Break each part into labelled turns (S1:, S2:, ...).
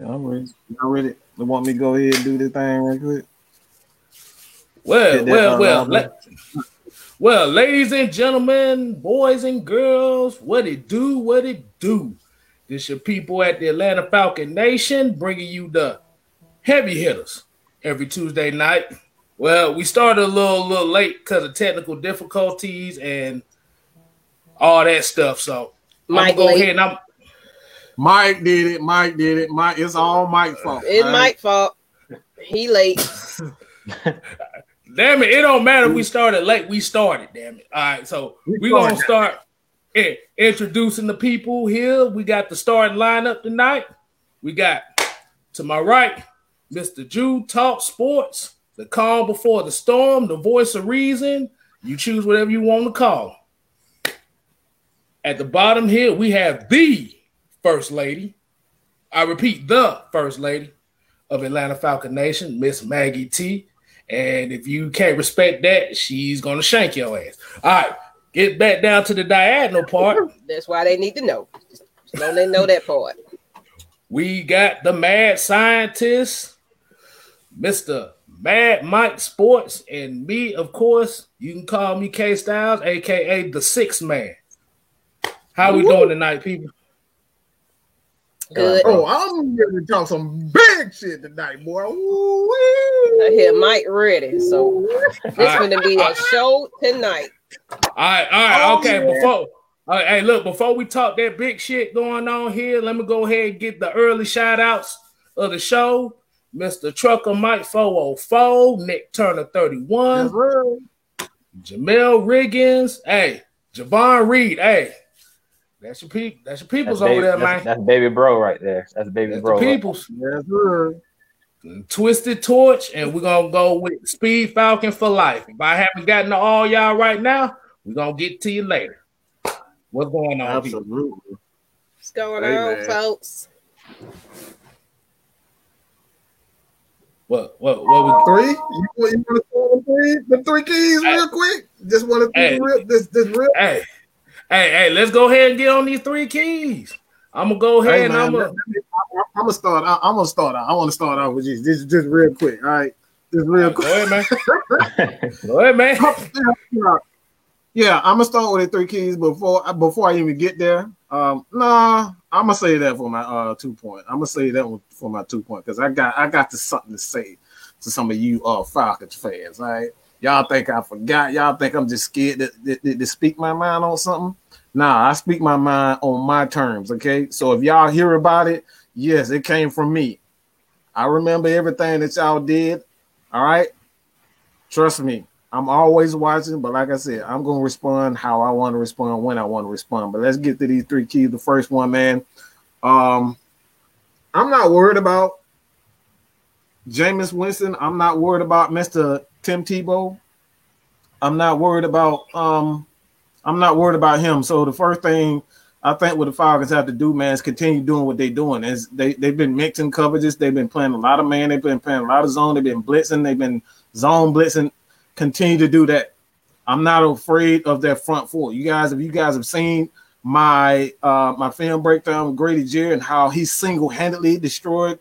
S1: I'm ready. Y'all ready? You want me to go ahead and do this thing right quick?
S2: Well, well, well, la- well, ladies and gentlemen, boys and girls, what it do, what it do. This your people at the Atlanta Falcon Nation bringing you the heavy hitters every Tuesday night. Well, we started a little, little late because of technical difficulties and all that stuff. So
S3: Mike
S2: I'm gonna go
S3: late.
S2: ahead and I'm
S1: Mike did it. Mike did it. Mike, it's all Mike's fault.
S3: It's
S1: all right?
S3: Mike's fault. He late.
S2: Damn it, it don't matter we started late. We started, damn it. All right, so
S1: We
S2: we're gonna start introducing the people here. We got the starting lineup tonight. We got to my right, Mr. Jew Talk Sports, the calm before the storm, the voice of reason. You choose whatever you want to call. At the bottom here, we have the First Lady. I repeat, the First Lady of Atlanta Falcon Nation, Miss Maggie T. And if you can't respect that, she's gonna shank your ass. All right, get back down to the diagonal part.
S3: That's why they need to know. Just don't they know that part.
S2: We got the mad scientist, Mr. Mad Mike Sports, and me, of course. You can call me K Styles, aka the Six Man. How we doing tonight, people?
S3: Good.
S4: Oh, I'm ready to talk some big shit tonight, boy. Ooh,
S3: I hear Mike ready. So this
S2: right.
S3: gonna be a show tonight.
S2: All right, all right,
S4: Oh,
S2: okay.
S4: yeah.
S2: Before, all right, hey, look, before we talk that big shit going on here, let me go ahead and get the early shout outs of the show. Mr. Trucker Mike 404, Nick Turner 31, Jamel Riggins, hey, Javon Reed, hey, that's your people, that's your peoples
S5: That's
S2: over
S5: baby,
S2: there,
S5: that's,
S2: man.
S5: that's baby bro right there. That's baby
S2: That's
S5: bro.
S2: the
S5: right
S2: peoples.
S4: Yes, sir.
S2: Twisted Torch, and we're gonna go with Speed Falcon for life. If I haven't gotten to all y'all right now, we're gonna get to you later. What's going on, people?
S3: What's going
S1: Hey,
S3: on,
S1: man.
S3: folks?
S2: What what what we
S4: Three. You, want- you want to start with three? The three keys,
S2: Hey.
S4: real quick. Just want to
S2: Hey.
S4: real. This, this real.
S2: Hey, hey, hey, let's go ahead and get on these three keys. I'm gonna go ahead
S4: Hey,
S2: and
S4: man,
S2: I'm gonna
S4: I'm gonna start. I, I'm gonna start. out. I want to start out with this. This just real quick. All right, just real quick.
S2: go ahead, man. Go ahead, man.
S4: yeah, I'm gonna start with the three keys before before I even get there. Um, nah, I'm gonna say that for my uh two point. I'm gonna say that one for my two point because I got I got this something to say to some of you uh Falcons fans. All right, y'all think I forgot? Y'all think I'm just scared to, to, to speak my mind on something? Nah, I speak my mind on my terms. Okay, so if y'all hear about it, yes, it came from me. I remember everything that y'all did. All right, trust me. I'm always watching, but like I said, I'm gonna respond how I want to respond when I want to respond. But let's get to these three keys. The first one, man. Um, I'm not worried about Jameis Winston. I'm not worried about Mr. Tim Tebow. I'm not worried about um, I'm not worried about him. So the first thing I think what the Falcons have to do, man, is continue doing what they're doing. Is they they've been mixing coverages, they've been playing a lot of man, they've been playing a lot of zone, they've been blitzing, they've been zone blitzing. Continue to do that. I'm not afraid of that front four. You guys, if you guys have seen my uh my film breakdown with Grady Jarrett and how he single-handedly destroyed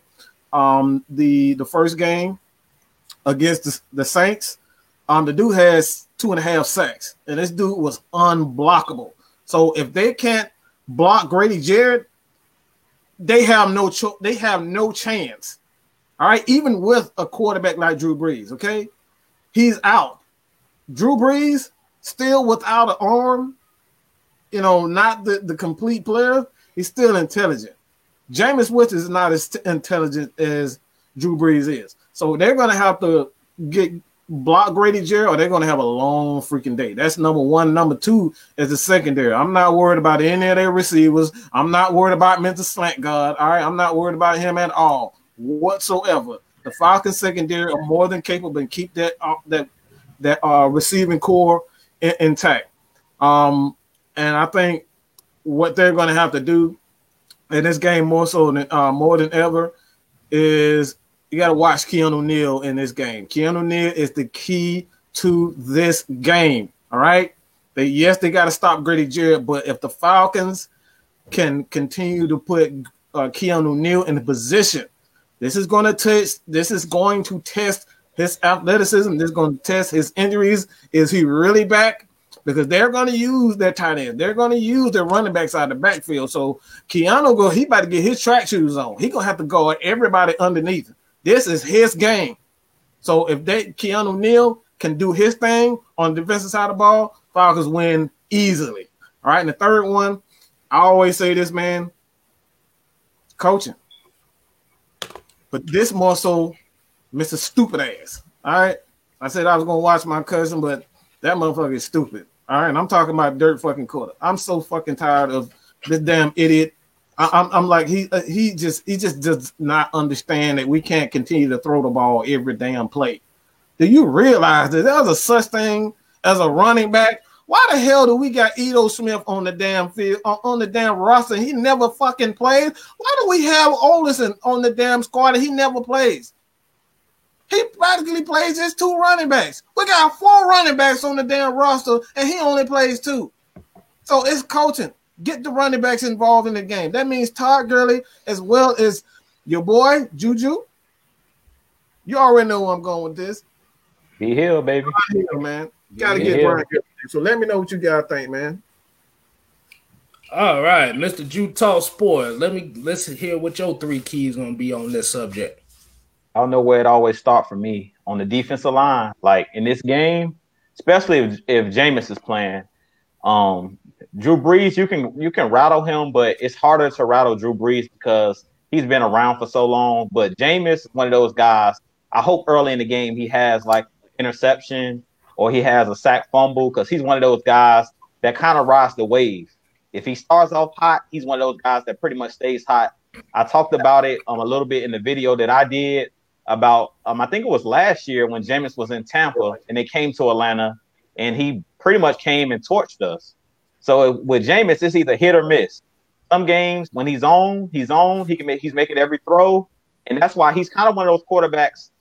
S4: um the the first game against the, the Saints, um the dude has two and a half sacks, and this dude was unblockable. So if they can't block Grady Jarrett, they have no cho- they have no chance. All right, even with a quarterback like Drew Brees, okay, he's out. Drew Brees still without an arm, you know, not the, the complete player. He's still intelligent. Jameis Winston is not as t- intelligent as Drew Brees is. So they're going to have to get block Grady Jarrett, or they're going to have a long freaking day. That's number one. Number two is the secondary. I'm not worried about any of their receivers. I'm not worried about mental slant God. All right, I'm not worried about him at all whatsoever. The Falcons secondary are more than capable and keep that uh, that that uh, receiving core in- intact. Um, and I think what they're going to have to do in this game more so than uh, more than ever is you got to watch Keanu Neal in this game. Keanu Neal is the key to this game. All right. They yes, they got to stop Grady Jarrett, but if the Falcons can continue to put uh, Keanu Neal in the position. This is going to test. This is going to test his athleticism. This is going to test his injuries. Is he really back? Because they're going to use their tight end. They're going to use their running backs out of the backfield. So Keanu go. He about to get his track shoes on. He gonna have to guard everybody underneath. This is his game. So if they Keanu Neal can do his thing on the defensive side of the ball, Falcons win easily. All right. And the third one, I always say this, man. Coaching. But this more so, Mr. Stupid Ass. All right. I said I was gonna watch my cousin, but that motherfucker is stupid. All right. And I'm talking about dirt fucking quarter. I'm so fucking tired of this damn idiot. I, I'm, I'm like he uh, he just he just does not understand that we can't continue to throw the ball every damn play. Do you realize that there's a such thing as a running back? Why the hell do we got Ito Smith on the damn field on, on the damn roster? He never fucking plays. Why do we have Ollison on the damn squad and he never plays? He practically plays just two running backs. We got four running backs on the damn roster, and he only plays two. So it's coaching. Get the running backs involved in the game. That means Todd Gurley as well as your boy Juju. You already know where I'm going with this.
S5: Be healed, baby.
S4: Hill, man. Gotta
S5: Yeah.
S4: get Brian Gurley. So let me know what you gotta think, man.
S2: All right, Mr. Jew Talk Sport. Let me let's hear what your three keys gonna be on this subject.
S5: I don't know where it always start for me on the defensive line. Like in this game, especially if, if Jameis is playing, um, Drew Brees, you can you can rattle him, but it's harder to rattle Drew Brees because he's been around for so long. But Jameis is one of those guys. I hope early in the game he has like interception or he has a sack fumble because he's one of those guys that kind of rides the wave. If he starts off hot, he's one of those guys that pretty much stays hot. I talked about it um, a little bit in the video that I did about um, I think it was last year when Jameis was in Tampa and they came to Atlanta and he pretty much came and torched us. So with Jameis, it's either hit or miss. Some games when he's on, he's on. He can make he's making every throw, and that's why he's kind of one of those quarterbacks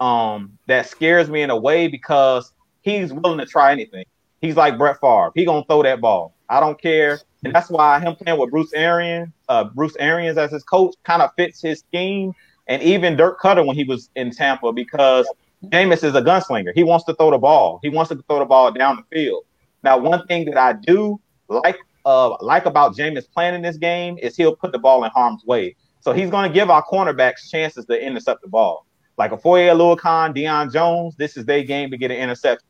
S5: um, that scares me in a way because he's willing to try anything. He's like Brett Favre. He gonna throw that ball. I don't care, and that's why him playing with Bruce Arians, uh, Bruce Arians as his coach, kind of fits his scheme, and even Dirk Koetter when he was in Tampa because Jameis is a gunslinger. He wants to throw the ball. He wants to throw the ball down the field. Now, one thing that I do like uh, like about Jameis playing in this game is he'll put the ball in harm's way. So he's going to give our cornerbacks chances to intercept the ball. Like a Foye Oluokun, Deion Jones, this is their game to get an interception.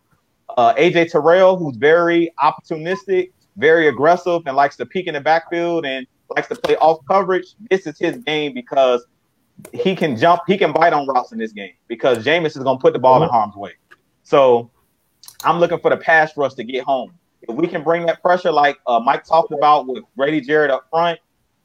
S5: Uh, AJ Terrell, who's very opportunistic, very aggressive, and likes to peek in the backfield and likes to play off coverage. This is his game because he can jump, he can bite on routes in this game because Jameis is going to put the ball in harm's way. So I'm looking for the pass rush to get home. If we can bring that pressure, like uh, Mike talked about with Grady Jarrett up front,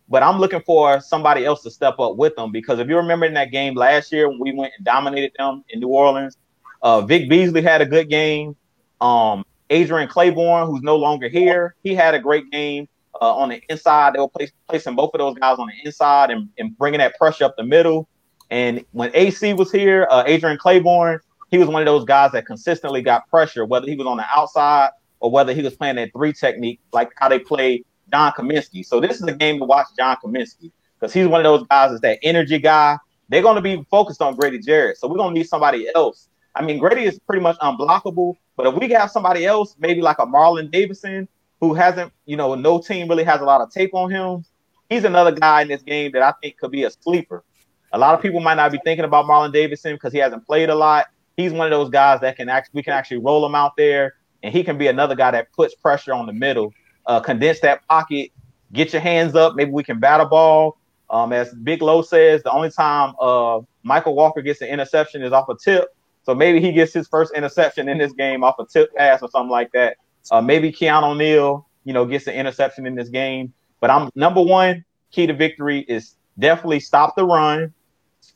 S5: but I'm looking for somebody else to step up with them because if you remember in that game last year when we went and dominated them in New Orleans, uh, Vic Beasley had a good game. Um, Adrian Clayborn, who's no longer here, he had a great game uh, on the inside. They were place, placing both of those guys on the inside and, and bringing that pressure up the middle. And when AC was here, uh, Adrian Clayborn, he was one of those guys that consistently got pressure, whether he was on the outside or whether he was playing that three technique, like how they play John Cominsky. So this is a game to watch John Cominsky because he's one of those guys that's that energy guy. They're going to be focused on Grady Jarrett. So we're going to need somebody else. I mean, Grady is pretty much unblockable, but if we have somebody else, maybe like a Marlon Davidson, who hasn't, you know, no team really has a lot of tape on him, he's another guy in this game that I think could be a sleeper. A lot of people might not be thinking about Marlon Davidson because he hasn't played a lot. He's one of those guys that can actually we can actually roll him out there, and he can be another guy that puts pressure on the middle, uh, condense that pocket, get your hands up. Maybe we can bat a ball. Um, as Big Low says, the only time uh, Mykal Walker gets an interception is off a tip. So maybe he gets his first interception in this game off a tip pass or something like that. Uh, maybe Keanu Neal, you know, gets an interception in this game. But I'm number one key to victory is definitely stop the run,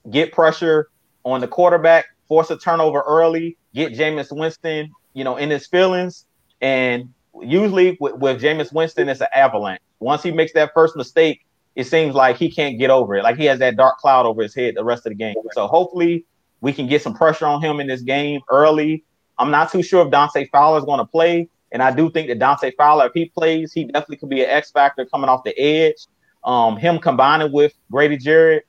S5: get pressure on the quarterback, force a turnover early, get Jameis Winston, you know, in his feelings. And usually with, with Jameis Winston, it's an avalanche. Once he makes that first mistake, it seems like he can't get over it. Like he has that dark cloud over his head the rest of the game. So hopefully we can get some pressure on him in this game early. I'm not too sure if Dante Fowler is going to play. And I do think that Dante Fowler, if he plays, he definitely could be an X factor coming off the edge. Um, him combining with Grady Jarrett.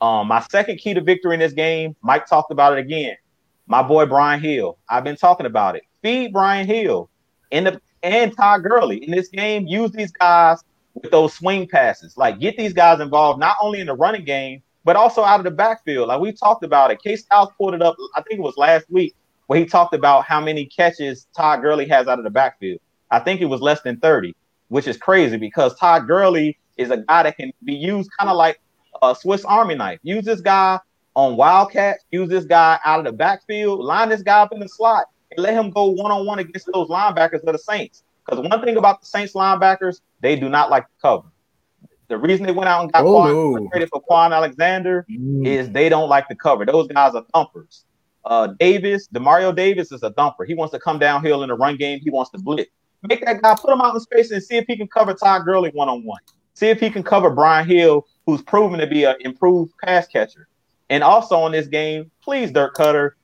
S5: Um, my second key to victory in this game, Mike talked about it again. My boy Brian Hill. I've been talking about it. Feed Brian Hill in the and Todd Gurley in this game. Use these guys with those swing passes. Like get these guys involved not only in the running game, but also out of the backfield. Like we talked about it. K Styles pulled it up, I think it was last week, where he talked about how many catches Todd Gurley has out of the backfield. I think it was less than 30, which is crazy because Todd Gurley is a guy that can be used kind of like a Swiss Army knife. Use this guy on Wildcats, use this guy out of the backfield, line this guy up in the slot, and let him go one on one against those linebackers of the Saints. Because one thing about the Saints linebackers, they do not like to cover. The reason they went out and got
S1: Oh, no.
S5: traded for Kwon Alexander
S1: Mm.
S5: is they don't like to cover. Those guys are thumpers. Uh, Davis, Demario Davis is a thumper. He wants to come downhill in the run game. He wants to blitz. Make that guy put him out in space and see if he can cover Todd Gurley one on one. See if he can cover Brian Hill, who's proven to be an improved pass catcher. And also in this game, please, Dirk Koetter,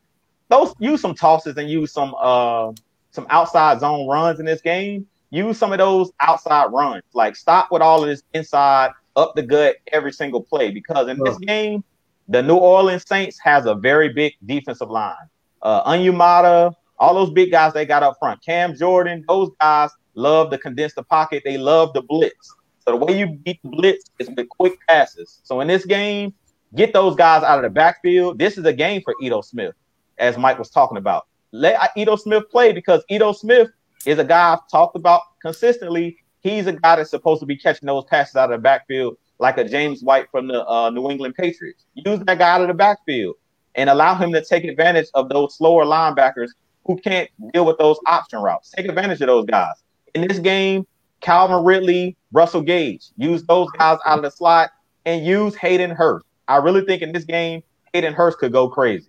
S5: those use some tosses and use some uh some outside zone runs in this game. Use some of those outside runs. Like stop with all of this inside up the gut every single play because in this game, the New Orleans Saints has a very big defensive line. Uh, all those big guys they got up front. Cam Jordan, those guys love to condense the pocket. They love the blitz. So the way you beat the blitz is with quick passes. So in this game, get those guys out of the backfield. This is a game for Ito Smith, as Mike was talking about. Let Ito Smith play because Ito Smith is a guy I've talked about consistently. He's a guy that's supposed to be catching those passes out of the backfield like a James White from the uh, New England Patriots. Use that guy out of the backfield and allow him to take advantage of those slower linebackers who can't deal with those option routes. Take advantage of those guys. In this game, Calvin Ridley, Russell Gage, use those guys out of the slot and use Hayden Hurst. I really think in this game, Hayden Hurst could go crazy.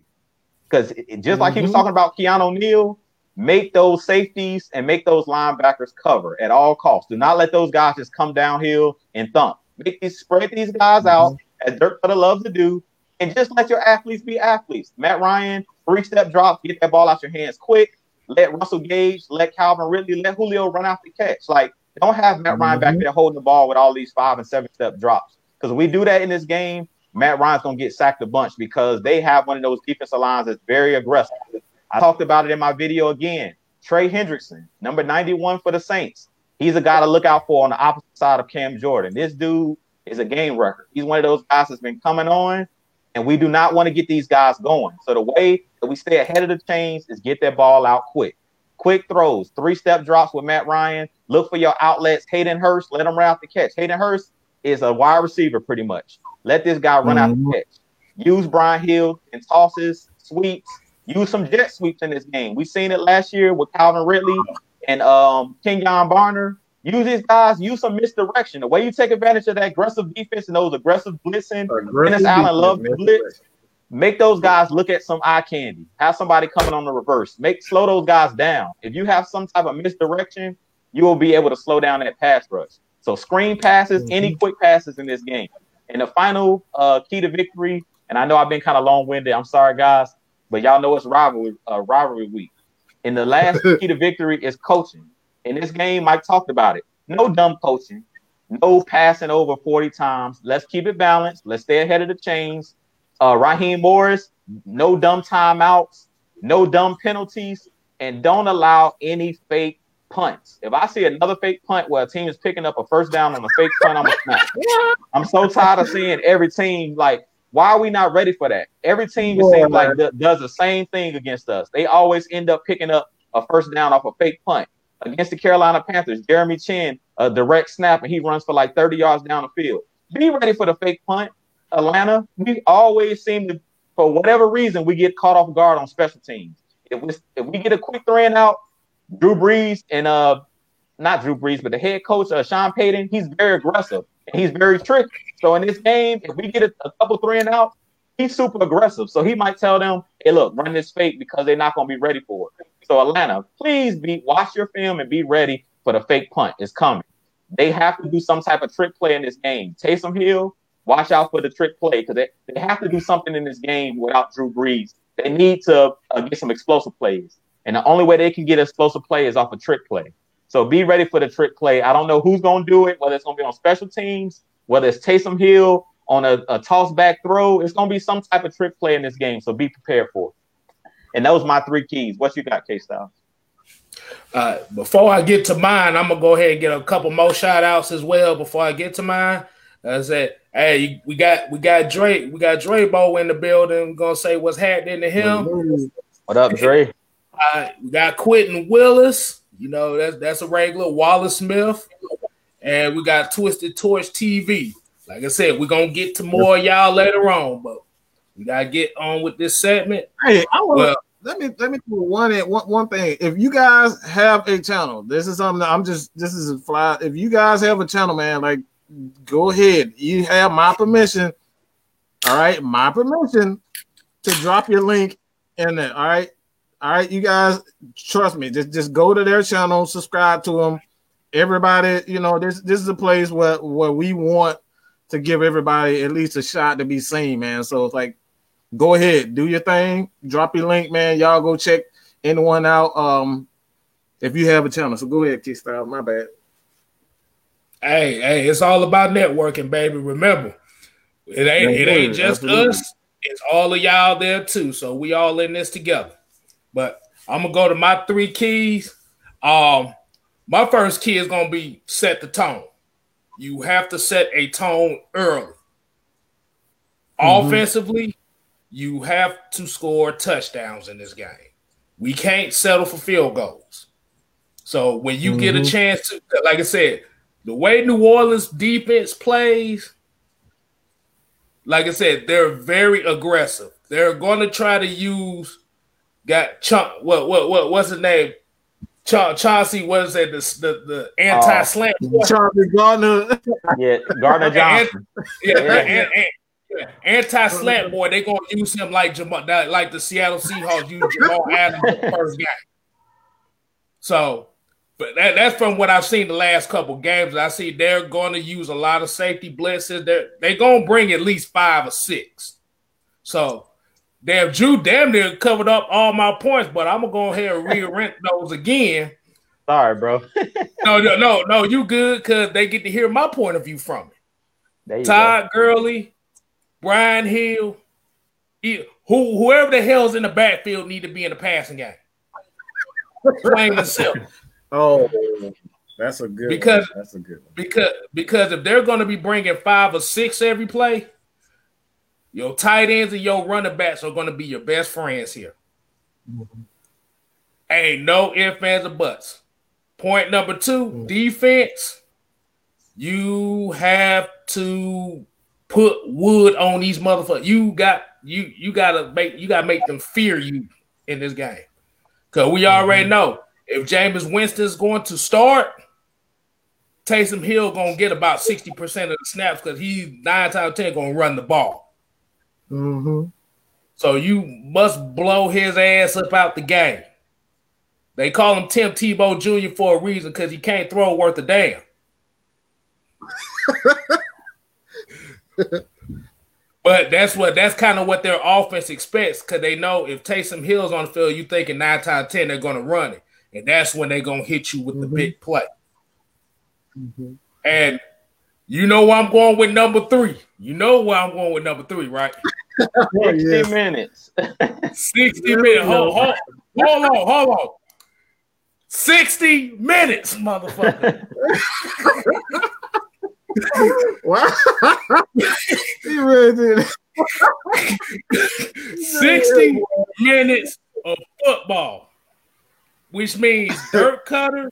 S5: Because just like he was
S1: Mhm.
S5: talking about Keanu Neal, make those safeties and make those linebackers cover at all costs. Do not let those guys just come downhill and thump. Make these spread these guys out, as Dirk Koetter loves to do, and just let your athletes be athletes. Matt Ryan, three step drop, get that ball out your hands quick. Let Russell Gage, let Calvin Ridley, let Julio run out the catch. Like, don't have Matt Ryan back there holding the ball with all these five and seven step drops. Because we do that in this game, Matt Ryan's gonna get sacked a bunch because they have one of those defensive lines that's very aggressive. I talked about it in my video again. Trey Hendrickson, number 91 for the Saints. He's a guy to look out for on the opposite side of Cam Jordan. This dude is a game record. He's one of those guys that's been coming on, and we do not want to get these guys going. So the way that we stay ahead of the chains is get that ball out quick. Quick throws, three step drops with Matt Ryan. Look for your outlets. Hayden Hurst, let him run out the catch. Hayden Hurst is a wide receiver pretty much. Let this guy run out the catch. Use Brian Hill and tosses, sweeps. Use some jet sweeps in this game. We seen it last year with Calvin Ridley and um, Kenjon Barner. Use these guys. Use some misdirection. The way you take advantage of that aggressive defense and those aggressive blitzing, Dennis Allen loves blitz. Make those guys look at some eye candy. Have somebody coming on the reverse. Make slow those guys down. If you have some type of misdirection, you will be able to slow down that pass rush. So screen passes, any quick passes in this game. And the final uh, key to victory, and I know I've been kind of long-winded. I'm sorry, guys, but y'all know it's rivalry uh, rivalry week. And the last key to victory is coaching. In this game, Mike talked about it. No dumb coaching, no passing over 40 times. Let's keep it balanced. Let's stay ahead of the chains. Uh, Raheem Morris, no dumb timeouts, no dumb penalties, and don't allow any fake punts. If I see another fake punt where a team is picking up a first down on a fake punt, I'm a snap. I'm so tired of seeing every team like, why are we not ready for that? Every team it seems like d- does the same thing against us. They always end up picking up a first down off a fake punt. Against the Carolina Panthers, Jeremy Chinn, a direct snap, and he runs for like 30 yards down the field. Be ready for the fake punt. Atlanta, we always seem to, for whatever reason, we get caught off guard on special teams. If we, if we get a quick three and out, Drew Brees and uh, not Drew Brees, but the head coach uh, Sean Payton, he's very aggressive and he's very tricky. So in this game, if we get a, a couple three and out, he's super aggressive. So he might tell them, "Hey, look, run this fake because they're not going to be ready for it." So Atlanta, please be watch your film and be ready for the fake punt. It's coming. They have to do some type of trick play in this game. Taysom Hill, watch out for the trick play because they, they have to do something in this game without Drew Brees. They need to uh, get some explosive plays. And the only way they can get a explosive play is off a trick play. So be ready for the trick play. I don't know who's going to do it, whether it's going to be on special teams, whether it's Taysom Hill on a, a toss back throw, it's gonna be some type of trick play in this game. So be prepared for it. And those was my three keys. What you got, K Style?
S2: Uh, before I get to mine, I'm gonna go ahead and get a couple more shout outs as well. Before I get to mine, I said, hey, we got we got Dre, we got Dre Bo in the building. gonna say what's happening to him.
S5: What up, Dre?
S2: Uh, we got Quentin Willis. You know that's that's a regular. Wallace Smith, and we got Twisted Torch TV. Like I said, we're gonna get to more y'all later on, but we gotta get on with this segment.
S4: Hey, I want
S2: Well,
S4: let me let me do one one one thing. If you guys have a channel, this is something that I'm just this is a fly. If you guys have a channel, man, like go ahead. You have my permission. All right, my permission to drop your link in there. All right, all right, you guys, trust me. Just just go to their channel, subscribe to them. Everybody, you know, this this is a place where where we want to give everybody at least a shot to be seen, man. So it's like go ahead, do your thing, drop your link, man. Y'all go check anyone out. Um, if you have a channel, so go ahead, Keystyle. My bad.
S2: Hey, hey, it's all about networking, baby. Remember, it ain't it ain't just
S4: Absolutely.
S2: us. It's all of y'all there too. So we all in this together. But I'm gonna go to my three keys. Um, my first key is gonna be set the tone. You have to set a tone early. Offensively, you have to score touchdowns in this game. We can't settle for field goals. So when you get a
S4: Mhm.
S2: chance to, like I said, the way New Orleans defense plays, like I said, they're very aggressive. They're going to try to use got Cha- what what what what's his name? Cha- Chauncey, what is it? The the, the anti slant.
S4: Uh, Charlie Gardner.
S5: Yeah, Gardner Johnson.
S2: yeah,
S5: Yeah.
S2: and- and- yeah, anti slant boy. They gonna use him like Jamal, like the Seattle Seahawks use Jamal Adams the first game. So, but that, that's from what I've seen the last couple games. I see they're going to use a lot of safety blitzes. They're they're gonna bring at least five or six. So, damn, Drew damn near covered up all my points, but I'm gonna go ahead and rearrange those again.
S5: Sorry, bro.
S2: No, no, no, no, you good because they get to hear my point of view from it.
S5: There you
S2: Todd Gurley, Brian Hill, who whoever the hell's in the backfield need to be in the passing game. Plain and simple.
S4: Oh, that's a good
S2: Because-
S4: one. that's a good one.
S2: Because because if they're going to be bringing five or six every play, your tight ends and your running backs are going to be your best friends here. Mm-hmm. Ain't no ifs, ands, or buts. Point number two, mm. defense. You have to put wood on these motherfuckers. You got you you gotta make you gotta make them fear you in this game. Cause we already mm-hmm. know if Jameis Winston's going to start, Taysom Hill gonna get about 60% of the snaps because he's nine times out of ten gonna run the ball.
S4: Mm-hmm.
S2: So you must blow his ass up out the game. They call him Tim Tebow Jr. for a reason because he can't throw worth a damn. but that's what that's kind of what their offense expects because they know if Taysom Hill's on the field, you thinking nine times ten they're gonna run it, and that's when they're gonna hit you with the
S4: Mhm.
S2: big play.
S4: Mhm.
S2: And you know where I'm going with number three. You know where I'm going with number three, right?
S4: Oh,
S5: 60
S4: yes.
S5: minutes.
S2: 60 minutes. Hold, hold, hold on, hold on. 60 minutes, motherfucker.
S4: Wow. he really did.
S2: 60 minutes of football, which means dirt cutter.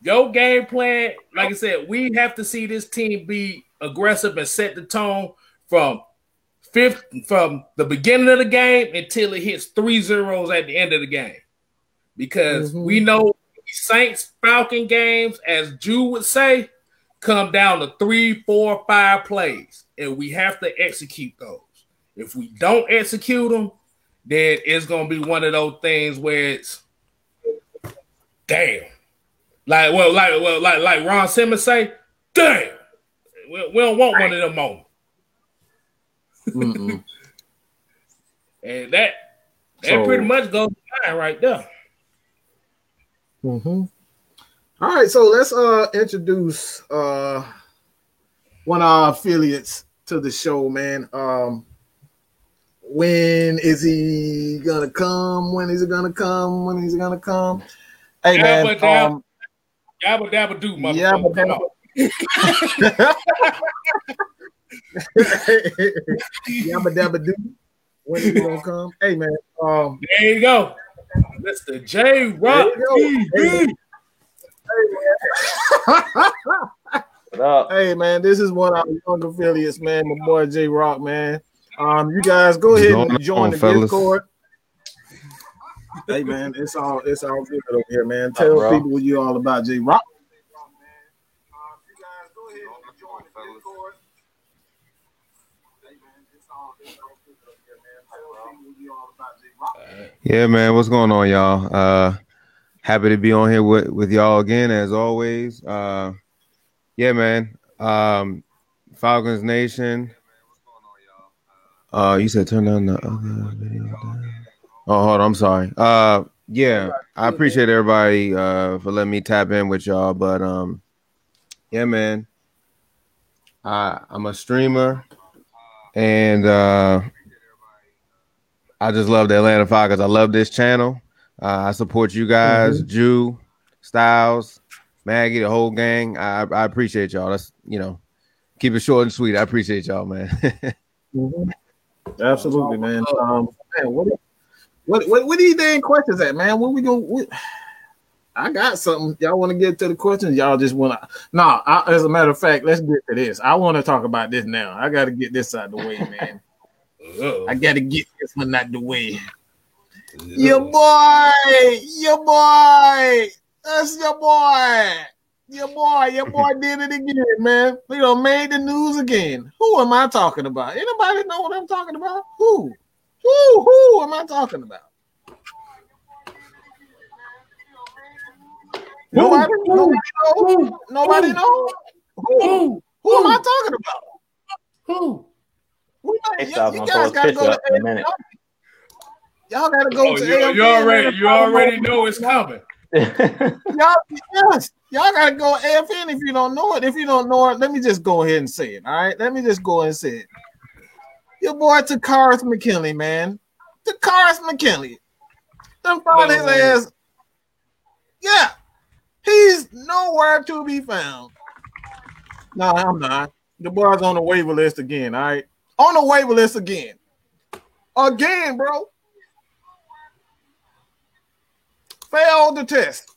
S2: Your game plan, like I said, we have to see this team be aggressive and set the tone from fifth from the beginning of the game until it hits three zeros at the end of the game. Because
S4: Mhm.
S2: we know Saints Falcon games, as Jew would say, come down to three, four, five plays, and we have to execute those. If we don't execute them, then it's gonna be one of those things where it's damn. Like well, like well, like like Ron Simmons say, damn. We, we don't want one of them moments. And that that
S4: So-
S2: pretty much goes fine right there.
S4: Mhm. All right, so let's uh introduce uh one of our affiliates to the show, man. Um, when is he gonna come? When is he gonna come? When is he gonna come? Hey man,
S2: Yabba dabba.
S4: um,
S2: Yabba dabba do, motherfucker.
S4: Yabba dabba.
S2: on.
S4: Yabba dabba do. When you gonna come? Hey man, um,
S2: There you go. Mr. J Rock
S4: There you go.
S2: TV.
S5: What up?
S4: hey man, this is one of our young affiliates, man. My boy J Rock, man. Um, you guys go ahead and join
S6: going
S4: the
S6: on, fellas?
S4: Discord. Hey man, it's all it's all good over here, man. Tell
S5: bro?
S4: people what you all about J Rock.
S6: Yeah, man. What's going on, y'all? Uh happy to be on here with, with y'all again as always. Uh yeah, man. Um Falcons Nation. Uh you said turn down the other video. Oh, hold on, I'm sorry. Uh yeah, I appreciate everybody uh for letting me tap in with y'all, but um yeah, man. I I'm a streamer and uh I just love the Atlanta Falcons. I love this channel. Uh, I support you guys, Jew, Styles, Maggie, the whole gang. I, I appreciate y'all. That's you know, keep it short and sweet. I appreciate y'all, man.
S4: Absolutely, man. Um, man, what, what, what, what are you dang questions at, man? What we gonna? What, I got something. Y'all want to get to the questions? Y'all just want to? No. I, as a matter of fact, let's get to this. I want to talk about this now. I got to get this out of the way, man.
S2: Uh-oh.
S4: I got to get this one out the way. Your boy, your boy, that's your boy. Your boy, your boy did it again, man. You know, made the news again. Who am I talking about? Anybody know what I'm talking about? Who? Who? Who am I talking about? Nobody, nobody know. Nobody know. Who?
S2: Who?
S4: Who am I talking about?
S2: Who?
S4: Who?
S5: Hey,
S4: You,
S5: Styles,
S4: you
S5: I'm gonna
S4: guys gotta go to
S5: up in a minute.
S4: Y'all gotta go
S2: Oh,
S4: to
S2: you,
S4: AFN,
S2: you already you already know it's coming.
S4: y'all, yes, y'all gotta go AFN if you don't know it. If you don't know it, let me just go ahead and say it. All right, let me just go ahead and say it. Your boy Takkarist McKinley, man. Takkarist McKinley. Them found his ass. Yeah, he's nowhere to be found. No, I'm not. The boy's on the waiver list again. All right, on the waiver list again. Again, bro. Failed the test.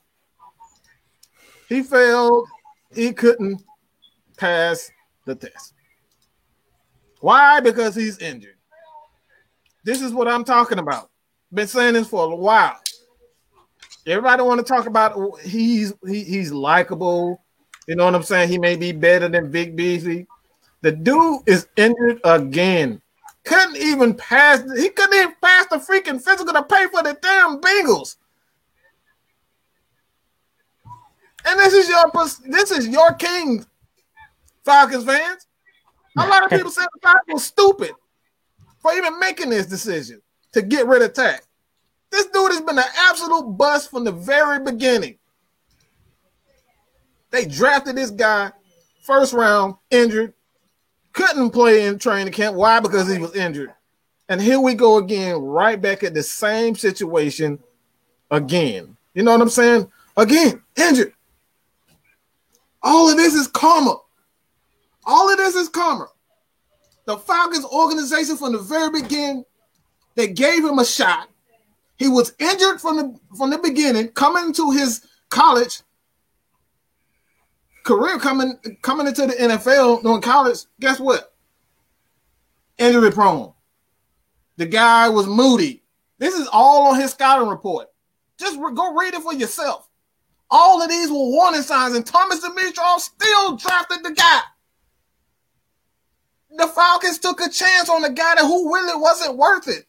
S4: He failed. He couldn't pass the test. Why? Because he's injured. This is what I'm talking about. Been saying this for a while. Everybody want to talk about he's he, he's likable. You know what I'm saying? He may be better than Vic Beasley. The dude is injured again. Couldn't even pass. He couldn't even pass the freaking physical to pay for the damn Bengals. And this is your this is your king, Falcons fans. A lot of people said the Falcons stupid for even making this decision to get rid of Takk. This dude has been an absolute bust from the very beginning. They drafted this guy first round, injured, couldn't play in training camp. Why? Because he was injured. And here we go again, right back at the same situation again. You know what I'm saying? Again, injured. All of this is karma. All of this is karma. The Falcons organization from the very beginning, they gave him a shot. He was injured from the from the beginning, coming to his college career, coming coming into the NFL doing college. Guess what? Injury prone. The guy was moody. This is all on his scouting report. Just re- go read it for yourself. All of these were warning signs, and Thomas Dimitroff still drafted the guy. The Falcons took a chance on a guy that who really wasn't worth it.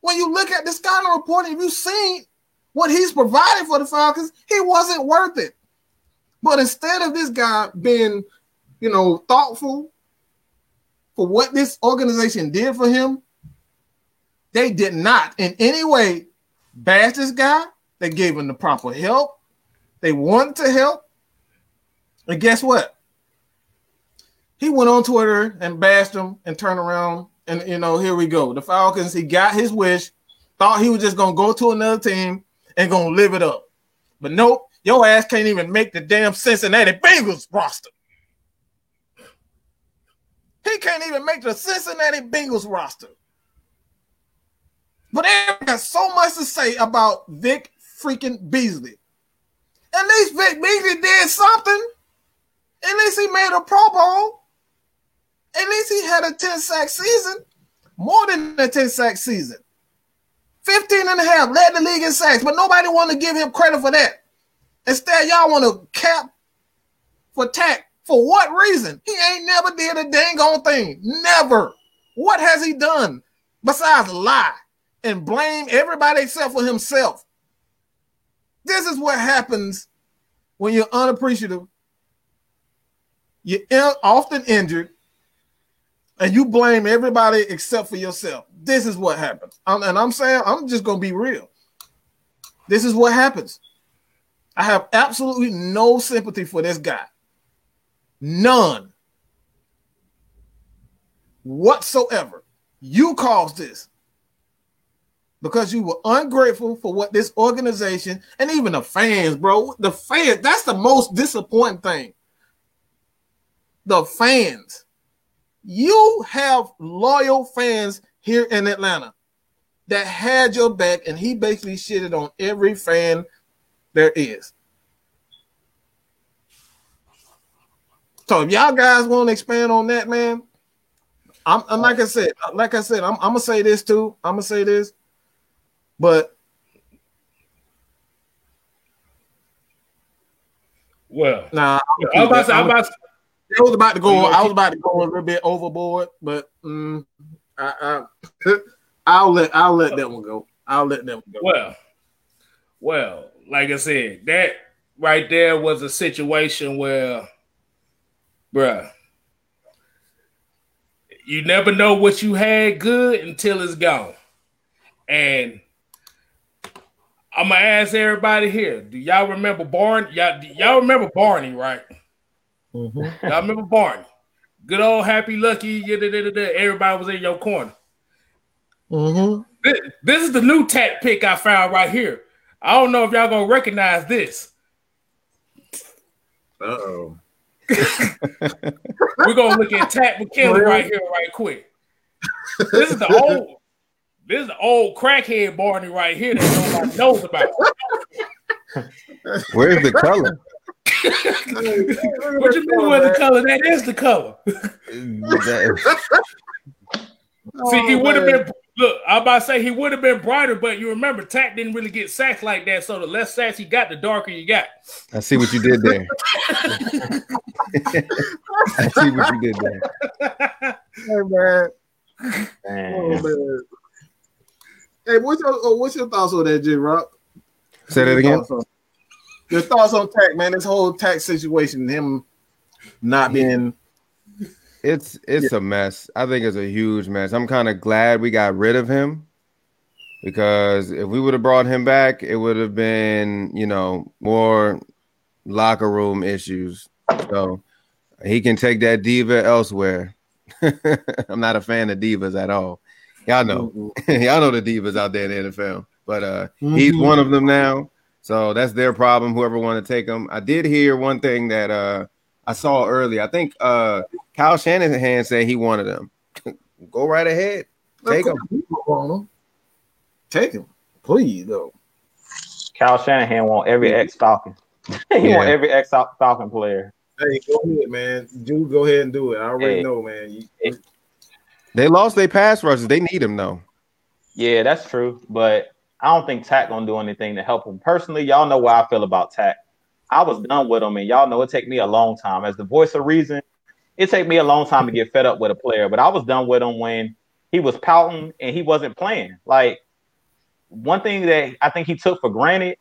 S4: When you look at the scouting report, if you've seen what he's provided for the Falcons, he wasn't worth it. But instead of this guy being, you know, thoughtful for what this organization did for him, they did not in any way bash this guy. They gave him the proper help. They wanted to help. And guess what? he went on Twitter and bashed him and turned around and you know here we go. The Falcons. He got his wish. Thought he was just gonna go to another team and gonna live it up, but nope. Your ass can't even make the damn Cincinnati Bengals roster. He can't even make the Cincinnati Bengals roster. But they got so much to say about Vic freaking Beasley. At least Vic Beasley did something. At least he made a Pro Bowl. At least he had a 10 sack season. More than a 10 sack season. 15 and a half, led the league in sacks, but nobody wanted to give him credit for that. Instead, y'all want to cap for Takk. For what reason? He ain't never did a dang on thing. Never. What has he done besides lie and blame everybody except for himself? This is what happens when you're unappreciative. You're often injured, and you blame everybody except for yourself. This is what happens. And I'm saying, I'm just going to be real. This is what happens. I have absolutely no sympathy for this guy. None whatsoever. You caused this because you were ungrateful for what this organization and even the fans, bro. The fans, that's the most disappointing thing. The fans. You have loyal fans here in Atlanta that had your back, and he basically shitted on every fan there is. So if y'all guys want to expand on that, man, I'm, I'm like I said, like I said, I'm, I'm gonna say this too. I'm gonna say this, but
S2: Well,
S4: nah,
S2: I'm about to, I'm about to,
S4: I was about to go. I was about to go a little bit overboard, but mm, I, I, I'll let I'll let that one go. I'll let that one go.
S2: well, well, like I said, that right there was a situation where, bruh, you never know what you had good until it's gone. And I'm gonna ask everybody here: Do y'all remember Barney? Y'all, y'all remember Barney, right?
S4: Mhm.
S2: Y'all remember Barney? Good old happy lucky. Everybody was in your corner.
S4: Mhm.
S2: This, this is the new tat pick I found right here. I don't know if y'all gonna recognize this.
S4: Uh oh.
S2: We're gonna look at Takk McKinley right here, right quick. This is the old, this is the old crackhead Barney right here that nobody knows about.
S6: Where's the color?
S2: What you mean with the color? That is the color.
S6: That-
S2: See, he
S4: Oh,
S2: would have been. Look, I'm about to say he would have been brighter, but you remember Takk didn't really get sacks like that. So the less sacks he got, the darker you got.
S6: I see what you did there. I see what you did there.
S4: Hey man.
S5: Man.
S4: Oh, man. Hey, what's your oh, what's your thoughts on that, J Rock?
S6: Say that again.
S4: Your thoughts on Takk, man? This whole Takk situation, him not being
S6: It's it's a mess. I think it's a huge mess. I'm kind of glad we got rid of him because if we would have brought him back, it would have been, you know, more locker room issues. So he can take that diva elsewhere. I'm not a fan of divas at all. Y'all know. Y'all know the divas out there in the NFL. But uh he's
S4: Mhm.
S6: one of them now. So that's their problem. Whoever want to take him. I did hear one thing that uh I saw earlier. I think uh Kyle Shanahan said he wanted him. Go right ahead. Take him.
S4: him. Take him, please, though.
S5: Kyle Shanahan want every ex Falcon. he
S6: Yeah.
S5: want every ex Falcon player.
S4: Hey, go ahead, man. Dude, go ahead and do it. I already
S5: Hey.
S4: know, man. You-
S5: Hey.
S6: They lost their pass rushers. They need him though.
S5: Yeah, that's true. But I don't think Takk gonna do anything to help him. Personally, y'all know why I feel about Takk. I was done with him, and y'all know it take me a long time. As the voice of reason, it take me a long time to get fed up with a player. But I was done with him when he was pouting and he wasn't playing. Like one thing that I think he took for granted,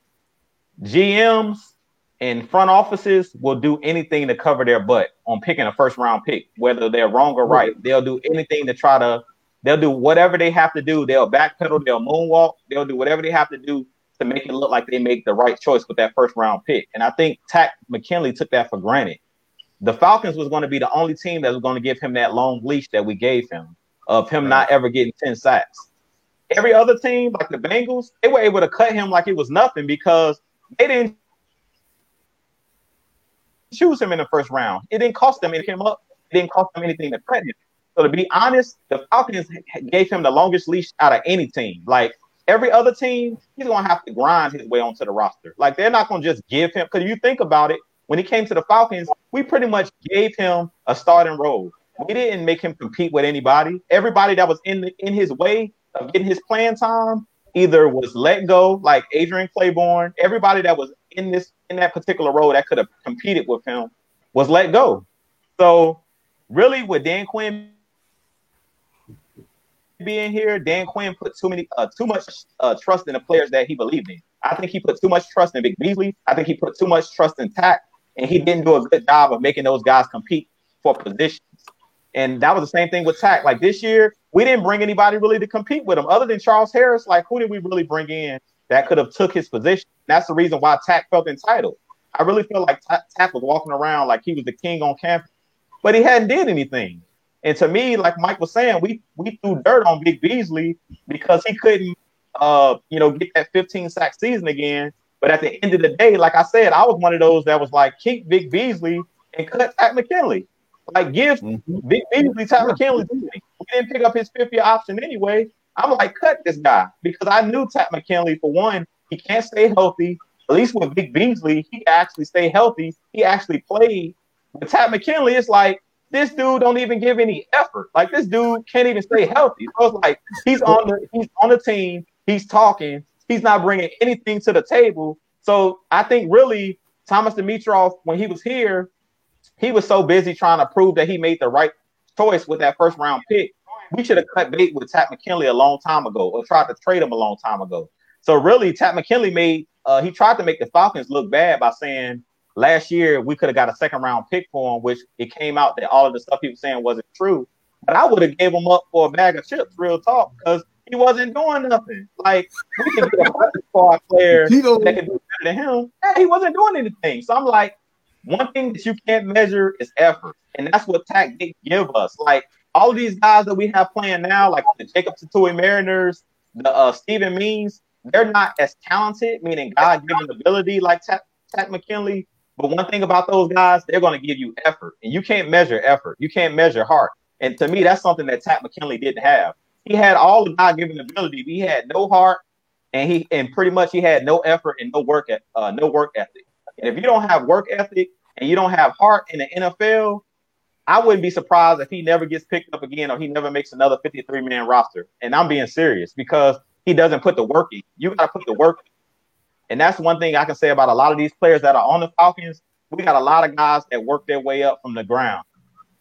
S5: GMs and front offices will do anything to cover their butt on picking a first round pick, whether they're wrong or right. They'll do anything to try to They'll do whatever they have to do. They'll backpedal. They'll moonwalk. They'll do whatever they have to do to make it look like they make the right choice with that first round pick. And I think Takk McKinley took that for granted. the Falcons was going to be the only team that was going to give him that long leash that we gave him of him not ever getting 10 sacks. Every other team, like the Bengals, they were able to cut him like it was nothing because they didn't choose him in the first round. It didn't cost them anything up. It didn't cost them anything to cut him. So to be honest, the Falcons gave him the longest leash out of any team. Like every other team, he's gonna have to grind his way onto the roster. Like they're not gonna just give him because you think about it, when he came to the Falcons, we pretty much gave him a starting role. We didn't make him compete with anybody. Everybody that was in the, in his way of getting his playing time either was let go, like Adrian Clayborn. Everybody that was in this in that particular role that could have competed with him was let go. So really, with Dan Quinn being here, Dan Quinn put too many uh, too much uh, trust in the players that he believed in. I think he put too much trust in Vic Beasley. I think he put too much trust in Takk, and he didn't do a good job of making those guys compete for positions. And that was the same thing with Takk. Like this year, we didn't bring anybody really to compete with him other than Charles Harris. Like who did we really bring in that could have took his position? That's the reason why Takk felt entitled. I really feel like Takk was walking around like he was the king on campus, but he hadn't did anything. And to me, like Mike was saying, we we threw dirt on Vic Beasley because he couldn't, uh, you know, get that 15 sack season again. But at the end of the day, like I said, I was one of those that was like, keep Vic Beasley and cut Takk McKinley. Like, give mm-hmm. Vic Beasley Takk McKinley. We didn't pick up his fifth year option anyway. I'm like, cut this guy because I knew Takk McKinley, for one, he can't stay healthy. At least with Vic Beasley, he actually stay healthy. He actually played. With Takk McKinley, it's like, this dude don't even give any effort. Like this dude can't even stay healthy. So it's like he's on the he's on the team. He's talking. He's not bringing anything to the table. So I think really Thomas Dimitroff, when he was here, he was so busy trying to prove that he made the right choice with that first round pick. We should have cut bait with Takk McKinley a long time ago, or tried to trade him a long time ago. So really, Takk McKinley made uh, he tried to make the Falcons look bad by saying last year we could have got a second round pick for him, which it came out that all of the stuff he was saying wasn't true. But I would have gave him up for a bag of chips, real talk, because he wasn't doing nothing. Like we can get a squad player that can do better than him. Yeah, he wasn't doing anything. So I'm like, one thing that you can't measure is effort, and that's what did give us. Like all of these guys that we have playing now, like the Jacob Tuioti-Mariners, the uh, Steven Means, they're not as talented, meaning God given ability like Takk, Takk McKinley but one thing about those guys, they're going to give you effort, and you can't measure effort. You can't measure heart. And to me, that's something that Takk McKinley didn't have. He had all the God-given ability, but he had no heart, and he and pretty much he had no effort and no work uh, no work ethic. And if you don't have work ethic and you don't have heart in the NFL, I wouldn't be surprised if he never gets picked up again or he never makes another 53 man roster. And I'm being serious because he doesn't put the work in. You got to put the work in. And that's one thing I can say about a lot of these players that are on the Falcons. We got a lot of guys that work their way up from the ground.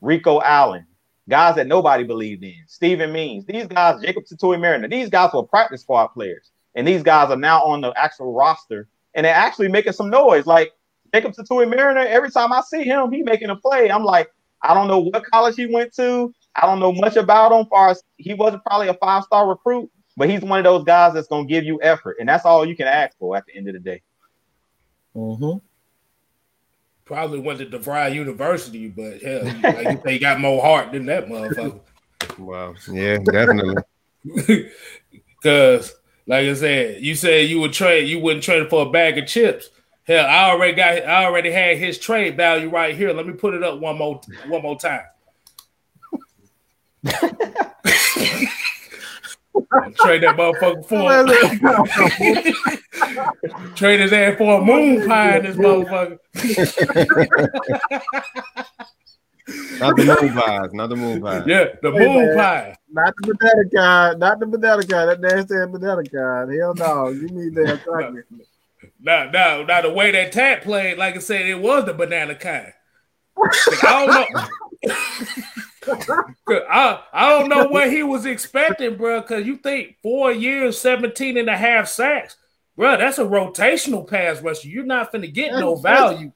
S5: Rico Allen, guys that nobody believed in. Steven Means, these guys, Jacob Tuioti-Mariner, these guys were practice squad players. And these guys are now on the actual roster and they're actually making some noise. Like Jacob Tuioti-Mariner, every time I see him, he making a play. I'm like, I don't know what college he went to. I don't know much about him. Far as he wasn't probably a five star recruit, but he's one of those guys that's going to give you effort, and that's all you can ask for at the end of the day.
S2: Mm-hmm. Probably went to DeVry University, but hell, like you say, he got more heart than that motherfucker.
S6: Wow. Yeah, definitely.
S2: Because, like I said, you said you would trade, you wouldn't trade for a bag of chips. Hell, I already got, I already had his trade value right here. Let me put it up one more, one more time. Trade that motherfucker for trade his ass for a moon pie in this motherfucker.
S6: not the moon pies, not the moon pie.
S2: Yeah, the moon pie.
S4: Not the banana kind, not the banana kind. That nasty banana kind. Hell no, you need that chocolate.
S2: Now, now, now, the way that Takk played, like I said, it was the banana kind. I don't know. I, I don't know what he was expecting, bro, because you think four years, 17 and a half sacks, bro, that's a rotational pass rusher. You're not going to get no value.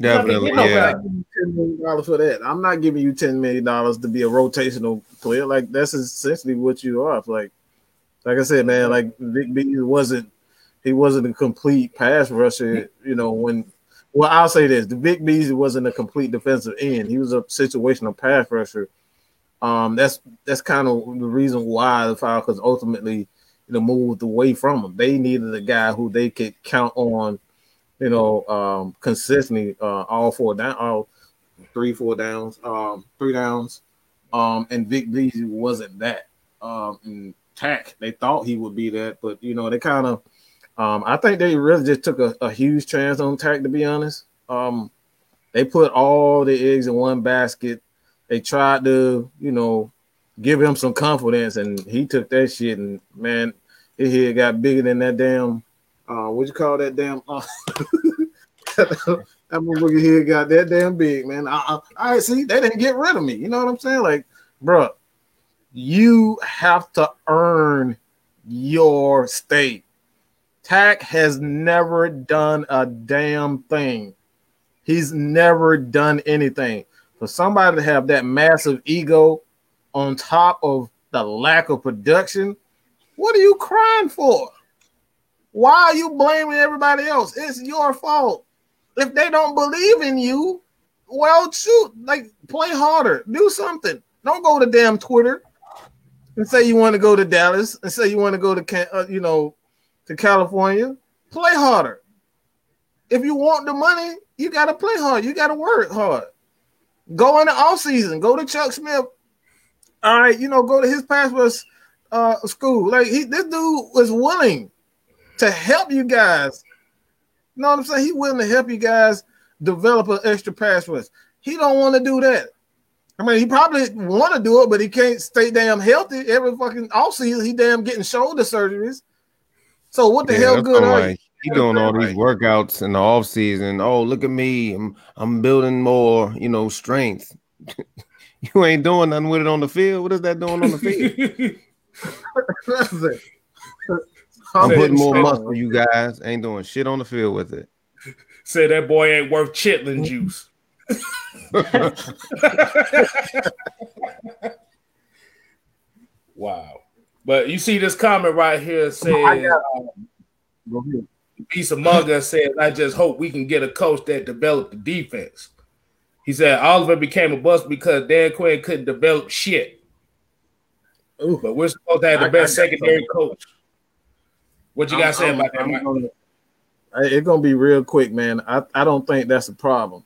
S6: Definitely, no yeah.
S4: Ten million dollars for that. I'm not giving you ten million dollars to be a rotational player. Like that's essentially what you are. Like, like I said, man. Like Vic B wasn't he wasn't a complete pass rusher. You know when Well, I'll say this: the Vic Beasley wasn't a complete defensive end. He was a situational pass rusher. Um, that's that's kind of the reason why the Falcons ultimately, you know, moved away from him. They needed a guy who they could count on, you know, um, consistently uh, all four down, all three, four downs, um, three downs. Um, and Vic Beasley wasn't that. Um, and Takk, they thought he would be that, but you know, they kind of um, I think they really just took a, a huge chance on Takk, to be honest. Um, they put all the eggs in one basket. They tried to, you know, give him some confidence, and he took that shit. And man, his head got bigger than that damn. Uh, what you call that damn? Uh, that motherfucker head got that damn big, man. I, I, I see they didn't get rid of me. You know what I'm saying? Like, bro, you have to earn your state. Takk has never done a damn thing. He's never done anything. For somebody to have that massive ego on top of the lack of production, what are you crying for? Why are you blaming everybody else? It's your fault. If they don't believe in you, well, shoot, like play harder, do something. Don't go to damn Twitter and say you want to go to Dallas and say you want to go to, uh, you know, to California, play harder. If you want the money, you got to play hard. You got to work hard. Go in the off season. Go to Chuck Smith. All right, you know, go to his pass rush uh, school. Like he, this dude was willing to help you guys. You know what I'm saying? He willing to help you guys develop an extra pass rush. He don't want to do that. I mean, he probably want to do it, but he can't stay damn healthy every fucking off season. He damn getting shoulder surgeries. So what the yeah, hell good are
S6: like, you? doing all these workouts in the off season. Oh, look at me. I'm I'm building more, you know, strength. you ain't doing nothing with it on the field. What is that doing on the field? I'm putting more muscle, you guys. Ain't doing shit on the field with it.
S2: Say that boy ain't worth chitlin juice. wow. But you see this comment right here saying um, Piece Among Us says, I just hope we can get a coach that developed the defense. He said Oliver became a bust because Dan Quinn couldn't develop shit. Ooh. But we're supposed to have the I, best secondary coach. What you got to say about that? Gonna,
S4: it's gonna be real quick, man. I, I don't think that's a problem.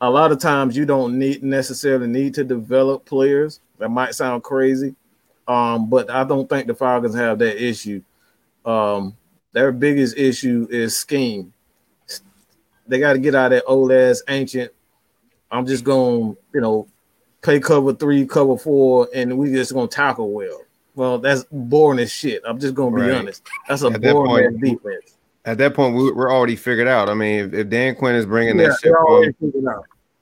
S4: A lot of times you don't need necessarily need to develop players. That might sound crazy, um, but I don't think the Falcons have that issue. Um, their biggest issue is scheme. They got to get out of that old ass ancient. I'm just going, you know, play cover three, cover four, and we just gonna tackle well. Well, that's boring as shit. I'm just gonna be right. honest. That's a at boring that point, defense.
S6: At that point, we're already figured out. I mean, if, if Dan Quinn is bringing yeah, that shit, on,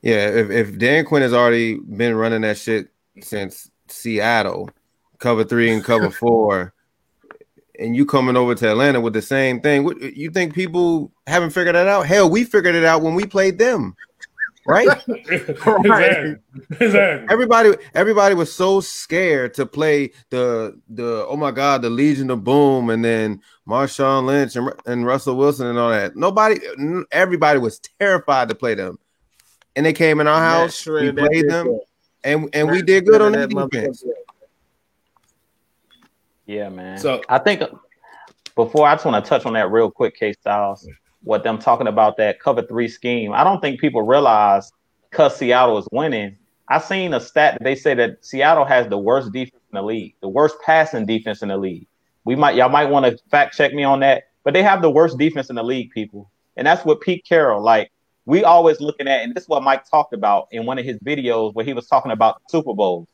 S6: yeah, if, if Dan Quinn has already been running that shit since Seattle, cover three and cover four, and you coming over to Atlanta with the same thing. What you think people haven't figured that out? Hell, we figured it out when we played them. Right? right. Exactly. Everybody everybody was so scared to play the the oh my god, the Legion of Boom and then Marshawn Lynch and, and Russell Wilson and all that. Nobody everybody was terrified to play them. And they came in our house, we played them, and, and we did good on the defense.
S5: Yeah, man. So I think uh, before I just want to touch on that real quick, K Styles, what them talking about that cover three scheme. I don't think people realize because Seattle is winning. I seen a stat that they say that Seattle has the worst defense in the league, the worst passing defense in the league. We might y'all might want to fact check me on that, but they have the worst defense in the league, people. And that's what Pete Carroll, like we always looking at, and this is what Mike talked about in one of his videos where he was talking about Super Bowls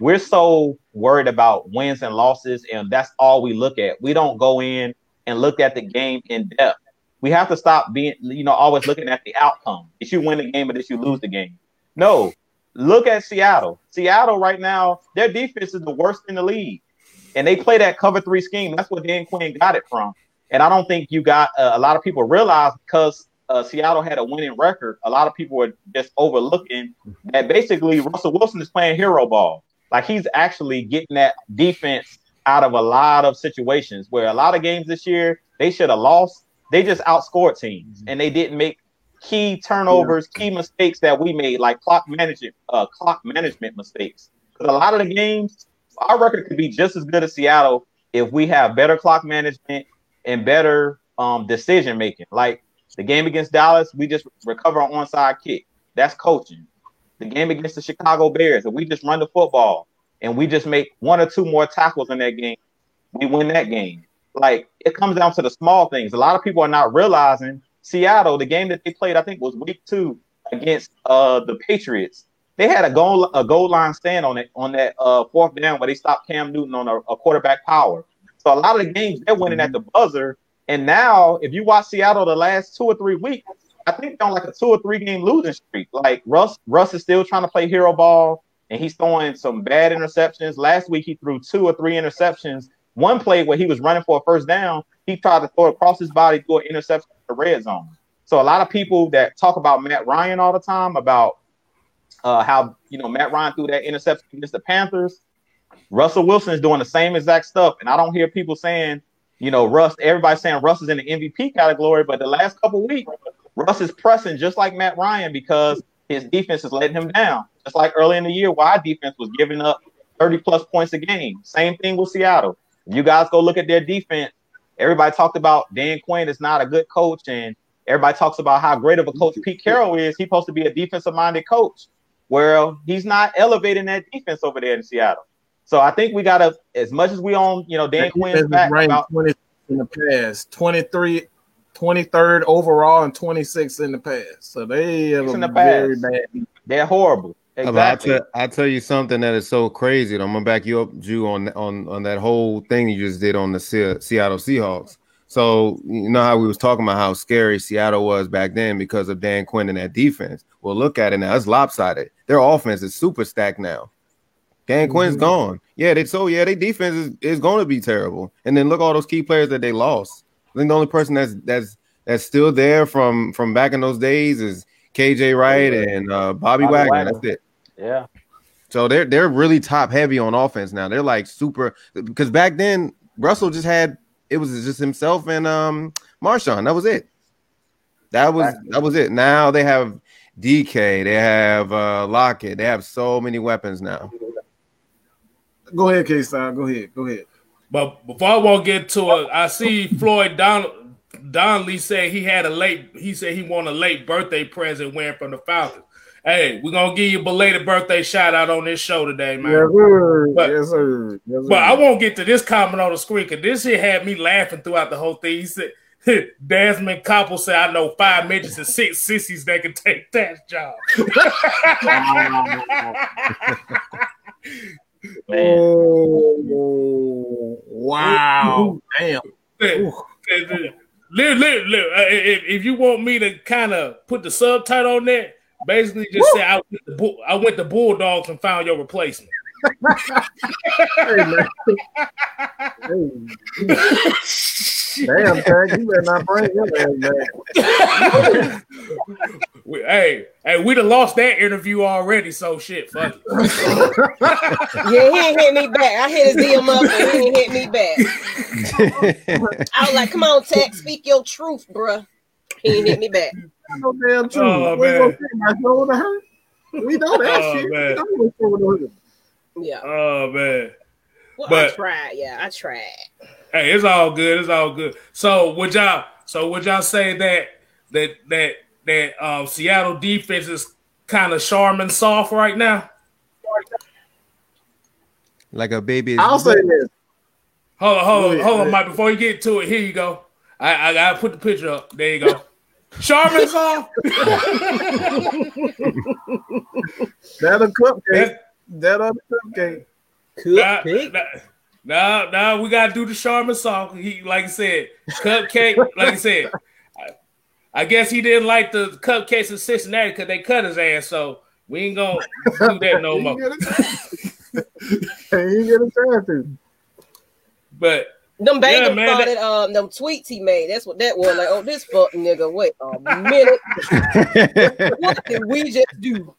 S5: we're so worried about wins and losses, and that's all we look at. We don't go in and look at the game in depth. We have to stop being, you know, always looking at the outcome. Did you win the game or did you lose the game? No. Look at Seattle. Seattle right now, their defense is the worst in the league, and they play that cover three scheme. That's where Dan Quinn got it from. And I don't think you got uh, a lot of people realize because uh, Seattle had a winning record. A lot of people were just overlooking that basically Russell Wilson is playing hero ball. Like he's actually getting that defense out of a lot of situations where a lot of games this year they should have lost. They just outscored teams mm-hmm. and they didn't make key turnovers, key mistakes that we made, like clock management, uh, clock management mistakes. Because a lot of the games, our record could be just as good as Seattle if we have better clock management and better um, decision making. Like the game against Dallas, we just recover an onside kick. That's coaching. The game against the Chicago Bears, if we just run the football and we just make one or two more tackles in that game, we win that game. Like it comes down to the small things. A lot of people are not realizing Seattle, the game that they played, I think was week two against uh the Patriots. They had a goal a goal line stand on it on that uh fourth down where they stopped Cam Newton on a, a quarterback power. So a lot of the games they're winning at the buzzer. And now, if you watch Seattle the last two or three weeks, I think they're on like a two or three game losing streak. Like Russ, Russ is still trying to play hero ball, and he's throwing some bad interceptions. Last week he threw two or three interceptions. One play where he was running for a first down, he tried to throw it across his body, through an interception in the red zone. So a lot of people that talk about Matt Ryan all the time about uh, how you know Matt Ryan threw that interception against the Panthers. Russell Wilson is doing the same exact stuff, and I don't hear people saying, you know, Russ. Everybody's saying Russ is in the MVP category, but the last couple weeks, Russ is pressing just like Matt Ryan because his defense is letting him down. Just like early in the year, why defense was giving up 30 plus points a game. Same thing with Seattle. If you guys go look at their defense, everybody talked about Dan Quinn is not a good coach, and everybody talks about how great of a coach Pete Carroll is. He's supposed to be a defensive minded coach. Well, he's not elevating that defense over there in Seattle. So I think we got to, as much as we own, you know, Dan Quinn's back about
S4: 20 in the past, 23, 23rd overall, and 26 in the past. So they have
S5: Six
S4: a
S5: in the
S4: very
S5: past.
S4: bad.
S5: they're horrible. Exactly.
S6: I'll, tell, I'll tell you something that is so crazy. I'm gonna back you up, Jew, on on on that whole thing you just did on the Seattle Seahawks. So you know how we was talking about how scary Seattle was back then because of Dan Quinn and that defense. Well, look at it now; it's lopsided. Their offense is super stacked now. Dan mm-hmm. Quinn's gone. Yeah, they so yeah, their defense is, is going to be terrible. And then look all those key players that they lost. I think the only person that's that's that's still there from from back in those days is KJ Wright and uh, Bobby,
S5: Bobby
S6: Wagner.
S5: Wagner.
S6: That's it.
S5: yeah.
S6: So they're they're really top heavy on offense now. They're like super because back then Russell just had it was just himself and um Marshawn. That was it. That was that was it. Now they have DK, they have uh Lockett, they have so many weapons now.
S4: Go ahead, K Style. Go ahead. Go ahead.
S2: But before I won't get to it, I see Floyd Don Donnelly said he had a late. He said he won a late birthday present win from the Falcons. Hey, we're gonna give you a belated birthday shout out on this show today, man.
S4: Yes, sir.
S2: But-
S4: yes, sir. Yes, sir.
S2: But I won't get to this comment on the screen because this shit had me laughing throughout the whole thing. He said, Desmond Koppel said, I know five midgets and six sissies that can take that job.
S5: Man.
S4: Oh, wow. Damn.
S2: Uh, if, if you want me to kind of put the subtitle on that, basically just say I went, to Bull- I went to Bulldogs and found your replacement.
S4: Hey, man. Hey. Damn, Tag, you better not bring him in, man.
S2: We- hey, hey, we'd have lost that interview already, so shit, fuck it.
S3: Yeah, he ain't hit me back. I hit his DM up and he ain't hit me back. I was like, come on, Tech, speak your truth, bruh. He ain't hit me back.
S4: No damn truth.
S2: Oh,
S4: we
S2: man.
S4: gonna say my shoulder hurt. We know that
S2: Oh,
S4: shit.
S2: man.
S4: We know my shoulder hurt.
S3: Yeah.
S2: Oh man.
S3: Well,
S2: But-
S3: I tried. Yeah, I tried.
S2: Hey, it's all good. It's all good. So would y'all so would y'all say that that that that um Seattle defense is kind of Charmin soft right now?
S6: like a baby.
S4: I'll say this.
S2: Hold on, hold on,
S4: Wait,
S2: hold on,
S4: wait.
S2: Mike. Before you get to it, here you go. I I gotta put the picture up. There you go. Charmin soft.
S4: That a cupcake.
S2: That-
S4: That other cupcake.
S2: Nah,
S3: Cupcake.
S2: nah, nah, nah, we gotta do the Charmin song. He like I said, cupcake. like I said, I, I guess he didn't like the cupcakes in Cincinnati because they cut his ass. So we ain't gonna do that no more.
S4: he ain't get a chance to.
S2: But
S3: Them Bengals
S2: Yeah, man,
S3: thought
S2: that-
S3: it, um, them tweets he made. That's what that was. Like, oh, this fuck nigga. Wait a minute. What did we just do?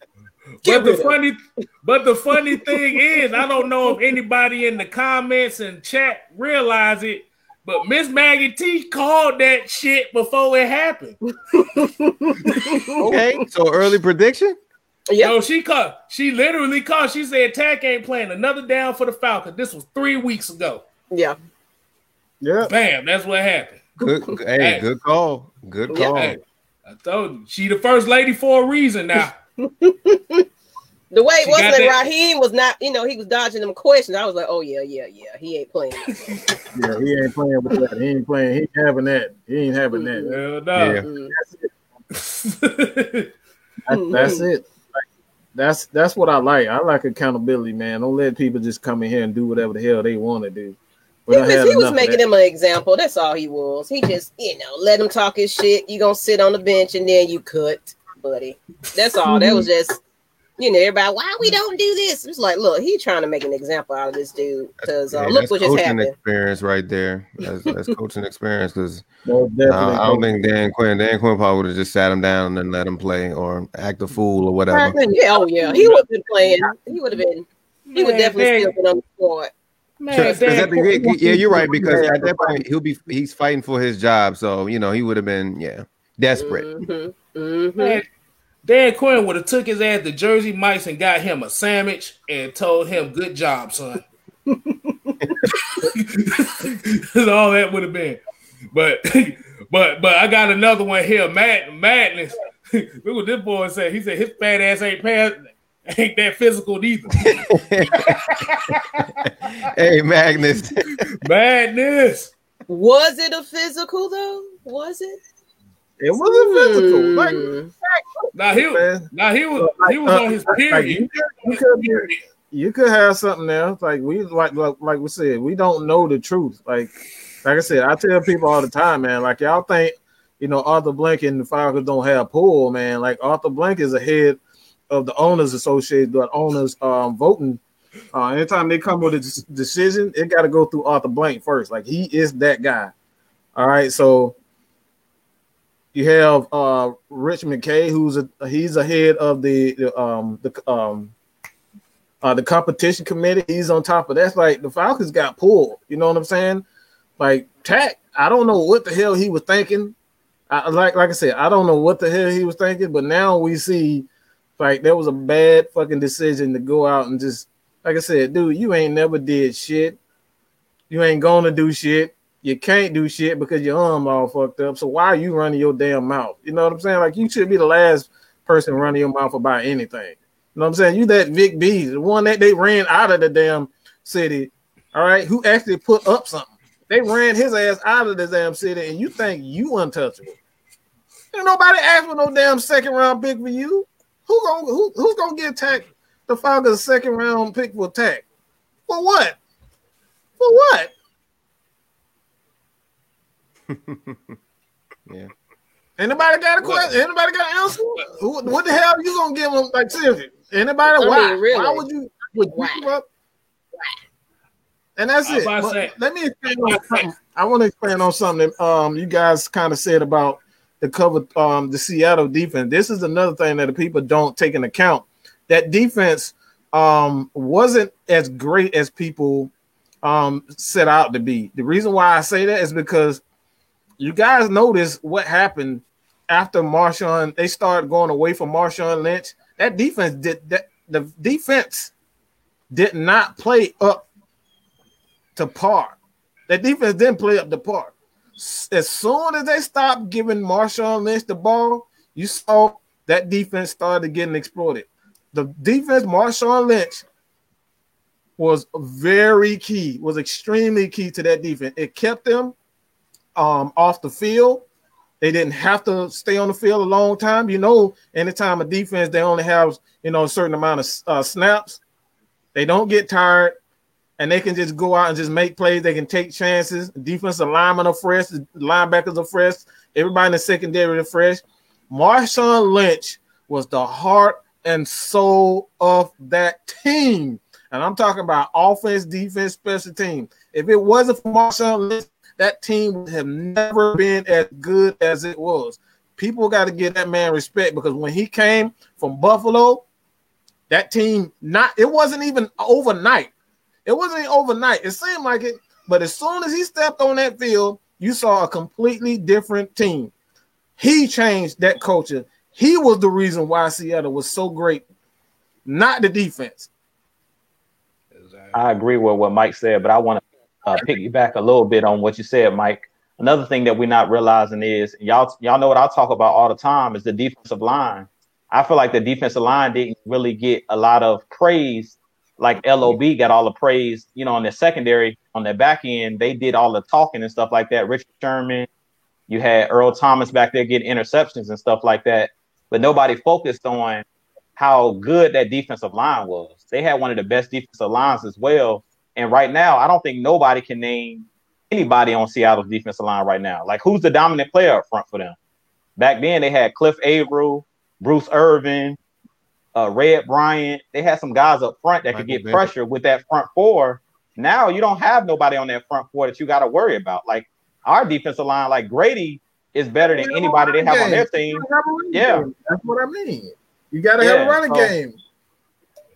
S3: Get
S2: but the
S3: rid of
S2: funny, but the funny thing is, I don't know if anybody in the comments and chat realize it. but Miss Maggie T called that shit before it happened.
S6: Okay, so early prediction.
S3: Yep.
S2: No, she called. She literally called. She said Takk ain't playing another down for the Falcons. This was three weeks ago.
S3: Yeah.
S4: Yeah.
S2: Bam, that's what happened.
S6: Good, hey,
S2: Hey.
S6: good call. Good
S3: Yeah.
S6: call.
S2: Hey, I told you, she the first lady for a reason now.
S3: The way it
S2: She wasn't
S3: that
S2: that-
S3: Raheem was not, you know, he was dodging them questions. I was like, oh yeah, yeah, yeah, he ain't playing.
S4: Yeah, he ain't playing with that. He ain't playing. He ain't having that. He ain't having that.
S2: Hell no.
S6: Yeah.
S3: Mm.
S4: That- that's it. Like, that's that's what I like. I like accountability, man. Don't let people just come in here and do whatever the hell they want to do.
S3: He was, he was making him an example. That's all he was. He just, you know, let him talk his shit. You gonna sit on the bench and then you cut, buddy. That's all. That was just, you know, everybody. Why we don't do this? It's like, look, he trying to make an example out of this dude because uh,
S6: Yeah,
S3: look what just
S6: coaching
S3: happened.
S6: experience right there. That's, that's coaching experience because
S4: Most
S6: I don't think Dan Quinn, Dan Quinn probably would have just sat him down and let him play or act a fool or whatever.
S3: Yeah, oh yeah, he would have been playing. He would have been. He would
S2: Man,
S3: definitely
S2: Dan-
S3: still been on the squad.
S2: Man,
S6: 'Cause
S2: Dan
S6: at yeah, you're right because at that point he'll be he's fighting for his job, so you know he would have been yeah desperate.
S3: Mhm, mhm.
S2: Man, Dan Quinn would have took his ass to Jersey Mike's and got him a sandwich and told him, "Good job, son." All that would have been. But but but I got another one here. Mad madness. Look what this boy said. He said his fat ass ain't pass, ain't that physical either.
S6: hey Magnus,
S2: Madness.
S3: Was it a physical though? Was it?
S4: It wasn't physical. Like,
S3: Hmm.
S2: Now he was
S4: Man.
S2: now he was he was on his
S4: like,
S2: period.
S4: you, could, you, could, you could have something else. Like we like, like like we said, we don't know the truth. Like like I said, I tell people all the time, man. Like y'all think, you know, Arthur Blank and the Falcons don't have pull, man. Like Arthur Blank is ahead of the owners associated, the owners um voting. Uh, anytime they come with a decision, it got to go through Arthur Blank first. Like he is that guy. All right, so you have uh Rich McKay, who's a he's ahead of the, the um the um uh the competition committee. He's on top of that's like the Falcons got pulled. You know what I'm saying? Like Takk, I don't know what the hell he was thinking. I like like I said, I don't know what the hell he was thinking, but now we see like there was a bad fucking decision to go out and just like I said, dude, you ain't never did shit. You ain't gonna do shit. You can't do shit because your arm all fucked up. So why are you running your damn mouth? You know what I'm saying? Like you should be the last person running your mouth about anything. You know what I'm saying? You that Vic B, the one that they ran out of the damn city. All right, who actually put up something? They ran his ass out of the damn city, and you think you untouchable? Ain't nobody asked for no damn second round pick for you. Who gonna who, who's gonna get Takk the Falcons second round pick for Takk? For what? For what?
S6: yeah,
S4: Anybody got a question? Anybody got an answer? Who, what the hell are you gonna give them? Like seriously, anybody?
S3: I
S4: why?
S3: mean, really.
S4: Why would you? Would you
S3: Why?
S4: give up? And that's it.
S2: about to
S4: But
S2: say-
S4: let me explain on something. I want to explain on something that um you guys kind of said about the cover um the Seattle defense. This is another thing that the people don't take into account. That defense um wasn't as great as people um set out to be. The reason why I say that is because you guys notice what happened after Marshawn. They started going away from Marshawn Lynch. That defense did that. The defense did not play up to par. That defense didn't play up to par. As soon as they stopped giving Marshawn Lynch the ball, you saw that defense started getting exploited. The defense, Marshawn Lynch, was very key, was extremely key to that defense. It kept them um, off the field. They didn't have to stay on the field a long time. You know, anytime a defense they only have you know a certain amount of uh, snaps, they don't get tired, and they can just go out and just make plays. They can take chances. Defensive linemen are fresh, linebackers are fresh. Everybody in the secondary is fresh. Marshawn Lynch was the heart and soul of that team, and I'm talking about offense, defense, special team. If it wasn't for Marshawn Lynch, that team would have never been as good as it was. People got to give that man respect because when he came from Buffalo, that team not it wasn't even overnight. It wasn't overnight. It seemed like it, But as soon as he stepped on that field, you saw a completely different team. He changed that culture. He was the reason why Seattle was so great, not the defense.
S5: I agree with what Mike said, but I want to uh, piggyback a little bit on what you said, Mike. Another thing that we're not realizing is y'all y'all know what I talk about all the time is the defensive line. I feel like the defensive line didn't really get a lot of praise. Like LOB got all the praise, you know, on their secondary, on their back end, they did all the talking and stuff like that. Richard Sherman, you had Earl Thomas back there getting interceptions and stuff like that, but nobody focused on how good that defensive line was. They had one of the best defensive lines as well. And right now, I don't think nobody can name anybody on Seattle's defensive line right now. Like, who's the dominant player up front for them? Back then, they had Cliff Avril, Bruce Irvin, uh, Red Bryant. They had some guys up front that Michael could get Bennett. pressure with that front four. Now you don't have nobody on that front four that you got to worry about. Like our defensive line, like Grady is better than anybody they have game. on their team. Yeah,
S4: game. that's what I mean. You got to yeah, have a running so, game.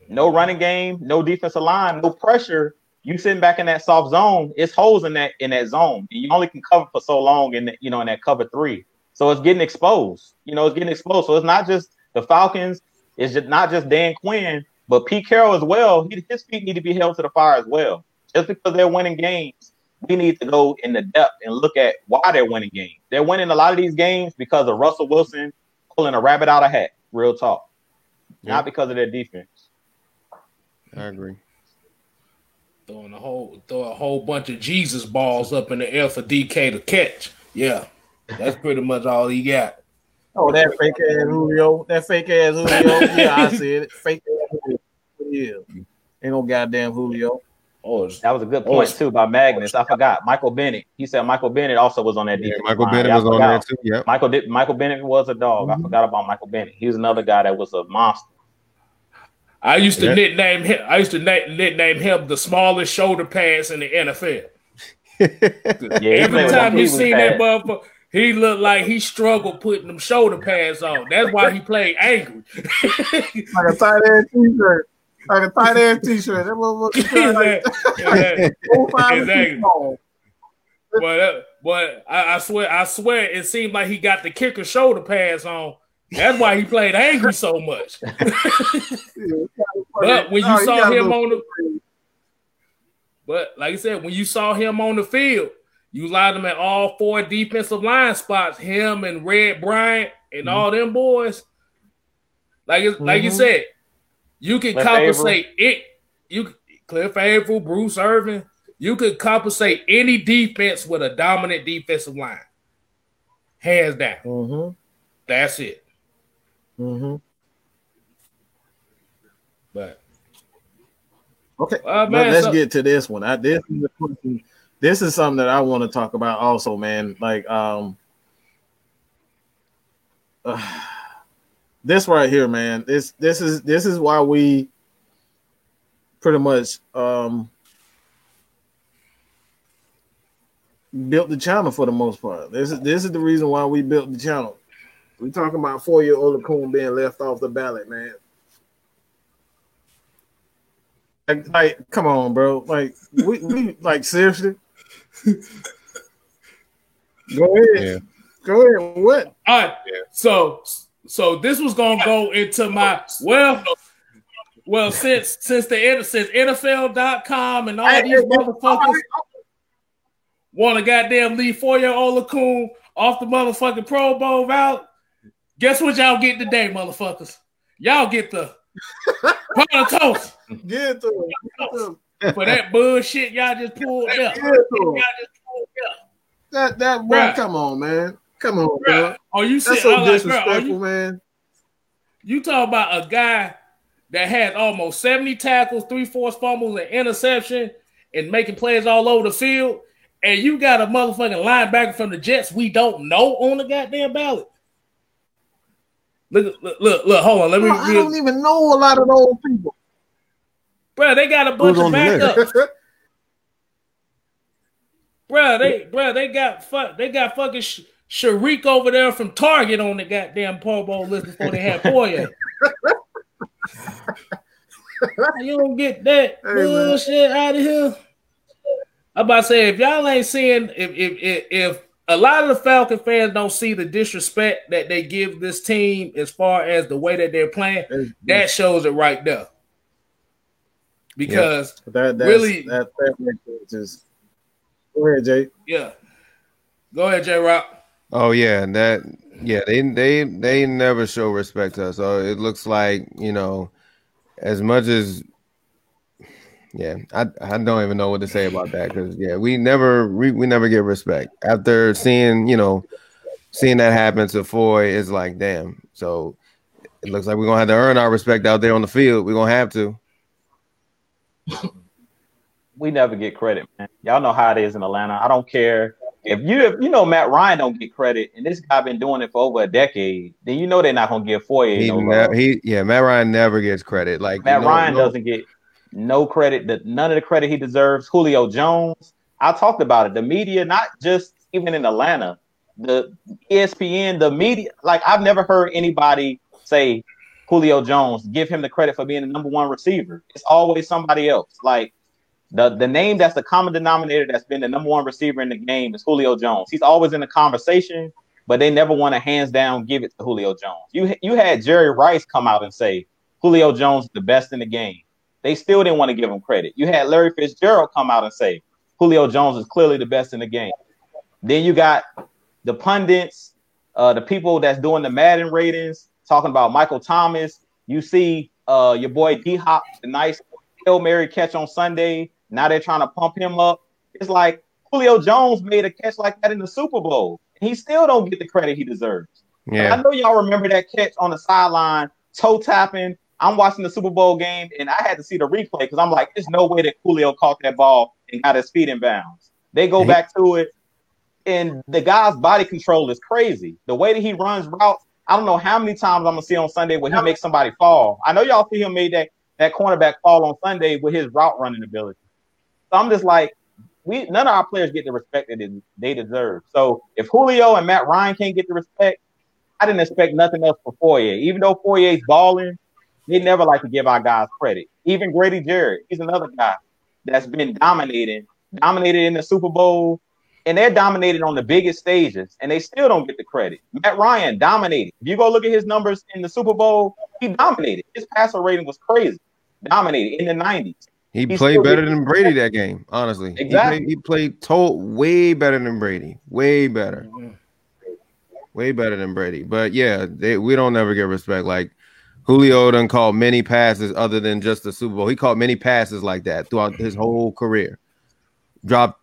S5: No running game, no defensive line, no pressure. You sitting back in that soft zone, it's holes in that in that zone. And you only can cover for so long in the, you know in that cover three. So it's getting exposed. You know, it's getting exposed. So it's not just the Falcons, it's just not just Dan Quinn, but Pete Carroll as well. He, his feet need to be held to the fire as well. Just because they're winning games, we need to go in the depth and look at why they're winning games. They're winning a lot of these games because of Russell Wilson pulling a rabbit out of hat. Real talk, yeah. not because of their defense.
S6: I agree.
S2: Throwing a whole throw a whole bunch of Jesus balls up in the air for DK to catch. Yeah, that's pretty much all he got.
S4: Oh, that fake ass Julio. That fake ass Julio. yeah, I see it. Fake ass Julio. Yeah. Ain't no goddamn Julio.
S5: Oh, that was a good point oh, too by Magnus. I forgot Michael Bennett. He said Michael Bennett also was on that
S6: defense. Yeah, Michael line. Bennett was on there too. Yeah,
S5: Michael did. Michael Bennett was a dog. Mm-hmm. I forgot about Michael Bennett. He was another guy that was a monster.
S2: I used to yeah. nickname him. I used to nickname him the smallest shoulder pads in the NFL. yeah, Every time you see that motherfucker, he looked like he struggled putting them shoulder pads on. That's why he played angry.
S4: like a tight end t-shirt like a tight end t-shirt. That motherfucker like,
S2: exactly. But uh, but I, I, swear I swear it seemed like he got the kicker shoulder pads on. That's why he played angry so much. but when you oh, saw him on the but like I said, when you saw him on the field, you lined him at all four defensive line spots, him and Red Bryant and mm-hmm. all them boys. Like mm-hmm. like you mm-hmm. said, you can Cliff compensate it. You Cliff Avril, Bruce Irvin. You could compensate any defense with a dominant defensive line. Hands down.
S4: Mm-hmm.
S2: That's it.
S4: Mm-hmm.
S2: But
S4: okay, uh, man, let's so, get to this one. I this is this is something that I want to talk about also, man. Like um. Uh, this right here, man. This this is this is why we pretty much um built the channel for the most part. This is this is the reason why we built the channel. We talking about Foye Oluokun being left off the ballot, man. Like, like, come on, bro. Like, we, we like seriously. Go ahead. Yeah. Go ahead. What?
S2: All right. Yeah. So so this was gonna go into my well, well since since the since NFL.com and all these motherfuckers want to goddamn leave Foye Oluokun off the motherfucking Pro Bowl route. Guess what y'all get today, motherfuckers? Y'all get the pound toast.
S4: Get to
S2: for that bullshit y'all just pulled up.
S4: That that boy, come on, man. Come on, bro.
S2: Oh, you
S4: That's so like, oh, disrespectful, you, man.
S2: You talk about a guy that had almost 70 tackles, three forced fumbles, and interception, and making plays all over the field, and you got a motherfucking linebacker from the Jets we don't know on the goddamn ballot. Look, look, look, look hold on. Let me.
S4: I don't even know a lot of those people.
S2: Bro, they got a bunch of backups. bro, they, bro, they got fuck, they got fucking. Sh- Shareek over there from Target on the goddamn Pro Bowl list before they had Poyer. you don't get that hey, bullshit man. out of here. I'm about to say if y'all ain't seeing if if if, if a lot of the Falcon fans don't see the disrespect that they give this team as far as the way that they're playing, that shows it right there. Because
S4: That that's,
S2: Really-
S4: that that just go ahead, Jay.
S2: yeah, go ahead, J Rock.
S6: Oh yeah, and that yeah, they they they never show respect to us. So it looks like, you know, as much as yeah, I I don't even know what to say about that because yeah, we never we, we never get respect. After seeing, you know, seeing that happen to Foye is like damn. So it looks like we're gonna have to earn our respect out there on the field. We're gonna have to.
S5: we never get credit, man. Y'all know how it is in Atlanta. I don't care if you if you know Matt Ryan don't get credit, and this guy been doing it for over a decade. Then you know they're not gonna give Foye
S6: He,
S5: no
S6: ne- he yeah, Matt Ryan never gets credit. Like
S5: Matt
S6: no-
S5: Ryan
S6: no-
S5: doesn't get no credit. That none of the credit he deserves. Julio Jones. I talked about it. The media, not just even in Atlanta, the ESPN, the media. Like I've never heard anybody say Julio Jones give him the credit for being the number one receiver. It's always somebody else. Like the the name that's the common denominator that's been the number one receiver in the game is Julio Jones. He's always in the conversation, but they never want to hands down give it to Julio Jones. You you had Jerry Rice come out and say Julio Jones the best in the game. They still didn't want to give him credit. You had Larry Fitzgerald come out and say Julio Jones is clearly the best in the game. Then you got the pundits, uh, the people that's doing the Madden ratings, talking about Michael Thomas. You see uh, your boy D Hop, the nice Hail Mary catch on Sunday. Now they're trying to pump him up. It's like Julio Jones made a catch like that in the Super Bowl. He still don't get the credit he deserves.
S6: Yeah.
S5: I know y'all remember that catch on the sideline, toe tapping. I'm watching the Super Bowl game and I had to see the replay because I'm like, there's no way that Julio caught that ball and got his feet in bounds. They go back to it, and the guy's body control is crazy. The way that he runs routes, I don't know how many times I'm gonna see on Sunday where he makes somebody fall. I know y'all see him made that that cornerback fall on Sunday with his route running ability. So I'm just like, we none of our players get the respect that they- deserve. So if Julio and Matt Ryan can't get the respect, I didn't expect nothing else for Foye. Even though Foye's balling, they never like to give our guys credit. Even Grady Jarrett, he's another guy that's been dominating, dominated in the Super Bowl, and they're dominated on the biggest stages, and they still don't get the credit. Matt Ryan dominated. If you go look at his numbers in the Super Bowl, he dominated. His passer rating was crazy, dominated in the 90s.
S6: He
S5: He's
S6: played better than Brady that game, honestly. He
S5: Exactly.
S6: played, he played told way better than Brady. Way better. Mm-hmm. Way better than Brady. But yeah, they, we don't never get respect. Like Julio done called many passes other than just the Super Bowl. He caught many passes like that throughout his whole career. Dropped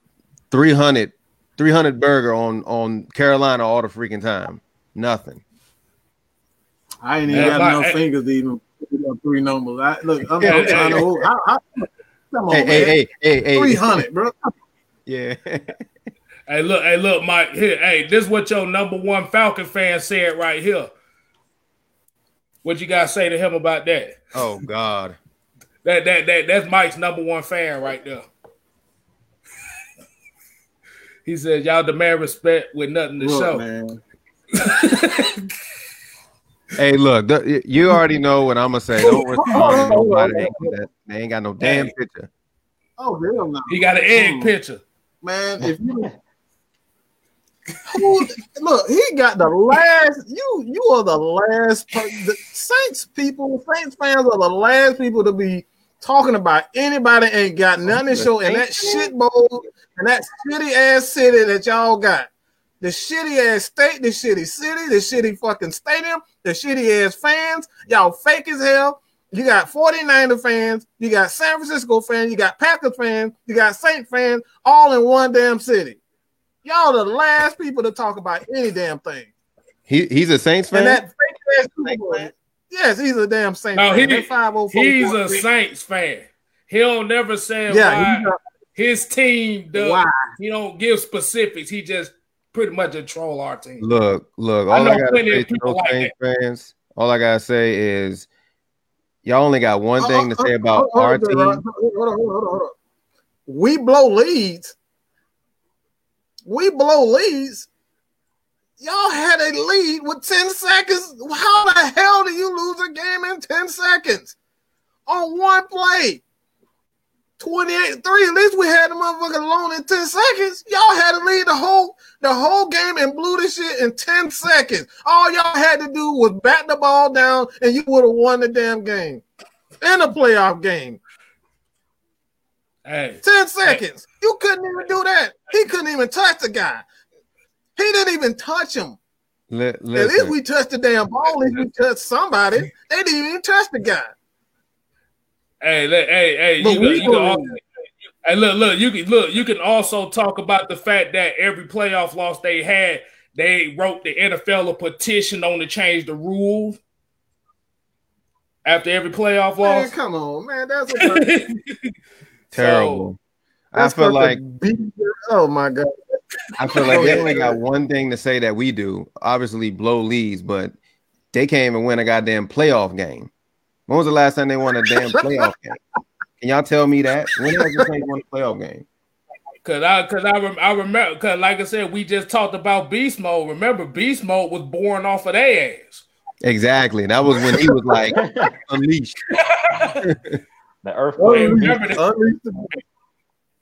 S6: 300, 300 burger on, on Carolina all the freaking time. Nothing.
S4: I ain't even got
S2: my-
S4: enough
S2: hey-
S4: fingers to even three numbers. I, look, I'm,
S6: Yeah,
S4: I'm trying to hold. How, how, come on,
S6: Hey,
S4: man.
S6: hey, hey, hey, hey.
S4: Three hundred, bro.
S6: Yeah.
S2: Hey, look, hey, look, Mike. Here, hey, this is what your number one Falcon fan said right here. What you guys say to him about that?
S6: oh God.
S2: That that that that's Mike's number one fan right there. he said, "Y'all demand respect with nothing to
S4: Look,
S2: show."
S4: man.
S6: Hey, look, th- you already know what I'm gonna say. Don't respond to nobody. They ain't, got they ain't got no damn
S2: Hey.
S6: picture.
S4: Oh hell no,
S2: He got an egg
S4: Hmm.
S2: picture.
S4: man. If you Who, look, he got the last. You you are the last. Per, the Saints people, Saints fans are the last people to be talking about anybody ain't got nothing to show in that shit bowl and that shitty ass city that y'all got. The shitty ass state, the shitty city, the shitty fucking stadium, the shitty ass fans. Y'all fake as hell. You got 49er fans, you got San Francisco fans, you got Packers fans, you got Saint fans, all in one damn city. Y'all the last people to talk about any damn thing.
S6: He he's a Saints fan.
S4: And that fake ass Super Yes, he's a damn Saint
S2: No,
S4: fan.
S2: he-
S4: That 504
S2: He's a Saints fan. He'll never say
S4: Yeah,
S2: why
S4: a-
S2: his team does.
S4: Why?
S2: He don't give specifics. He just pretty much a troll our team.
S6: Look, look. All
S2: know
S6: I, gotta say to those
S2: like
S6: Saints fans, all I gotta say is, y'all only got one thing to say about our team.
S4: Hold on, hold on, hold on. We blow leads. We blow leads. Y'all had a lead with 10 seconds. How the hell do you lose a game in 10 seconds? On one play. 28 3. At least we had the motherfucker alone in 10 seconds. Y'all had to lead the whole the whole game and blew this shit in 10 seconds. All y'all had to do was bat the ball down and you would have won the damn game. In a playoff game.
S2: Hey,
S4: 10 seconds. You couldn't even do that. He couldn't even touch the guy. He didn't even touch him.
S6: Li-
S4: At least we touched the damn ball. If least we touched somebody. They didn't even touch the guy.
S2: hey, look, hey, hey,
S4: But
S2: you,
S4: we
S2: can, you can also, hey, look, look, you can look, you can also talk about the fact that every playoff loss they had, they wrote the NFL a petition on to change the rules after every playoff
S4: Man,
S2: loss.
S4: come on, man. That's a
S6: terrible. I feel like
S4: oh my god.
S6: I feel like they only got one thing to say that we do. Obviously, blow leads, but they can't even win a goddamn playoff game. When was the last time they won a damn playoff game? Can y'all tell me that? When has the Saints won a playoff game?
S2: Cause I, cause I, rem- I remember, cause like I said, we just talked about beast mode. Remember, beast mode was born off of their ass.
S6: Exactly. That was when he was like unleashed.
S5: The
S2: Hey,
S5: earthquake.
S2: remember that?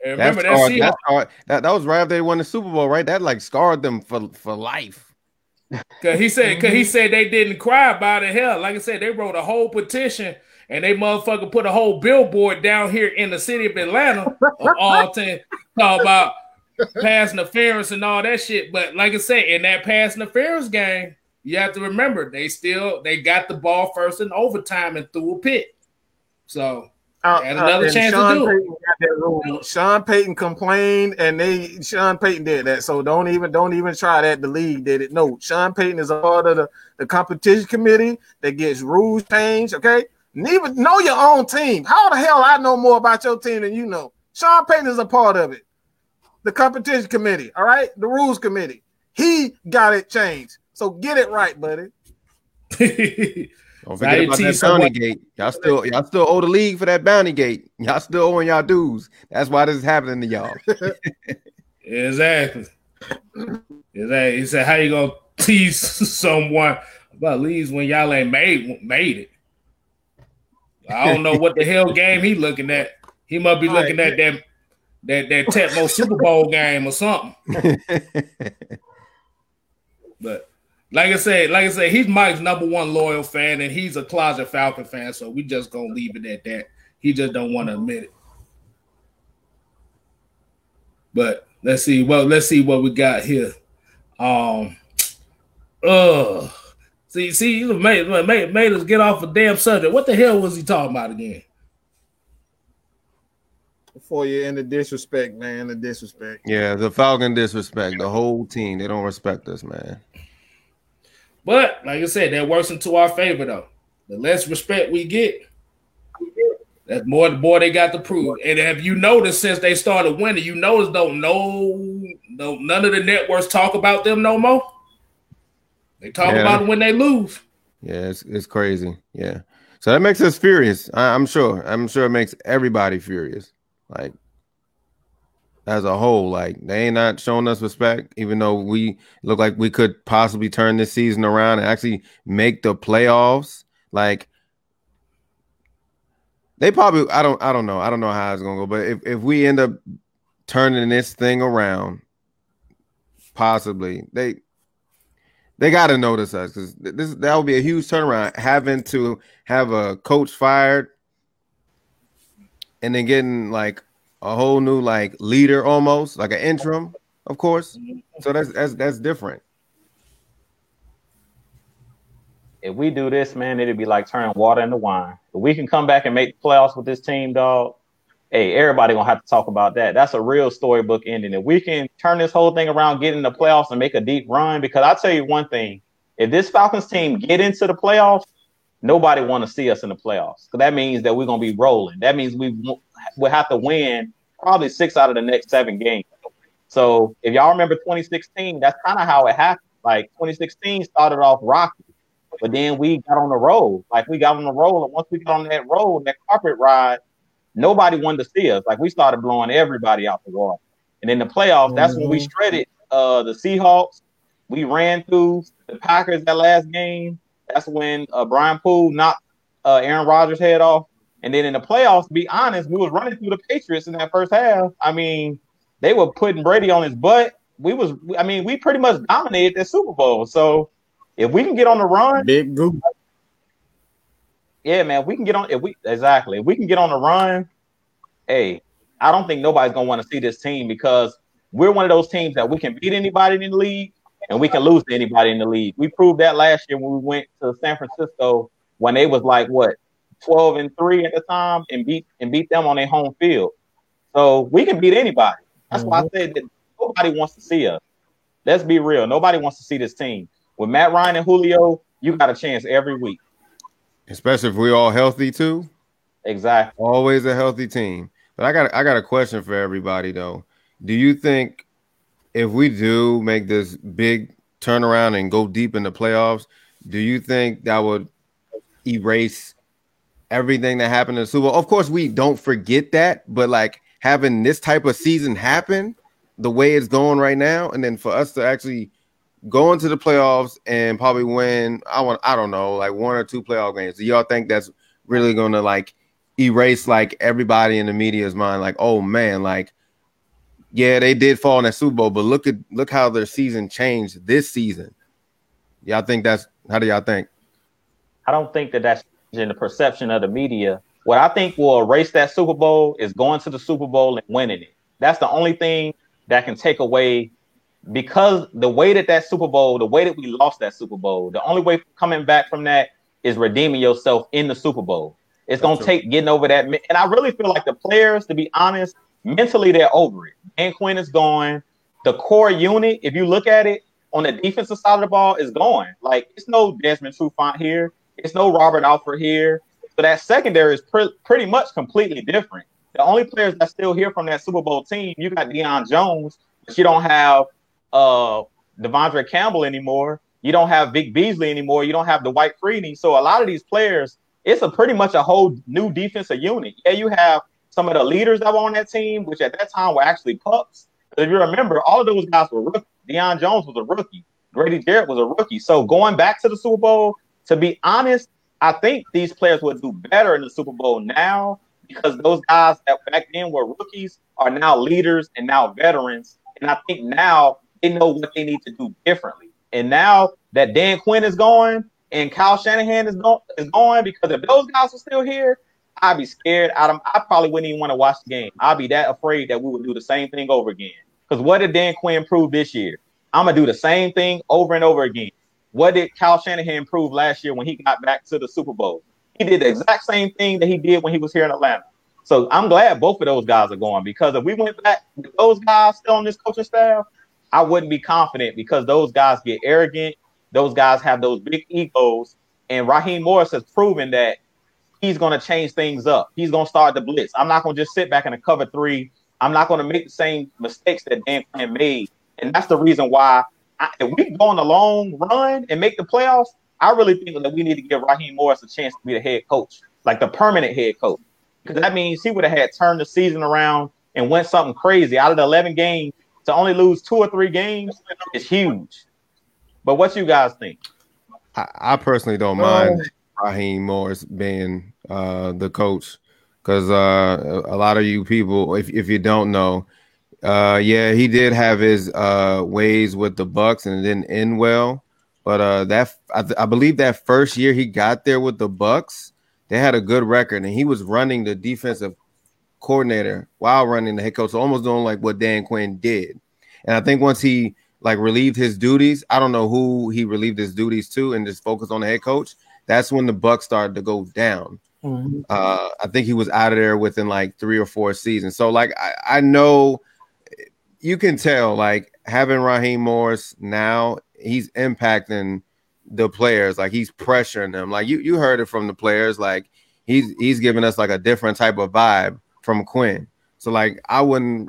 S2: And
S6: That's
S2: remember that?
S6: scarred, that, scarred, that, that was right after they won the Super Bowl, right? That like scarred them for, for life.
S2: Cause he said, cause he mhm. said they didn't cry about it. Hell, like I said, they wrote a whole petition and they motherfucker put a whole billboard down here in the city of Atlanta of all ten talk about pass interference and all that shit. But like I said, in that pass interference game, you have to remember they still they got the ball first in overtime and threw a pick. So
S4: Uh,
S2: Had another
S4: and
S2: chance to
S4: Sean
S2: do it.
S4: Payton that rule. Sean Payton complained, and they Sean Payton did that. So don't even don't even try that. The league did it. No, Sean Payton is a part of the, the competition committee that gets rules changed. Okay, even know your own team. How the hell I know more about your team than you know? Sean Payton is a part of it. The competition committee. All right, the rules committee. He got it changed. So get it right, buddy.
S6: Don't forget
S2: you
S6: about
S2: tease
S6: that
S2: someone-
S6: bounty gate. Y'all still y'all still owe the league for that bounty gate. Y'all still owing y'all dues. That's why this is happening to y'all.
S2: Exactly. Exactly. He said, "How you gonna tease someone about leaves when y'all ain't made made it?" I don't know what the hell game he looking at. He must be
S4: All right.
S2: looking at that that that Tecmo Super Bowl game or something. But like I said, like I said, he's Mike's number one loyal fan, and he's a closet Falcon fan. So we just gonna leave it at that. He just don't want to admit it. But let's see. Well, let's see what we got here. Um, uh, see, see, you made, made made us get off a damn subject. What the hell was he talking about again?
S4: Before you in the disrespect, man, the disrespect.
S6: yeah, the Falcon disrespect the whole team. They don't respect us, man.
S2: But like I said, that works into our favor though. The less respect we get, that's more the more they got to prove. And have you noticed since they started winning, you notice don't no no none of the networks talk about them no more. They talk
S6: Yeah.
S2: about when they lose.
S6: Yeah, it's it's crazy. Yeah, so that makes us furious. I, I'm sure. I'm sure it makes everybody furious. Like as a whole, like they ain't not showing us respect, even though we look like we could possibly turn this season around and actually make the playoffs. Like they probably, I don't, I don't know, I don't know how it's gonna go, but if if we end up turning this thing around, possibly they they got to notice us because this that would be a huge turnaround. Having to have a coach fired and then getting like a whole new like leader almost like an interim, of course. So that's that's that's different.
S5: If we do this, man, it'd be like turning water into wine. If we can come back and make the playoffs with this team, dog, hey, everybody gonna have to talk about that. That's a real storybook ending. If we can turn this whole thing around, get in the playoffs, and make a deep run, because I tell you one thing: if this Falcons team get into the playoffs, nobody want to see us in the playoffs. Because that means that we're gonna be rolling. That means we will have to win probably six out of the next seven games. So if y'all remember 2016, that's kind of how it happened. Like 2016 started off rocky, but then we got on the road. Like we got on the road, and once we got on that road, that carpet ride, nobody wanted to see us. Like we started blowing everybody out the water. And in the playoffs, that's when we shredded uh, the Seahawks. We ran through the Packers that last game. That's when uh, Brian Poole knocked uh, Aaron Rodgers' head off. And then in the playoffs, to be honest, we was running through the Patriots in that first half. I mean, they were putting Brady on his butt. We was, I mean, we pretty much dominated that Super Bowl. So if we can get on the run,
S1: Big group.
S5: yeah, man, we can get on. If we exactly, if we can get on the run, hey, I don't think nobody's gonna want to see this team because we're one of those teams that we can beat anybody in the league and we can lose to anybody in the league. We proved that last year when we went to San Francisco when they was like what 12 and 3 at the time and beat and beat them on their home field. So we can beat anybody. That's why I mm-hmm. said that nobody wants to see us. Let's be real. Nobody wants to see this team. With Matt Ryan and Julio, you got a chance every week.
S6: Especially if we're all healthy too.
S5: Exactly.
S6: Always a healthy team. But I got I got a question for everybody though. Do you think if we do make this big turnaround and go deep in the playoffs, do you think that would erase everything that happened in the Super Bowl? Of course, we don't forget that, but like having this type of season happen the way it's going right now, and then for us to actually go into the playoffs and probably win, I want I don't know, like one or two playoff games. Do y'all think that's really gonna like erase like everybody in the media's mind, like, oh man, like yeah, they did fall in that Super Bowl, but look at look how their season changed this season. Y'all think that's how do y'all think?
S5: I don't think that that's in the perception of the media. What I think will erase that Super Bowl is going to the Super Bowl and winning it. That's the only thing that can take away because the way that that Super Bowl, the way that we lost that Super Bowl, the only way coming back from that is redeeming yourself in the Super Bowl. It's going to take getting over that. And I really feel like the players, to be honest, mentally they're over it. Dan Quinn is gone. The core unit, if you look at it on the defensive side of the ball, is gone. Like it's no Desmond Trufant here. It's no Robert Alford here. So that secondary is pre- pretty much completely different. The only players that still here from that Super Bowl team, you got Deion Jones, but you don't have uh De'Vondre Campbell anymore. You don't have Vic Beasley anymore. You don't have Dwight Freeney. So a lot of these players, it's a pretty much a whole new defensive unit. Yeah, you have some of the leaders that were on that team, which at that time were actually pups. If you remember, all of those guys were rookies. Deion Jones was a rookie. Grady Jarrett was a rookie. So going back to the Super Bowl, to be honest, I think these players would do better in the Super Bowl now because those guys that back then were rookies are now leaders and now veterans. And I think now they know what they need to do differently. And now that Dan Quinn is going and Kyle Shanahan is, go- is going, because if those guys were still here, I'd be scared. I'd, I probably wouldn't even want to watch the game. I'd be that afraid that we would do the same thing over again. Because what did Dan Quinn prove this year? I'm gonna do the same thing over and over again. What did Kyle Shanahan prove last year when he got back to the Super Bowl? He did the exact same thing that he did when he was here in Atlanta. So I'm glad both of those guys are going because if we went back those guys still on this coaching staff, I wouldn't be confident because those guys get arrogant. Those guys have those big egos. And Raheem Morris has proven that he's going to change things up. He's going to start the blitz. I'm not going to just sit back in a cover three. I'm not going to make the same mistakes that Dan Quinn made. And that's the reason why I, if we go on a long run and make the playoffs, I really think that we need to give Raheem Morris a chance to be the head coach, like the permanent head coach. Because that means he would have had turned the season around and went something crazy. Out of the 11 games, to only lose two or three games is huge. But what you guys think?
S6: I, I personally don't mind Raheem Morris being uh, the coach because uh, a lot of you people, if, if you don't know, uh, yeah, he did have his uh, ways with the Bucks and it didn't end well. But uh, that I, I believe that first year he got there with the Bucks, they had a good record, and he was running the defensive coordinator while running the head coach, so almost doing like what Dan Quinn did. And I think once he like relieved his duties, I don't know who he relieved his duties to, and just focused on the head coach. That's when the Bucks started to go down.
S1: Mhm.
S6: Uh, I think he was out of there within like three or four seasons. So like I, I know you can tell like having Raheem Morris now, he's impacting the players. Like he's pressuring them. Like you you heard it from the players. Like he's he's giving us like a different type of vibe from Quinn. So like I wouldn't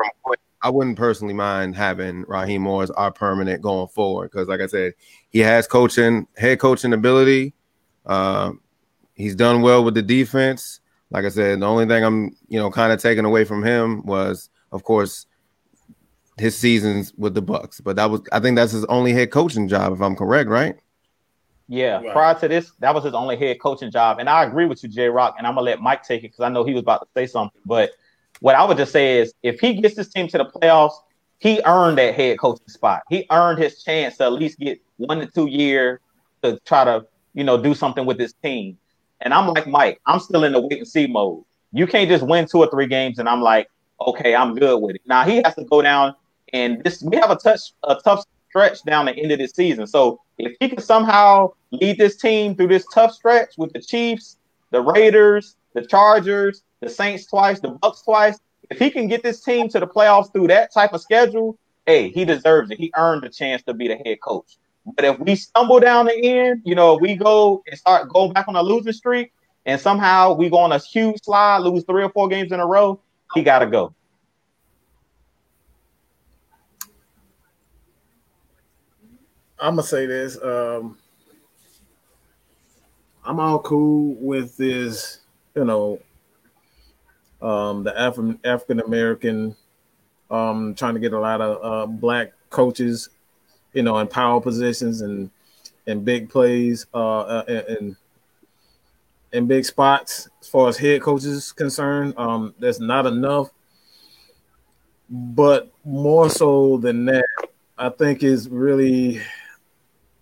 S6: I wouldn't personally mind having Raheem Morris our permanent going forward because like I said, he has coaching head coaching ability. Uh, he's done well with the defense. Like I said, the only thing I'm you know kind of taking away from him was of course his seasons with the Bucks. But that was I think that's his only head coaching job if I'm correct, right?
S5: Yeah,
S2: Right.
S5: prior to this, that was his only head coaching job. And I agree with you, J Rock, and I'm gonna let Mike take it because I know he was about to say something. But what I would just say is if he gets this team to the playoffs, he earned that head coaching spot. He earned his chance to at least get one to two years to try to, you know, do something with his team. And I'm like Mike, I'm still in the wait and see mode. You can't just win two or three games and I'm like, okay, I'm good with it. Now he has to go down and this we have a touch a tough stretch down the end of this season. So if he can somehow lead this team through this tough stretch with the Chiefs, the Raiders, the Chargers, the Saints twice, the Bucks twice, if he can get this team to the playoffs through that type of schedule, hey, he deserves it. He earned the chance to be the head coach. But if we stumble down the end, you know, if we go and start going back on a losing streak, and somehow we go on a huge slide, lose three or four games in a row, he got to go.
S4: I'm gonna say this. Um, I'm all cool with this. You know, um, the Afri- African American um, trying to get a lot of uh, black coaches, you know, in power positions and and big plays, uh, uh, and in big spots as far as head coaches concerned. Um, that's not enough. But more so than that, I think is really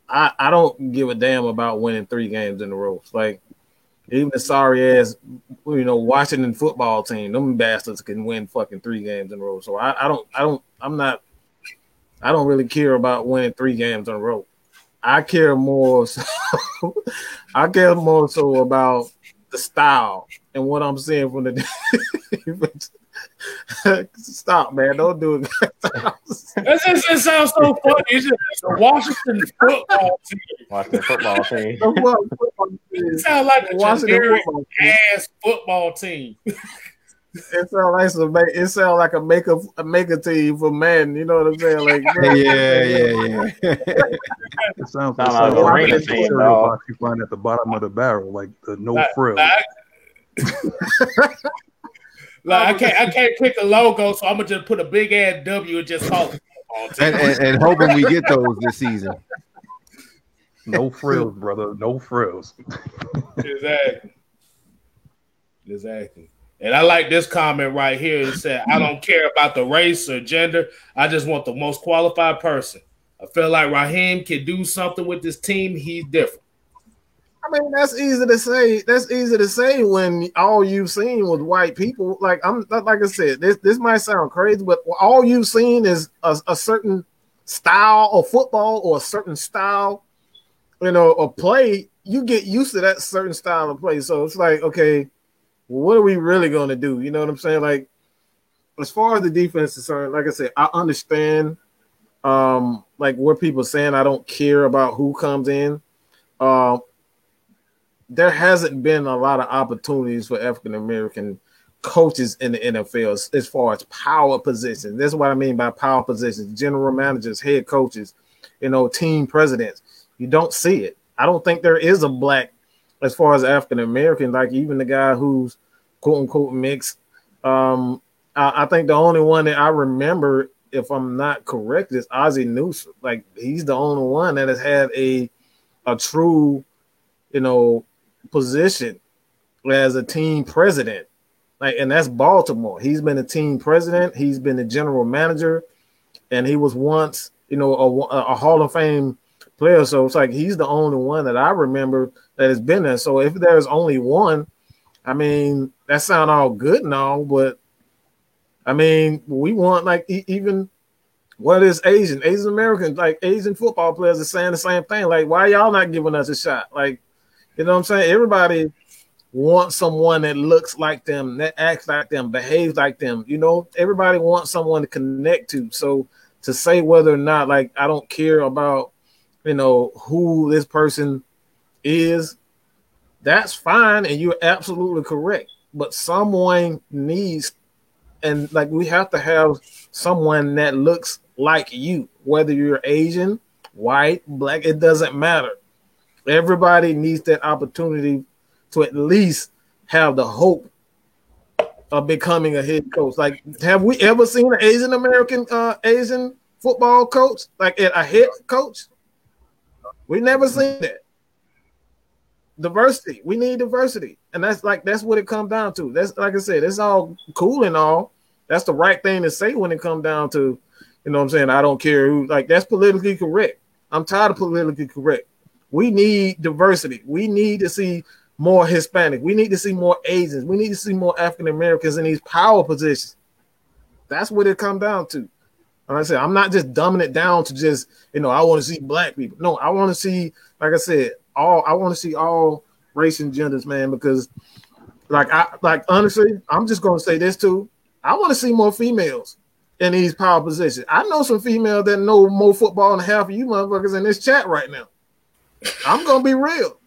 S4: I, I don't give a damn about winning three games in a row. Like even the sorry ass, you know, Washington football team, them bastards can win fucking three games in a row. So I, I don't, I don't, I'm not, I don't really care about winning three games in a row. I care more, so, I care more so about the style and what I'm seeing from the. Stop, man! Don't do it.
S2: That just it sounds so funny. It's just the Washington football team.
S5: Watch the football team.
S2: It sounds like a
S4: Washington
S2: generic
S4: football team.
S2: ass football team.
S4: It sounds like some, it sounds like a make a, a make a team for men. You know what I'm saying? Like,
S6: yeah, yeah, yeah.
S7: It sounds
S5: Sound
S7: like
S5: like
S4: a
S7: like
S5: team,
S7: cereal box you find at the bottom of the barrel, like the no
S2: Like-
S7: frill.
S2: Like, like, I can't I can't pick a logo, so I'm gonna just put a big ass W and just call it football.
S6: And, and, and hoping we get those this season.
S7: No frills, brother. No frills.
S2: Exactly. Exactly. And I like this comment right here. It said, I don't care about the race or gender. I just want the most qualified person. I feel like Raheem can do something with this team. He's different.
S4: I mean, that's easy to say. That's easy to say when all you've seen was white people. Like I'm, like I said, this this might sound crazy, but all you've seen is a, a certain style of football or a certain style, you know, of play. You get used to that certain style of play. So it's like, okay, what are we really going to do? You know what I'm saying? Like, as far as the defense is concerned, like I said, I understand, um, like what people saying. I don't care about who comes in. Um, there hasn't been a lot of opportunities for African American coaches in the NFL as, as far as power positions. That's what I mean by power positions: general managers, head coaches, you know, team presidents. You don't see it. I don't think there is a black as far as African American, like even the guy who's quote unquote mixed. Um, I, I think the only one that I remember, if I'm not correct, is Ozzie Newsome. Like he's the only one that has had a a true, you know, position as a team president. Like, and that's Baltimore. He's been a team president. He's been a general manager, and he was once, you know, a, a Hall of Fame player. So it's like he's the only one that I remember that has been there. So if there's only one, I mean, that sound all good and all, but I mean, we want like even what is Asian, Asian Americans, like Asian football players are saying the same thing. Like, why y'all not giving us a shot? Like, you know what I'm saying? Everybody wants someone that looks like them, that acts like them, behaves like them. You know, everybody wants someone to connect to. So to say whether or not, like, I don't care about, you know, who this person is, that's fine, and you're absolutely correct. But someone needs, and like we have to have someone that looks like you, whether you're Asian, white, black, it doesn't matter. Everybody needs that opportunity to at least have the hope of becoming a head coach. Like, have we ever seen an Asian American uh Asian football coach, like a head coach? We never seen that. diversity. We need diversity, and that's like that's what it comes down to. That's like I said, it's all cool and all. That's the right thing to say when it comes down to, you know, what I'm saying. I don't care who. Like that's politically correct. I'm tired of politically correct. We need diversity. We need to see more Hispanic. We need to see more Asians. We need to see more African Americans in these power positions. That's what it comes down to. Like I said, I'm not just dumbing it down to just, you know, I want to see black people. No, I want to see, like I said, all I want to see all race and genders, man, because like I like honestly, I'm just gonna say this too. I want to see more females in these power positions. I know some females that know more football than half of you motherfuckers in this chat right now. I'm gonna be real.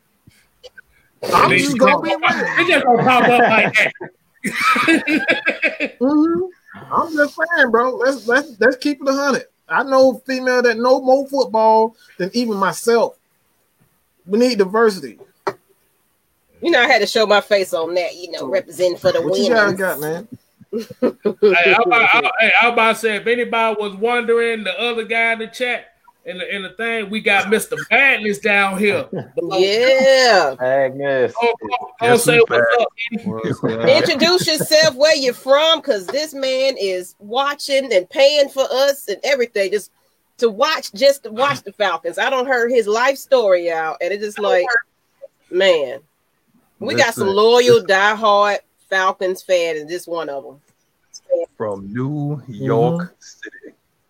S4: I'm just gonna be real.
S2: It just gonna pop up like that.
S4: Mhm. I'm just saying, bro. Let's let's let's keep it a hundred. I know female that know more football than even myself. We need diversity.
S3: You know, I had to show my face on that. You know, representing for the
S4: What you guys
S3: women.
S4: got, man?
S2: hey, I'm about, I, I'm about to say, if anybody was wondering, the other guy in the chat and the, and the thing, we got Mr. Madness down here.
S3: Uh, yeah.
S5: Agnes.
S2: Go, go, go
S7: Guess
S2: say what's up.
S6: What's up?
S3: Introduce yourself, where you're from, because this man is watching and paying for us and everything. Just to watch, just to watch the Falcons. I don't heard his life story out, and it's just oh, like, man, we got some
S7: Listen.
S3: loyal, diehard Falcons fan, and this one of them.
S7: from New York mm-hmm. City,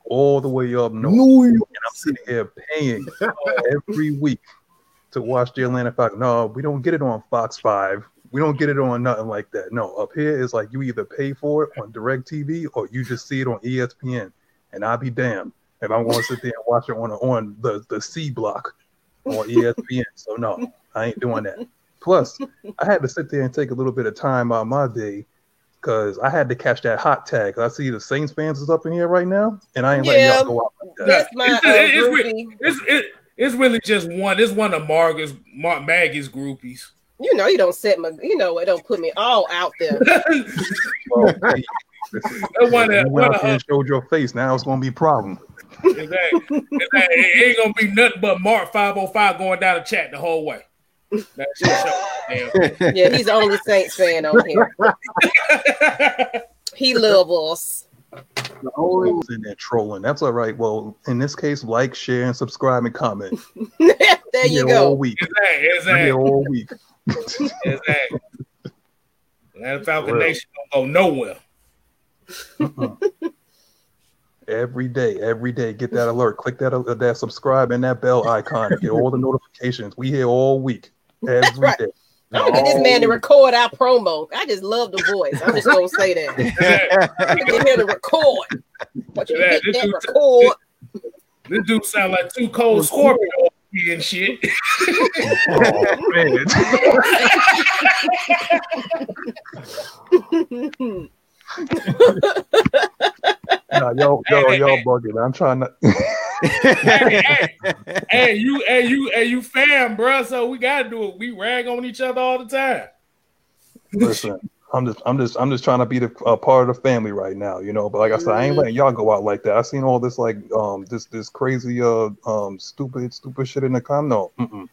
S7: all the way up north.
S4: New York.
S7: and I'm sitting here paying every week to watch the Atlanta Falcons. No, we don't get it on Fox Five. We don't get it on nothing like that. No, up here is like you either pay for it on DirecTV or you just see it on ESPN. And I'll be damned if I'm going to sit there and watch it on on the the C block on ESPN. So no, I ain't doing that. Plus, I had to sit there and take a little bit of time out of my day because I had to catch that hot tag. I see the Saints fans is up in here right now, and I ain't letting
S3: Yeah.
S7: y'all go out like that.
S3: That's my uh,
S2: It's- it's really- It's it's really just one. It's one of Margaret's Mar- Maggie's groupies.
S3: You know, you don't set my, you know, it don't put me all out there.
S7: Well, hey, listen,
S2: one
S7: you
S2: of-
S7: went
S2: one
S7: out
S2: of
S7: there and showed your face. Now it's gonna be a problem.
S2: Exactly. Exactly. It ain't gonna be nothing but Mark 505 going down the chat the whole way. That shit show.
S3: Yeah, he's the only Saints fan on here. He loves us.
S4: The only
S7: Who's in there trolling? That's all right. Well, in this case, like, share, and subscribe and comment.
S3: there
S7: We're
S3: you
S7: here All
S3: go.
S7: week.
S2: exactly.
S7: We're
S2: Exactly.
S7: all week.
S2: exactly. That Falcon
S7: Well.
S2: Nation don't go nowhere.
S7: Every day, every day, get that alert. Click that uh, that subscribe and that bell icon. Get all the notifications. We here all week, every
S3: right.
S7: day.
S3: I'm gonna get this man to record our promo. I just love the voice. I'm just gonna say that.
S2: Exactly.
S3: Get him to record. But you
S2: Yeah,
S3: hit
S2: this
S3: that
S2: dude-
S3: record.
S2: This dude sound like two cold Scorpio and shit.
S7: Oh, man. nah, y'all, y'all, y'all bugging. I'm trying to.
S2: hey, hey, hey, you, hey, you, hey, you fam, bro. So we gotta do it. We rag on each other all the time.
S7: Listen, I'm just, I'm just, I'm just trying to be the a part of the family right now, you know. But like I said, I ain't letting y'all go out like that. I seen all this like, um, this, this crazy, uh, um, stupid, stupid shit in the com. No, mm-mm.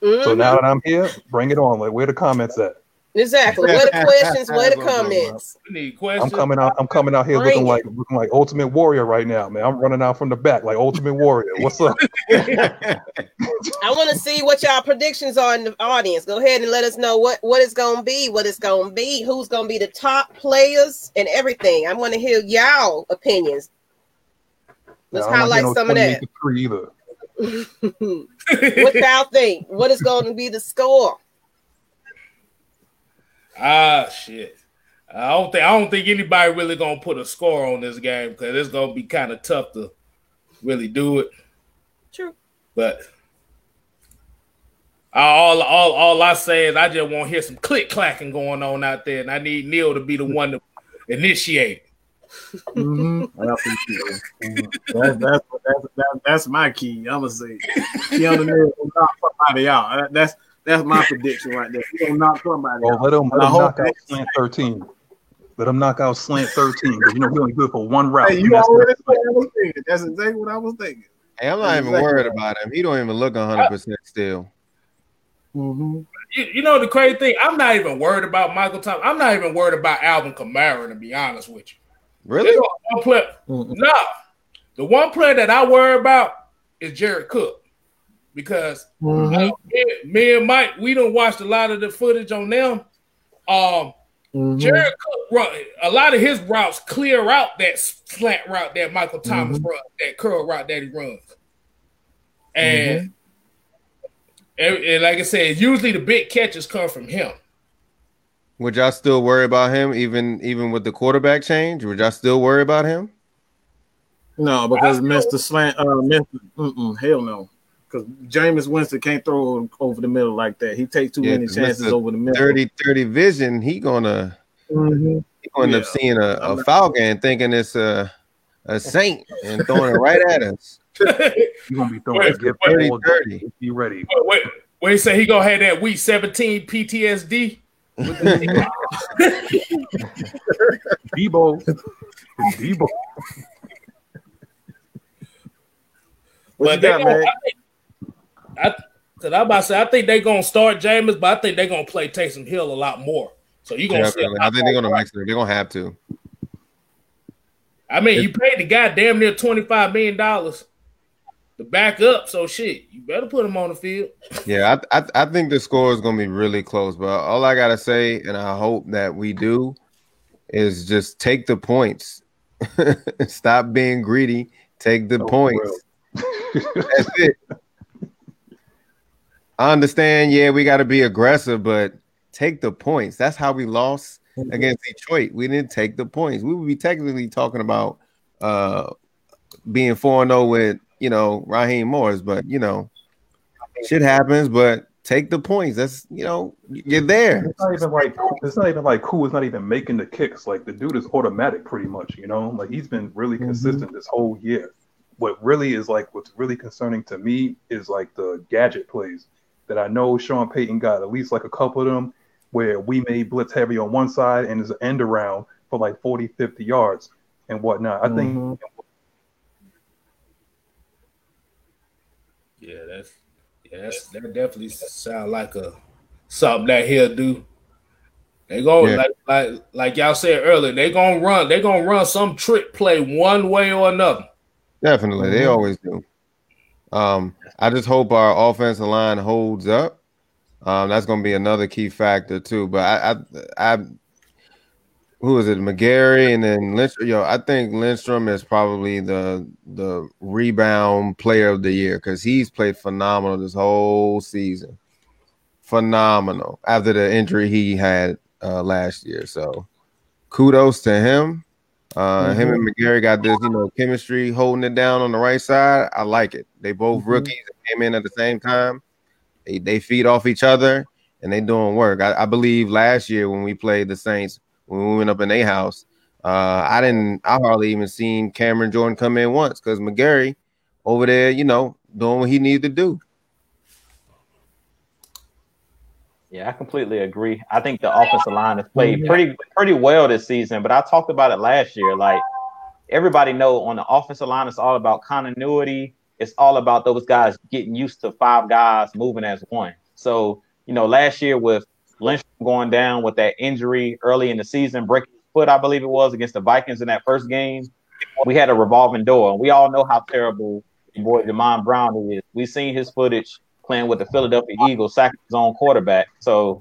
S7: So
S3: Mhm.
S7: now that I'm here, bring it on. Like, where the comments at?
S3: Exactly. What the questions? What the
S4: That's what I'm talking
S3: comments?
S2: We need
S7: I'm coming out. I'm coming out here
S3: Bring
S7: looking
S3: it.
S7: like looking like Ultimate Warrior right now, man. I'm running out from the back like Ultimate Warrior. What's up?
S3: I want to see what y'all predictions are in the audience. Go ahead and let us know what what it's gonna be, what it's gonna be, who's gonna be the top players, and everything. I want to hear y'all opinions. Let's
S7: Now, I'm not
S3: highlight
S7: getting no
S3: some of
S7: 28
S3: that.
S7: Three either.
S3: what y'all think? What is going to be the score?
S2: Ah, shit. I don't think I don't think anybody really gonna put a score on this game because it's gonna be kind of tough to really do it.
S3: True.
S2: But all all all I say is I just want to hear some click clacking going on out there, and I need Neal to be the one to initiate.
S4: Mhm. I appreciate it. That's that's that's that's, that's my key. I'm gonna say Keanu Neal will knock somebody out. That- That's that's my prediction right there. He gonna knock somebody
S7: Well,
S4: out.
S7: let him, let
S4: I
S7: him
S4: hope
S7: knock out slant 13. Let him knock out slant 13 because you know he only good for one route.
S4: Hey, you
S7: that's
S4: already
S7: the-
S4: said I was. That's exactly what I was thinking.
S6: Hey, I'm not even
S4: Exactly.
S6: worried about him. He don't even look 100 percent still.
S4: Mhm.
S2: You, you know the crazy thing? I'm not even worried about Michael Thomas. I'm not even worried about Alvin Kamara, to be honest with you.
S6: Really?
S2: There's only one player.
S4: Mm-mm.
S2: No, the one player that I worry about is Jared Cook because
S4: Mhm.
S2: me, me and Mike, we don't watched a lot of the footage on them. Um,
S4: Mhm.
S2: Jared Cook, run, a lot of his routes clear out that slant route that Michael Thomas
S4: Mhm.
S2: runs, that curl route that he runs. And, and, and like I said, usually the big catches come from him.
S6: Would y'all still worry about him, even even with the quarterback change? Would y'all still worry about him?
S4: No, because Mr. Slant, uh, Mr. Mm-mm, hell no. Because Jameis Winston can't throw over the middle like that. He takes too
S6: Yeah,
S4: many
S6: 'cause
S4: chances over the middle.
S6: 30 30 vision, he gonna
S4: Mhm.
S6: he gonna end up seeing a, a
S4: I'm not-
S6: falcon and thinking it's a a saint and throwing it right at us.
S7: You're gonna be throwing
S2: Wait,
S7: a gift
S2: wait,
S7: all day.
S6: 30.
S7: Be ready.
S2: wait, wait, he say he gonna have that week 17 PTSD. with the-
S7: Debo. Debo.
S4: What
S2: but
S4: you
S2: they
S4: got,
S2: gonna,
S4: man?
S2: I think, I, cause I'm about to say, I think they're gonna start Jameis, but I think they're gonna play Taysom Hill a lot more. So you're gonna see. a
S6: I think they're gonna
S2: rush.
S6: mix it. They're gonna have to.
S2: I mean, you paid the guy damn near twenty five million dollars to back up. So shit, you better put him on the field.
S6: Yeah, I, I I think the score is gonna be really close. But all I gotta say, and I hope that we do, is just take the points. Stop being greedy. Take the
S7: Oh,
S6: points. That's it. I understand. Yeah, we got to be aggressive, but take the points. That's how we lost against Detroit. We didn't take the points. We would be technically talking about uh being 4 0 with, you know, Raheem Morris, but you know, shit happens, but take the points. That's, you know, you're there.
S7: It's not even like it's not even like who is not even making the kicks. Like the dude is automatic, pretty much. You know, like he's been really
S4: Mhm.
S7: consistent this whole year. What really is like what's really concerning to me is like the gadget plays that I know Sean Payton got at least like a couple of them where we may blitz heavy on one side and there's an end around for like 40, 50 yards and whatnot. I think
S4: Mhm.
S2: Yeah, that's yeah, that's that definitely sound like a something that he'll do. They go
S6: Yeah.
S2: like like like y'all said earlier. They gonna run. They gonna run some trick play one way or another.
S6: Definitely, they
S4: Mhm.
S6: always do. Um, I just hope our offensive line holds up. Um, that's going to be another key factor too. But I, I, I, who is it? McGary and then Lindstrom. Yo, I think Lindstrom is probably the the rebound player of the year because he's played phenomenal this whole season. Phenomenal after the injury he had uh, last year. So, kudos to him. Uh, Him and McGary got this, you know, chemistry holding it down on the right side. I like it. They both
S4: Mhm.
S6: rookies came in at the same time. They they feed off each other and they doing work. I, I believe last year when we played the Saints, when we went up in their house, uh, I didn't. I hardly even seen Cameron Jordan come in once because McGary over there, you know, doing what he needed to do.
S5: Yeah, I completely agree. I think the offensive line has played mm-hmm. pretty pretty well this season, but I talked about it last year. Like everybody know on the offensive line, it's all about continuity. It's all about those guys getting used to five guys moving as one. So, you know, last year with Lynch going down with that injury early in the season, breaking his foot, I believe it was against the Vikings in that first game, we had a revolving door. And we all know how terrible boy Jamon Brown is. We've seen his footage playing with the Philadelphia Eagles, sacking his own quarterback. So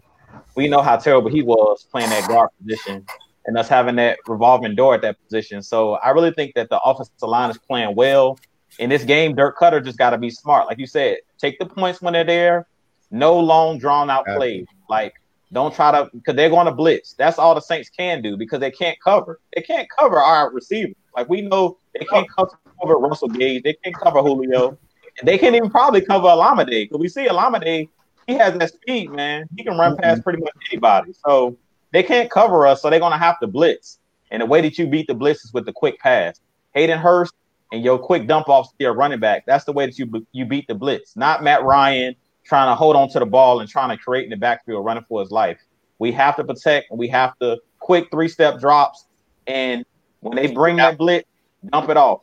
S5: we know how terrible he was playing that guard position and us having that revolving door at that position. So I really think that the offensive line is playing well. In this game, Dirk Koetter just got to be smart. Like you said, take the points when they're there. No long, drawn out plays. Like, don't try to, because they're going to blitz. That's all the Saints can do because they can't cover. They can't cover our receivers. Like, we know they can't cover Russell Gage. They can't cover Julio. They can't even probably cover Olamide because we see Olamide, he has that speed, man. He can run past mm-hmm. pretty much anybody. So they can't cover us, so they're gonna have to blitz. And the way that you beat the blitz is with the quick pass. Hayden Hurst and your quick dump offs to your running back. That's the way that you you beat the blitz. Not Matt Ryan trying to hold on to the ball and trying to create in the backfield, running for his life. We have to protect and we have to quick three step drops. And when they bring that blitz, dump it off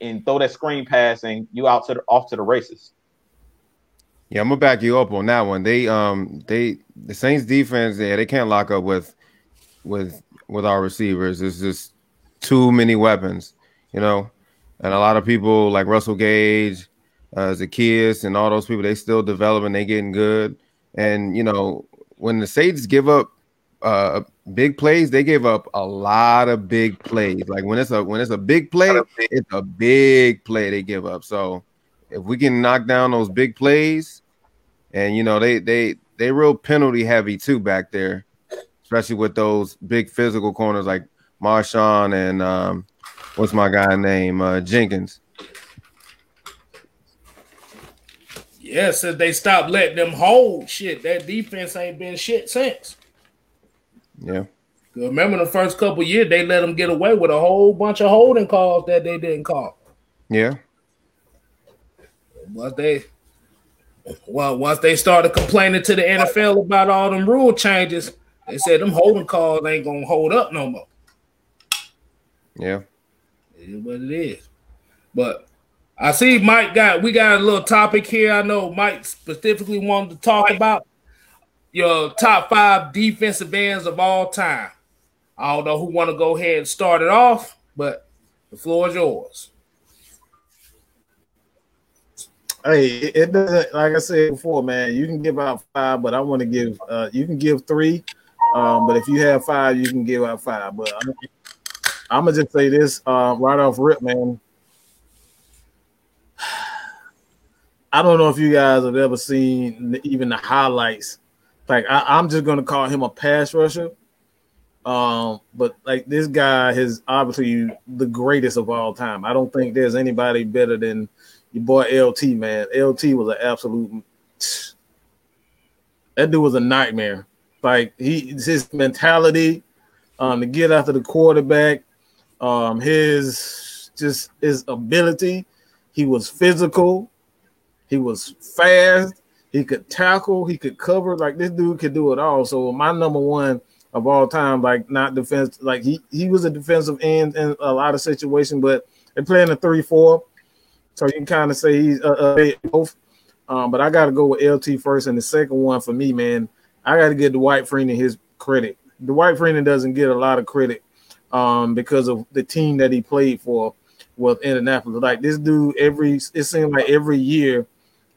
S5: and throw that screen pass and you out to the off to the races.
S6: Yeah, I'm gonna back you up on that one. They um they the Saints defense, yeah, they can't lock up with with with our receivers. It's just too many weapons, you know. And a lot of people like Russell Gage, uh, Zaccheaus, and all those people, they still developing, they getting good. And you know, when the Saints give up uh big plays, they give up a lot of big plays. Like when it's a when it's a big play, it's a big play they give up. So if we can knock down those big plays, and you know they they they real penalty heavy too back there, especially with those big physical corners like Marshon and um, what's my guy name uh, Jenkins.
S2: Yeah, since they stopped letting them hold shit, that defense ain't been shit since.
S6: Yeah.
S2: Remember the first couple years they let them get away with a whole bunch of holding calls that they didn't call.
S6: Yeah.
S2: Once they well, once they started complaining to the NFL about all them rule changes, they said them holding calls ain't gonna hold up no more.
S6: Yeah.
S2: It is what it is. But I see Mike got we got a little topic here. I know Mike specifically wanted to talk about your top five defensive ends of all time. I don't know who want to go ahead and start it off, but the floor is yours.
S4: Hey, it doesn't like I said before, man. You can give out five, but I want to give uh you can give three. Um, but if you have five, you can give out five. But I'm, I'm gonna just say this uh, right off rip, man. I don't know if you guys have ever seen even the highlights. Like I, am just gonna call him a pass rusher. Um, but like this guy is obviously the greatest of all time. I don't think there's anybody better than your boy LT, man. LT was an absolute that dude was a nightmare. Like he his mentality, um, to get after the quarterback, um, his just his ability. He was physical, he was fast, he could tackle, he could cover. Like this dude could do it all. So my number one of all time, like not defense, like he he was a defensive end in a lot of situations, but they're playing a three four. So you can kind of say he's uh, both. Um, but I got to go with LT first, and the second one for me, man, I got to give Dwight Freeney his credit. Dwight Freeney doesn't get a lot of credit um, because of the team that he played for with Indianapolis. Like this dude, every it seemed like every year,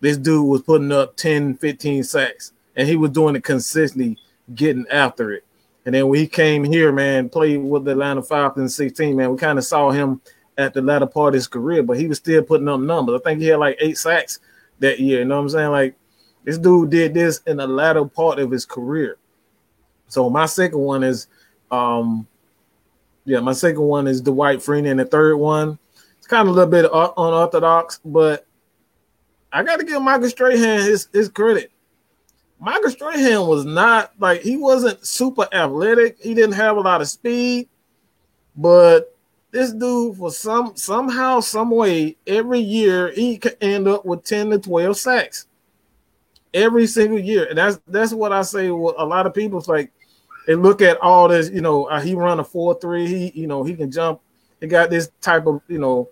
S4: this dude was putting up 10, 15 sacks, and he was doing it consistently, getting after it. And then when he came here, man, played with the Atlanta Falcons 16, man, we kind of saw him at the latter part of his career, but he was still putting up numbers. I think he had like eight sacks that year. You know what I'm saying? Like this dude did this in the latter part of his career. So my second one is, um, yeah, my second one is Dwight Freeney, and the third one, it's kind of a little bit unorthodox, but I got to give Michael Strahan his his credit. Michael Strahan was not like he wasn't super athletic. He didn't have a lot of speed, but this dude for some somehow, some way, every year he could end up with 10 to 12 sacks. Every single year. And that's that's what I say with a lot of people. It's like they look at all this, you know, uh, he run a 4-3, he, you know, he can jump, he got this type of, you know,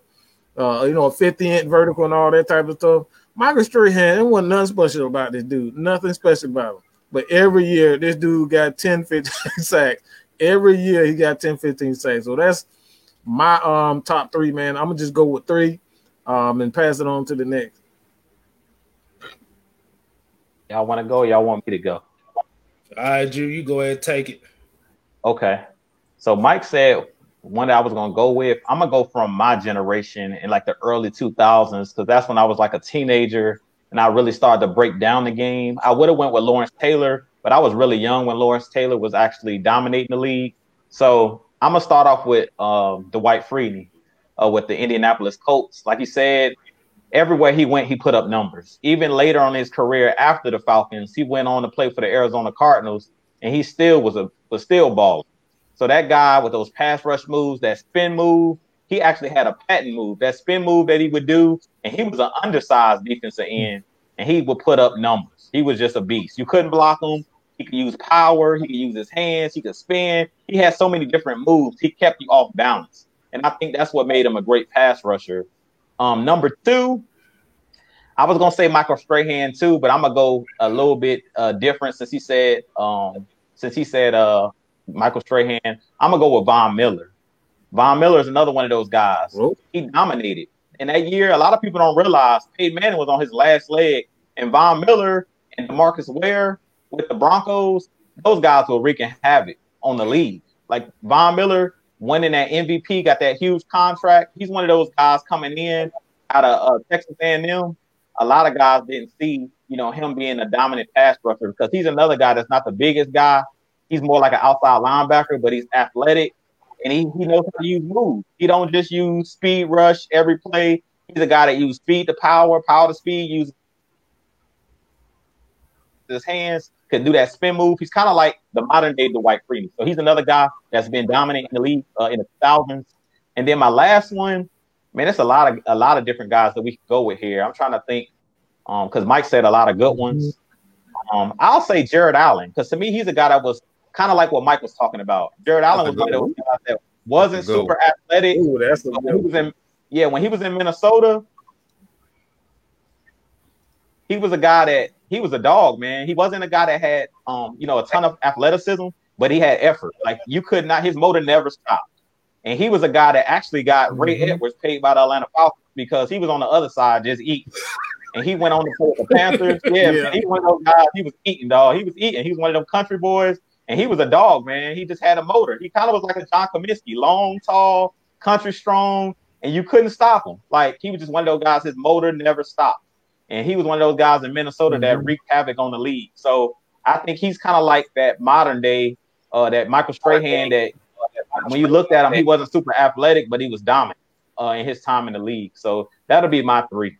S4: uh, you know, a 50 inch vertical and all that type of stuff. Michael Strahan, it wasn't nothing special about this dude, nothing special about him. But every year, this dude got 10, 15 sacks. Every year, he got 10, 15 sacks. So that's my um top three, man. I'm gonna just go with three, um, and pass it on to the next.
S5: Y'all want to go? Y'all want me to go?
S2: All right, Drew, you go ahead take it.
S5: Okay. So Mike said one that I was gonna go with. I'm gonna go from my generation in like the early 2000s because that's when I was like a teenager and I really started to break down the game. I would have went with Lawrence Taylor, but I was really young when Lawrence Taylor was actually dominating the league. So I'm gonna start off with um, Dwight Freeney uh, with the Indianapolis Colts. Like you said, everywhere he went, he put up numbers. Even later on his career after the Falcons, he went on to play for the Arizona Cardinals, and he still was a was still balling. So that guy with those pass rush moves, that spin move, he actually had a patent move, that spin move that he would do, and he was an undersized defensive end, and he would put up numbers. He was just a beast. You couldn't block him. He could use power. He could use his hands. He could spin. He had so many different moves. He kept you off balance, and I think that's what made him a great pass rusher. Um, number two, I was gonna say Michael Strahan too, but I'm gonna go a little bit uh, different since he said um, since he said uh, Michael Strahan. I'm gonna go with Von Miller. Von Miller is another one of those guys. He dominated in that year. A lot of people don't realize Peyton Manning was on his last leg, and Von Miller and DeMarcus Ware with the Broncos, those guys were wreaking havoc on the league. Like Von Miller winning that MVP, got that huge contract. He's one of those guys coming in out of uh, Texas A&M. A lot of guys didn't see, you know, him being a dominant pass rusher because he's another guy that's not the biggest guy. He's more like an outside linebacker, but he's athletic and he, he knows how to use moves. He don't just use speed rush every play. He's a guy that uses speed to power, power to speed, use his hands, can do that spin move. He's kind of like the modern day Dwight Freeney. So he's another guy that's been dominant in the league uh, in the thousands. And then my last one, man, it's a lot of a lot of different guys that we could go with here. I'm trying to think, um, because Mike said a lot of good ones. Um, I'll say Jared Allen because to me he's a guy that was kind of like what Mike was talking about. Jared Allen was one of those guys that wasn't super athletic.
S4: Ooh, that's a
S5: when he was in yeah, when he was in Minnesota, he was a guy that he was a dog, man. He wasn't a guy that had um, you know, a ton of athleticism, but he had effort. Like you could not his motor never stopped. And he was a guy that actually got Ray
S4: Mhm.
S5: Edwards paid by the Atlanta Falcons because he was on the other side just eating. And he went on to play with the Panthers. Yeah,
S4: Yeah.
S5: man, he was one of those guys. He was eating, dog. He was eating. He was one of them country boys, and he was a dog, man. He just had a motor. He kind of was like a John Cominsky, long, tall, country strong, and you couldn't stop him. Like he was just one of those guys. His motor never stopped, and he was one of those guys in Minnesota that
S4: Mhm.
S5: wreaked havoc on the league. So I think he's kind of like that modern day, uh, that Michael Strahan. That when you looked at him, he wasn't super athletic, but he was dominant uh, in his time in the league. So that'll be my three.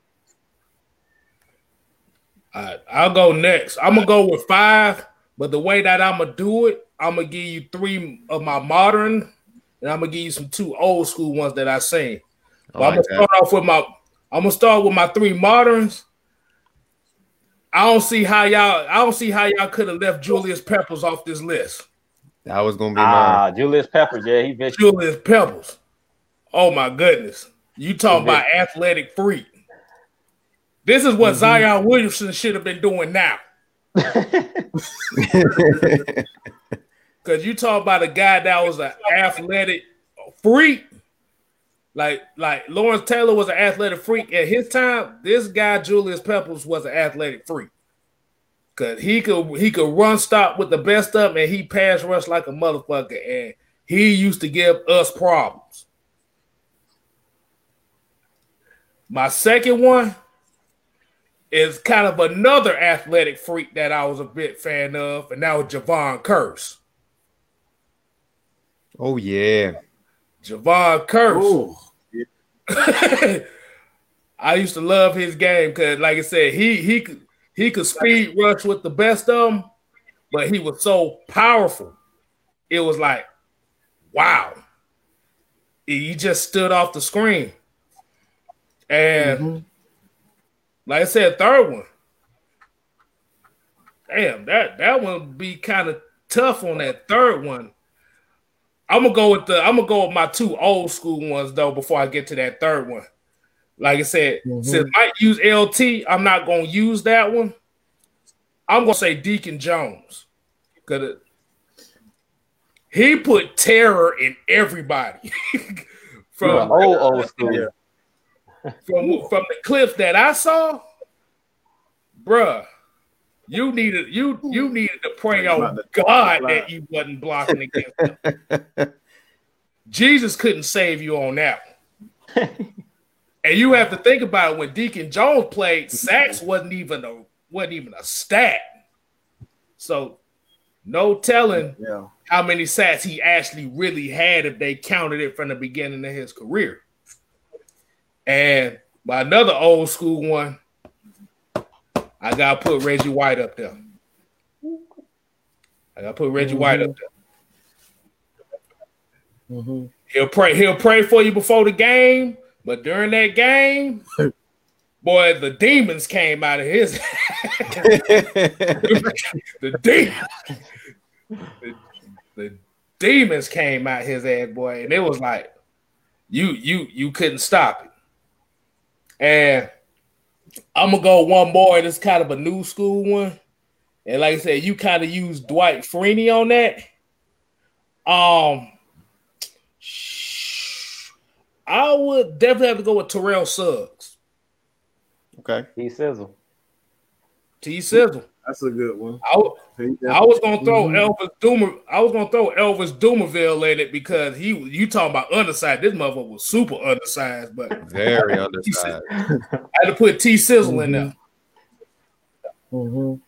S2: All right, I'll go next. I'm gonna go with five, but the way that I'm gonna do it, I'm gonna give you three of my modern, and I'm gonna give you some two old school ones that I seen.
S6: I
S2: But I'm gonna start off with my I'm gonna start with my three moderns. I don't see how y'all I don't see how y'all could have left Julius Peppers off this list.
S6: That was gonna be mine.
S5: Ah, Julius Peppers, yeah, he vicious.
S2: Julius Peppers. Oh my goodness. You talking about athletic freak. This is what Zion Williamson should have been doing now. Because you talk about a guy that was an athletic freak. Like, like Lawrence Taylor was an athletic freak at his time. This guy, Julius Peppers, was an athletic freak. Cause he could he could run stop with the best of them and he pass rush like a motherfucker. And he used to give us problems. My second one is kind of another athletic freak that I was a bit fan of, and that was Jevon Kearse.
S6: oh yeah.
S2: Jevon
S4: Kearse.
S2: I used to love his game because, like I said, he he could he could speed rush with the best of them, but he was so powerful. It was like, wow. He just stood off the screen. And
S4: Mhm.
S2: Like I said, third one. Damn, that that one would be kind of tough on that third one. I'm gonna go with the I'm gonna go with my two old school ones though before I get to that third one. Like I said,
S4: Mhm.
S2: since I use LT, I'm not gonna use that one. I'm gonna say Deacon Jones. Cause he put terror in everybody.
S5: From
S2: from
S5: old old school.
S2: From from the clips that I saw, bruh, you needed you you needed to pray on God that you wasn't blocking against him. Jesus couldn't save you on that and you have to think about it when Deacon Jones played, sacks wasn't even a wasn't even a stat. So no telling
S4: Yeah.
S2: how many sacks he actually really had if they counted it from the beginning of his career. And by another old school one, I gotta put Reggie White up there. I gotta put Reggie White up there.
S4: Mhm.
S2: He'll pray, he'll pray for you before the game, but during that game, boy, the demons came out of his the demons. The, the demons came out his ass, boy, and it was like you you you couldn't stop it. And I'm gonna go one more, and it's kind of a new school one. And like I said, you kind of use Dwight Freeney on that. Um, I would definitely have to go with Terrell Suggs.
S6: Okay.
S5: He sizzle.
S2: T Sizzle.
S4: That's a good one.
S2: I was gonna throw
S4: Mhm.
S2: Elvis Doomer. I was gonna throw Elvis Dumervil in it because he you talking about undersized. This motherfucker was super undersized, but
S6: Very undersized.
S2: I had to put T Sizzle in there.
S4: Mhm.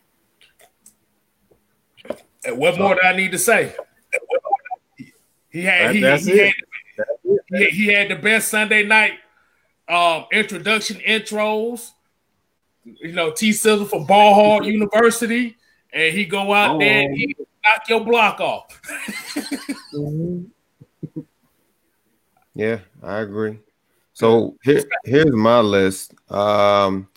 S2: And what more do I need to say? He had he,
S4: that's
S2: he,
S4: it.
S2: had, he, he had the best Sunday night um, introduction intros. You know, T Sizzle for Ball Hall University, and he go out there and he knock your block off.
S6: Yeah, I agree. So here, here's my list. Um,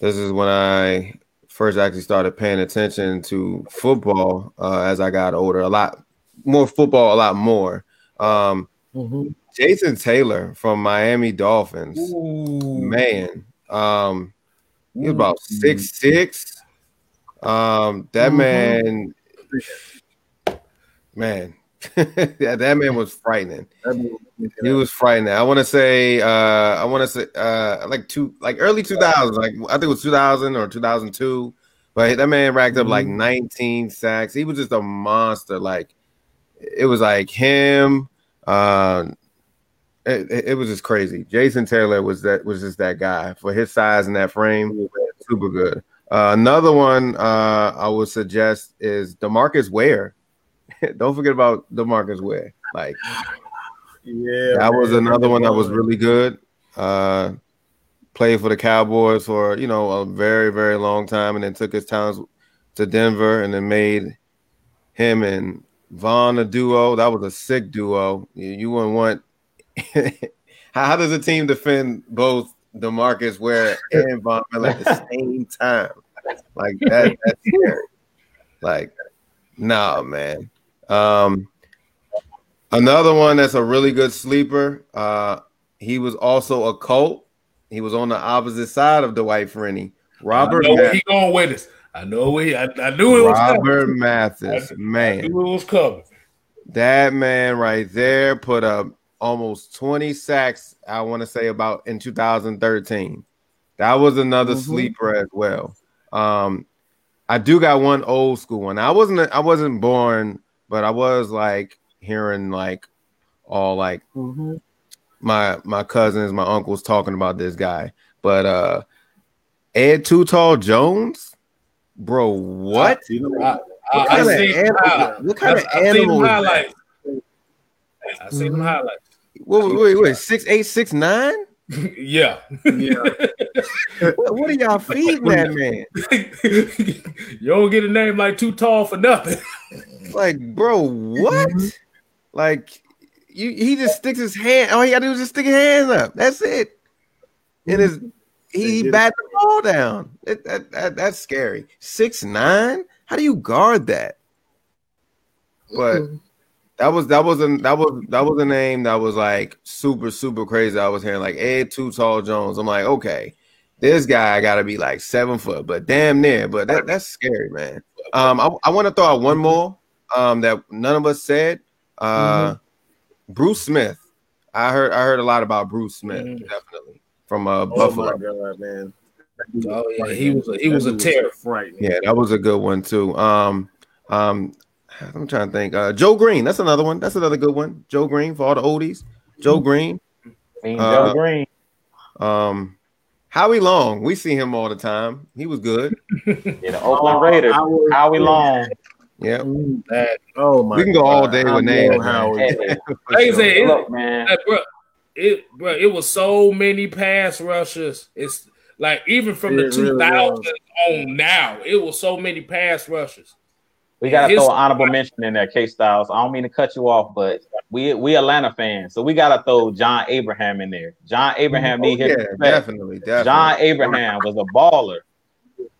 S6: this is when I first actually started paying attention to football uh, as I got older. A lot more football, a lot more. Um,
S4: Mhm.
S6: Jason Taylor from Miami Dolphins,
S2: Ooh.
S6: man. Um, he was about six six. Um, that man, man, yeah, that man was frightening. He was frightening. I want to say, uh, I want to say, uh, like two, like early 2000s, like I think it was 2000 or 2002. But that man racked up like 19 sacks. He was just a monster. Like it was like him. Uh, it, it- was just crazy. Jason Taylor was that was just that guy for his size and that frame. Super good. Uh, another one uh, I would suggest is DeMarcus Ware. Don't forget about DeMarcus Ware. Like
S4: Yeah,
S6: that was another one that was really good. Uh, played for the Cowboys for you know a very very long time, and then took his talents to Denver, and then made him and Von a duo. That was a sick duo. You, you wouldn't want. How, does a team defend both DeMarcus Ware and Von Miller at the same time? Like that. That's scary. Like, nah, man. Um, Another one that's a really good sleeper. Uh, he was also a Colt. He was on the opposite side of Dwight Freeney. Robert
S2: I know
S6: Mathis.
S2: he going with us. I know he, I, I knew it was
S6: Robert
S2: coming.
S6: Mathis,
S2: I
S6: man,
S2: knew it was coming.
S6: that man right there put up almost 20 sacks. I want to say about in 2013. That was another
S4: Mhm.
S6: sleeper as well. Um, I do got one old school one. I wasn't I wasn't born, but I was like hearing like all like
S4: Mhm.
S6: my my cousins, my uncles talking about this guy. But uh Ed Too Tall Jones, bro, what?
S4: You know
S2: I,
S4: what?
S2: I,
S6: What
S2: I
S6: kind of
S2: seen
S6: animal- what kind of
S2: I- I seen
S6: animal
S2: them
S6: is that?
S2: highlights. I seen them
S4: Mhm.
S2: highlights.
S6: Wait, wait, wait, six eight, six nine?
S2: yeah.
S4: Yeah.
S6: What, what are y'all feeding that man?
S2: you don't get a name like too tall for nothing.
S6: Like, bro, what? Like, you he just sticks his hand. All he gotta do is just stick his hands up. That's it. And his he
S4: They
S6: bat the ball down. It, that, that, that's scary. Six nine. How do you guard that? But that was that was a that was that was a name that was like super super crazy. I was hearing like Ed Too Tall Jones. I'm like, okay, this guy got to be like seven foot, but damn near. But that, that's scary, man. Um, I, I want to throw out one more um that none of us said. Uh, Bruce Smith. I heard I heard a lot about Bruce Smith,
S2: Mhm.
S6: definitely from uh
S4: Oh
S6: Buffalo.
S4: my god, man.
S2: Oh yeah, he was a, he was a
S4: That dude
S2: terror.
S4: Frightening.
S6: Yeah, that was a good one too. Um, um, I'm trying to think. Uh, Joe Greene. That's another one. That's another good one. Joe Greene for all the oldies. Joe Greene.
S5: Mean
S6: Uh,
S5: Joe Greene.
S6: Um, Howie Long. We see him all the time. He was good.
S5: Yeah, the Oakland Raiders.
S4: I was-
S5: Howie Long.
S6: Yeah,
S2: That,
S4: Oh my
S6: we can go all day with names.
S4: Howie. how
S6: man.
S2: Like I
S6: sure.
S2: said, it-
S5: look, man.
S2: that, bro, it bro, it was so many pass rushes. It's like even from the
S4: It really
S2: 2000s
S4: was.
S2: on now, it was so many pass rushes.
S5: We gotta
S2: His-
S5: throw an honorable mention in there, K Styles. I don't mean to cut you off, but we we Atlanta fans, so we gotta throw John Abraham in there. John Abraham
S6: Oh,
S5: need his
S6: yeah, definitely, definitely.
S5: John Abraham was a baller.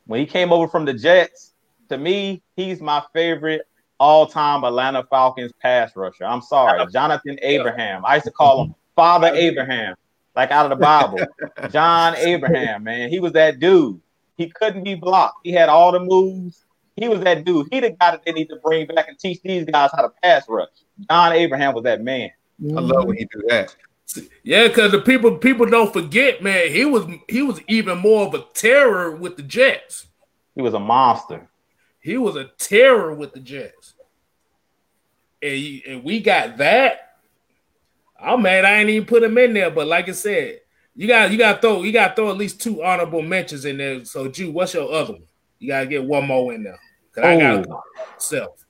S5: When he came over from the Jets, to me, he's my favorite all-time Atlanta Falcons pass rusher. I'm sorry, Jonathan Abraham. I used to call him Father Abraham. like out of the Bible. John Abraham, man, he was that dude. He couldn't be blocked. He had all the moves. He was that dude. He the guy that they need to bring back and teach these guys how to pass rush. John Abraham was that man.
S6: I love when he do that.
S2: Yeah, because the people people don't forget, man. He was he was even more of a terror with the Jets.
S5: He was a monster.
S2: He was a terror with the Jets, and, he- and we got that. Oh, I'm mad I ain't even put him in there, but like I said, you got you got throw you got to throw at least two honorable mentions in there. So, Jew, what's your other one? You got to get one more in there. 'Cause I got
S5: Oh.
S2: myself.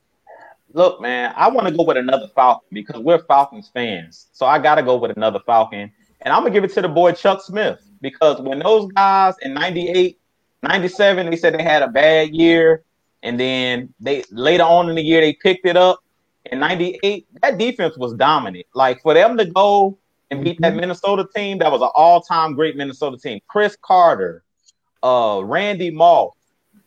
S5: Look, man, I want to go with another Falcon because we're Falcons fans. So I got to go with another Falcon. And I'm going to give it to the boy Chuck Smith because when those guys in 98, 97, they said they had a bad year. And then they later on in the year, they picked it up. In 98, that defense was dominant. Like for them to go and beat that Minnesota team, that was an all time great Minnesota team. Chris Carter, uh, Randy Moss,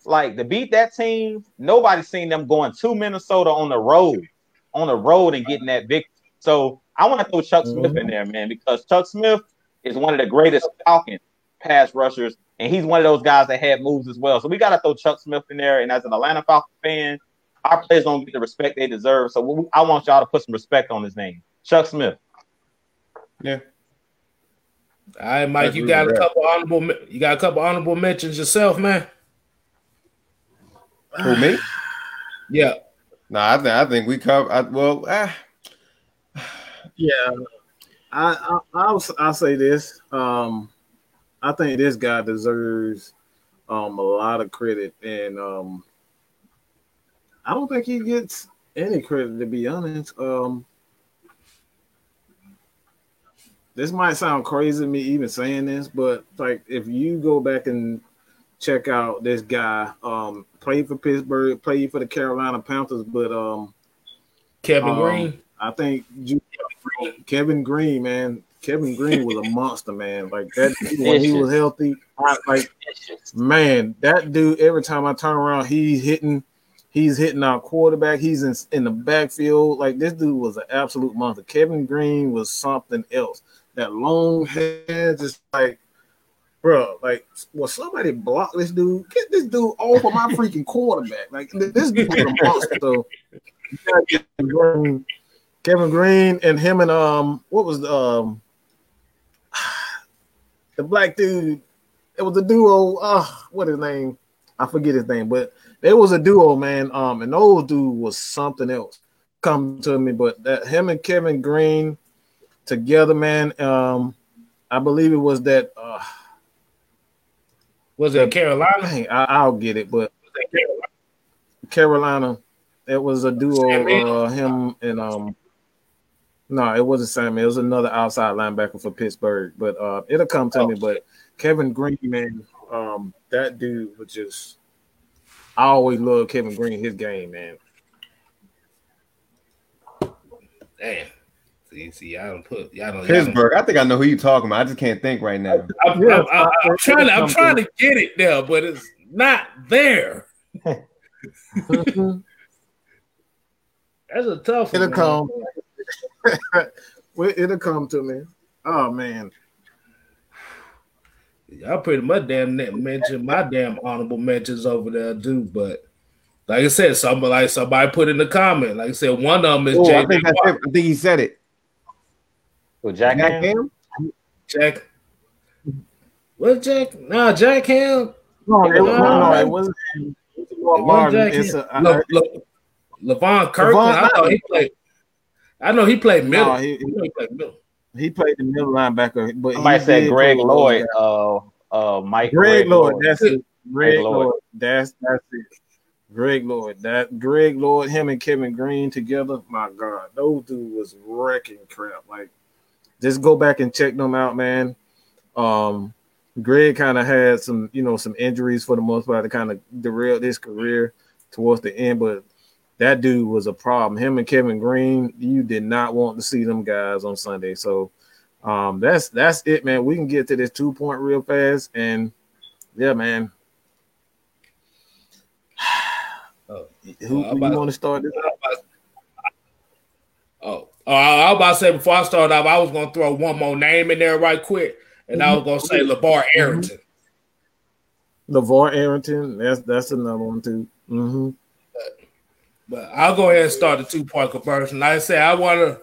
S5: like to beat that team, nobody's seen them going to Minnesota on the road, on the road and getting that victory. So I want to throw Chuck Smith in mm-hmm. there, man, because Chuck Smith is one of the greatest Falcon pass rushers, and he's one of those guys that had moves as well. So we got to throw Chuck Smith in there. And as an Atlanta Falcon fan, our players don't get the respect they deserve. So we- I want y'all to put some respect on his name, Chuck Smith.
S6: Yeah.
S2: All right, Mike, you
S6: agree
S2: got a couple honorable you got a couple honorable mentions yourself, man.
S6: Who me?
S2: Yeah.
S6: No, I think I think we cover. I, well, ah,
S4: Yeah, I, I I'll I'll say this. Um, I think this guy deserves um a lot of credit, and um, I don't think he gets any credit to be honest. Um, this might sound crazy to me even saying this, but like if you go back and check out this guy, um, played for Pittsburgh, played for the Carolina Panthers, but um.
S2: Kevin
S4: Um,
S2: Greene.
S4: I think Ju- Kevin Greene, man. Kevin Greene was a monster, man. Like that dude, when he was healthy. I, like man, that dude. Every time I turn around, he's hitting. He's hitting our quarterback. He's in in the backfield. Like this dude was an absolute monster. Kevin Greene was something else. That long hair, just like, bro. Like, will somebody block this dude? Get this dude off of my freaking quarterback. Like this dude was a monster. So, Kevin Greene, Kevin Greene and him and um, what was the um, the black dude? It was a duo. Uh, what his name? I forget his name, but there was a duo, man. Um, and those dude was something else. Come to me, but that him and Kevin Greene together, man. Um, I believe it was that. Uh,
S2: Was it Carolina?
S4: I, I'll get it, but Carolina. It was a duo. Uh, him and um. No, it wasn't Sam. It was another outside linebacker for Pittsburgh, but uh, it'll come to me. But Kevin Greene, man, um, that dude was just. I always loved Kevin Greene, his game, man.
S2: Damn. See, see, y'all don't put y'all don't. y'all don't-
S6: Pittsburgh. I think I know who you're talking about. I just can't think right now.
S2: I'm,
S4: Yeah,
S2: I'm- I'm- I'm trying to. I'm trying to get it there, but it's not there. That's a tough.
S4: It'll
S2: man.
S4: come. It'll come to me. Oh man,
S2: Y'all pretty much damn mention my damn honorable mentions over there, too. But like I said, somebody like somebody put in the comment. Like I said, one of them is
S6: Oh, I think that's
S2: Watt.
S6: it. I think he said it.
S5: So Jack,
S6: Jack
S5: Ham?
S6: Ham?
S2: Jack. What Jack? Nah, Jack Ham.
S4: no, it,
S2: No,
S4: was, no, no, it wasn't. It was
S2: It wasn't Jack
S4: It's
S2: Ham.
S4: a, I,
S2: Le, Le, Levon Kirkland. I know he played. I know he played middle.
S4: no,
S2: I
S4: he,
S2: he played middle.
S4: he played the middle linebacker, but
S5: Somebody
S4: he
S5: said Greg Lloyd. Uh, uh, Mike
S4: Greg Lloyd, that's it. Greg
S5: Greg Lloyd.
S4: Lloyd, that's that's it. Greg Lloyd, that Greg Lloyd, him and Kevin Greene together. My God, those dude was wrecking crap. Like, just go back and check them out, man. Um, Greg kind of had some, you know, some injuries for the most part to kind of derailed his career towards the end, but that dude was a problem. Him and Kevin Greene, you did not want to see them guys on Sunday. So um that's that's it, man. We can get to this two point real fast, and yeah, man.
S2: Oh.
S4: Who, who you want to start this?
S2: Uh, I was about to say before I started off, I was gonna throw one more name in there right quick, and I was gonna say LaVar Arrington.
S4: LaVar Arrington, that's that's another one too. hmm
S2: But I'll go ahead and start the two point conversion. Like I said, I want to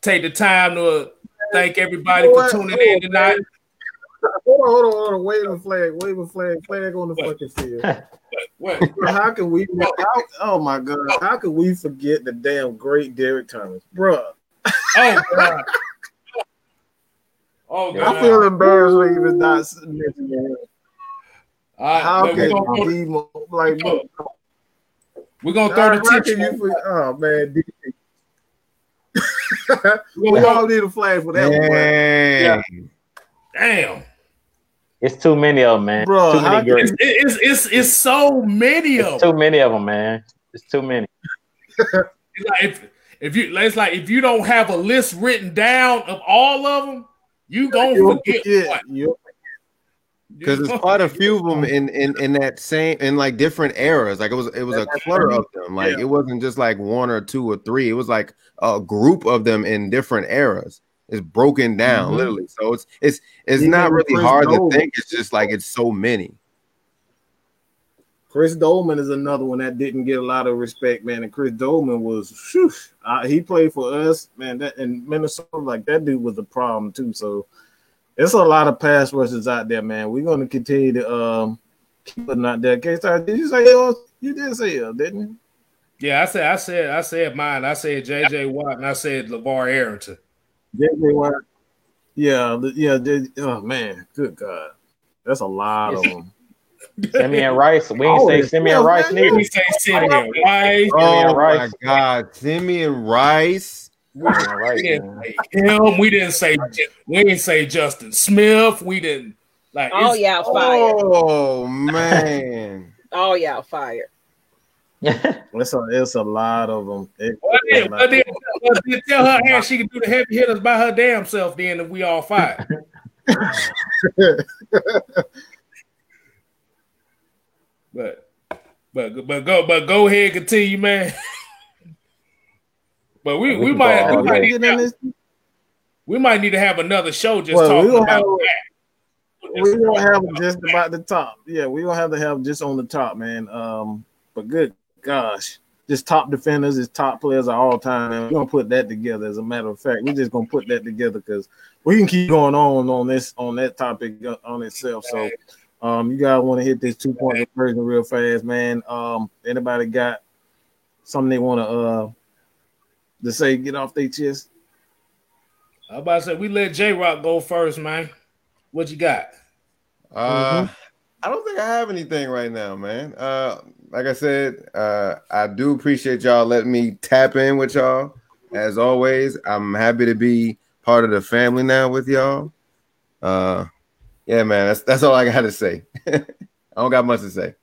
S2: take the time to thank everybody for tuning in tonight.
S4: Hold on, hold on, hold on. Wave a flag, wave a flag, flag on the fucking field.
S2: What?
S4: Bro, how can we? How, oh my god, how could we forget the damn great Derrick Thomas, bro?
S2: Oh God! Oh God!
S4: I feel embarrassed for even not mentioning him.
S2: All right,
S4: How can
S2: we're gonna,
S4: like? bro,
S2: we're gonna
S4: How,
S2: throw the
S4: how
S2: tip.
S4: you? for- Oh man,
S2: We're
S4: we
S2: gonna
S4: all need a flag for that, one,
S6: Dang.
S2: Damn!
S5: It's too many of them, man.
S4: Bro,
S5: too
S4: how
S5: many
S4: can-
S2: It's, it's it's it's so many of
S5: It's
S2: them.
S5: too many of them, man. It's too many.
S2: It's like if, if you it's like if you don't have a list written down of all of them, you gonna
S4: You'll
S2: forget
S4: forget.
S2: one.
S4: You'll-
S6: because there's quite a few of them in, in in that same in like different eras. Like it was it was a clutter of them. Like
S4: Yeah.
S6: it wasn't just like one or two or three. It was like a group of them in different eras. It's broken down
S4: Mhm.
S6: literally. So it's it's it's
S4: Even
S6: not really
S4: Chris
S6: hard
S4: Dolan.
S6: to think. It's just like it's so many.
S4: Chris Doleman is another one that didn't get a lot of respect, man. And Chris Doleman was, whew, uh, he played for us, man. That in Minnesota, like that dude was a problem too. So it's a lot of pass rushers out there, man. We're gonna continue to um keep putting out there. K Star, did you say yours? You did say yours, didn't you?
S2: Yeah, I said I said I said mine. I said JJ Watt and I said LaVar Arrington.
S4: JJ Watt. Yeah, yeah. J- oh man, good God, that's a lot of them.
S5: Simeon Rice. We ain't
S4: Oh,
S5: say
S4: it's-
S5: Simeon
S4: yeah,
S5: Rice
S4: man,
S5: neither.
S2: We say Simeon oh, Rice.
S6: Oh my
S5: Rice.
S6: God, Simeon Rice.
S5: Simeon Rice,
S2: We didn't say him. We didn't say we didn't say Justin Smith. We didn't like.
S3: Oh
S2: yeah,
S3: y'all.
S6: Oh man.
S3: Oh y'all fired.
S4: It's a, it's a lot of them. It-
S2: Well, then, well, then, well, then tell her ass she can do the heavy hitters by her damn self. Then if we all fight. But but but go but go ahead, continue, man. but we, we
S5: can
S2: might we might, need to have, we might need to have another show just
S4: Well,
S2: talking about
S4: have-
S2: that.
S4: we don't have just about the top. Yeah, we don't have to have just on the top, man. Um, but good gosh, just top defenders is top players of all time, and we're gonna put that together. As a matter of fact, we're just gonna put that together because we can keep going on on this on that topic uh, on itself. So, um, you guys want to hit this two point conversion real fast, man. Um, anybody got something they want to uh to say? Get off their chest.
S2: I about to say we let J Rock go first, man. What you got?
S6: Uh, I don't think I have anything right now, man. Uh, like I said, uh, I do appreciate y'all letting me tap in with y'all. As always, I'm happy to be part of the family now with y'all. Uh, yeah, man, that's that's all I got to say. I don't got much to say.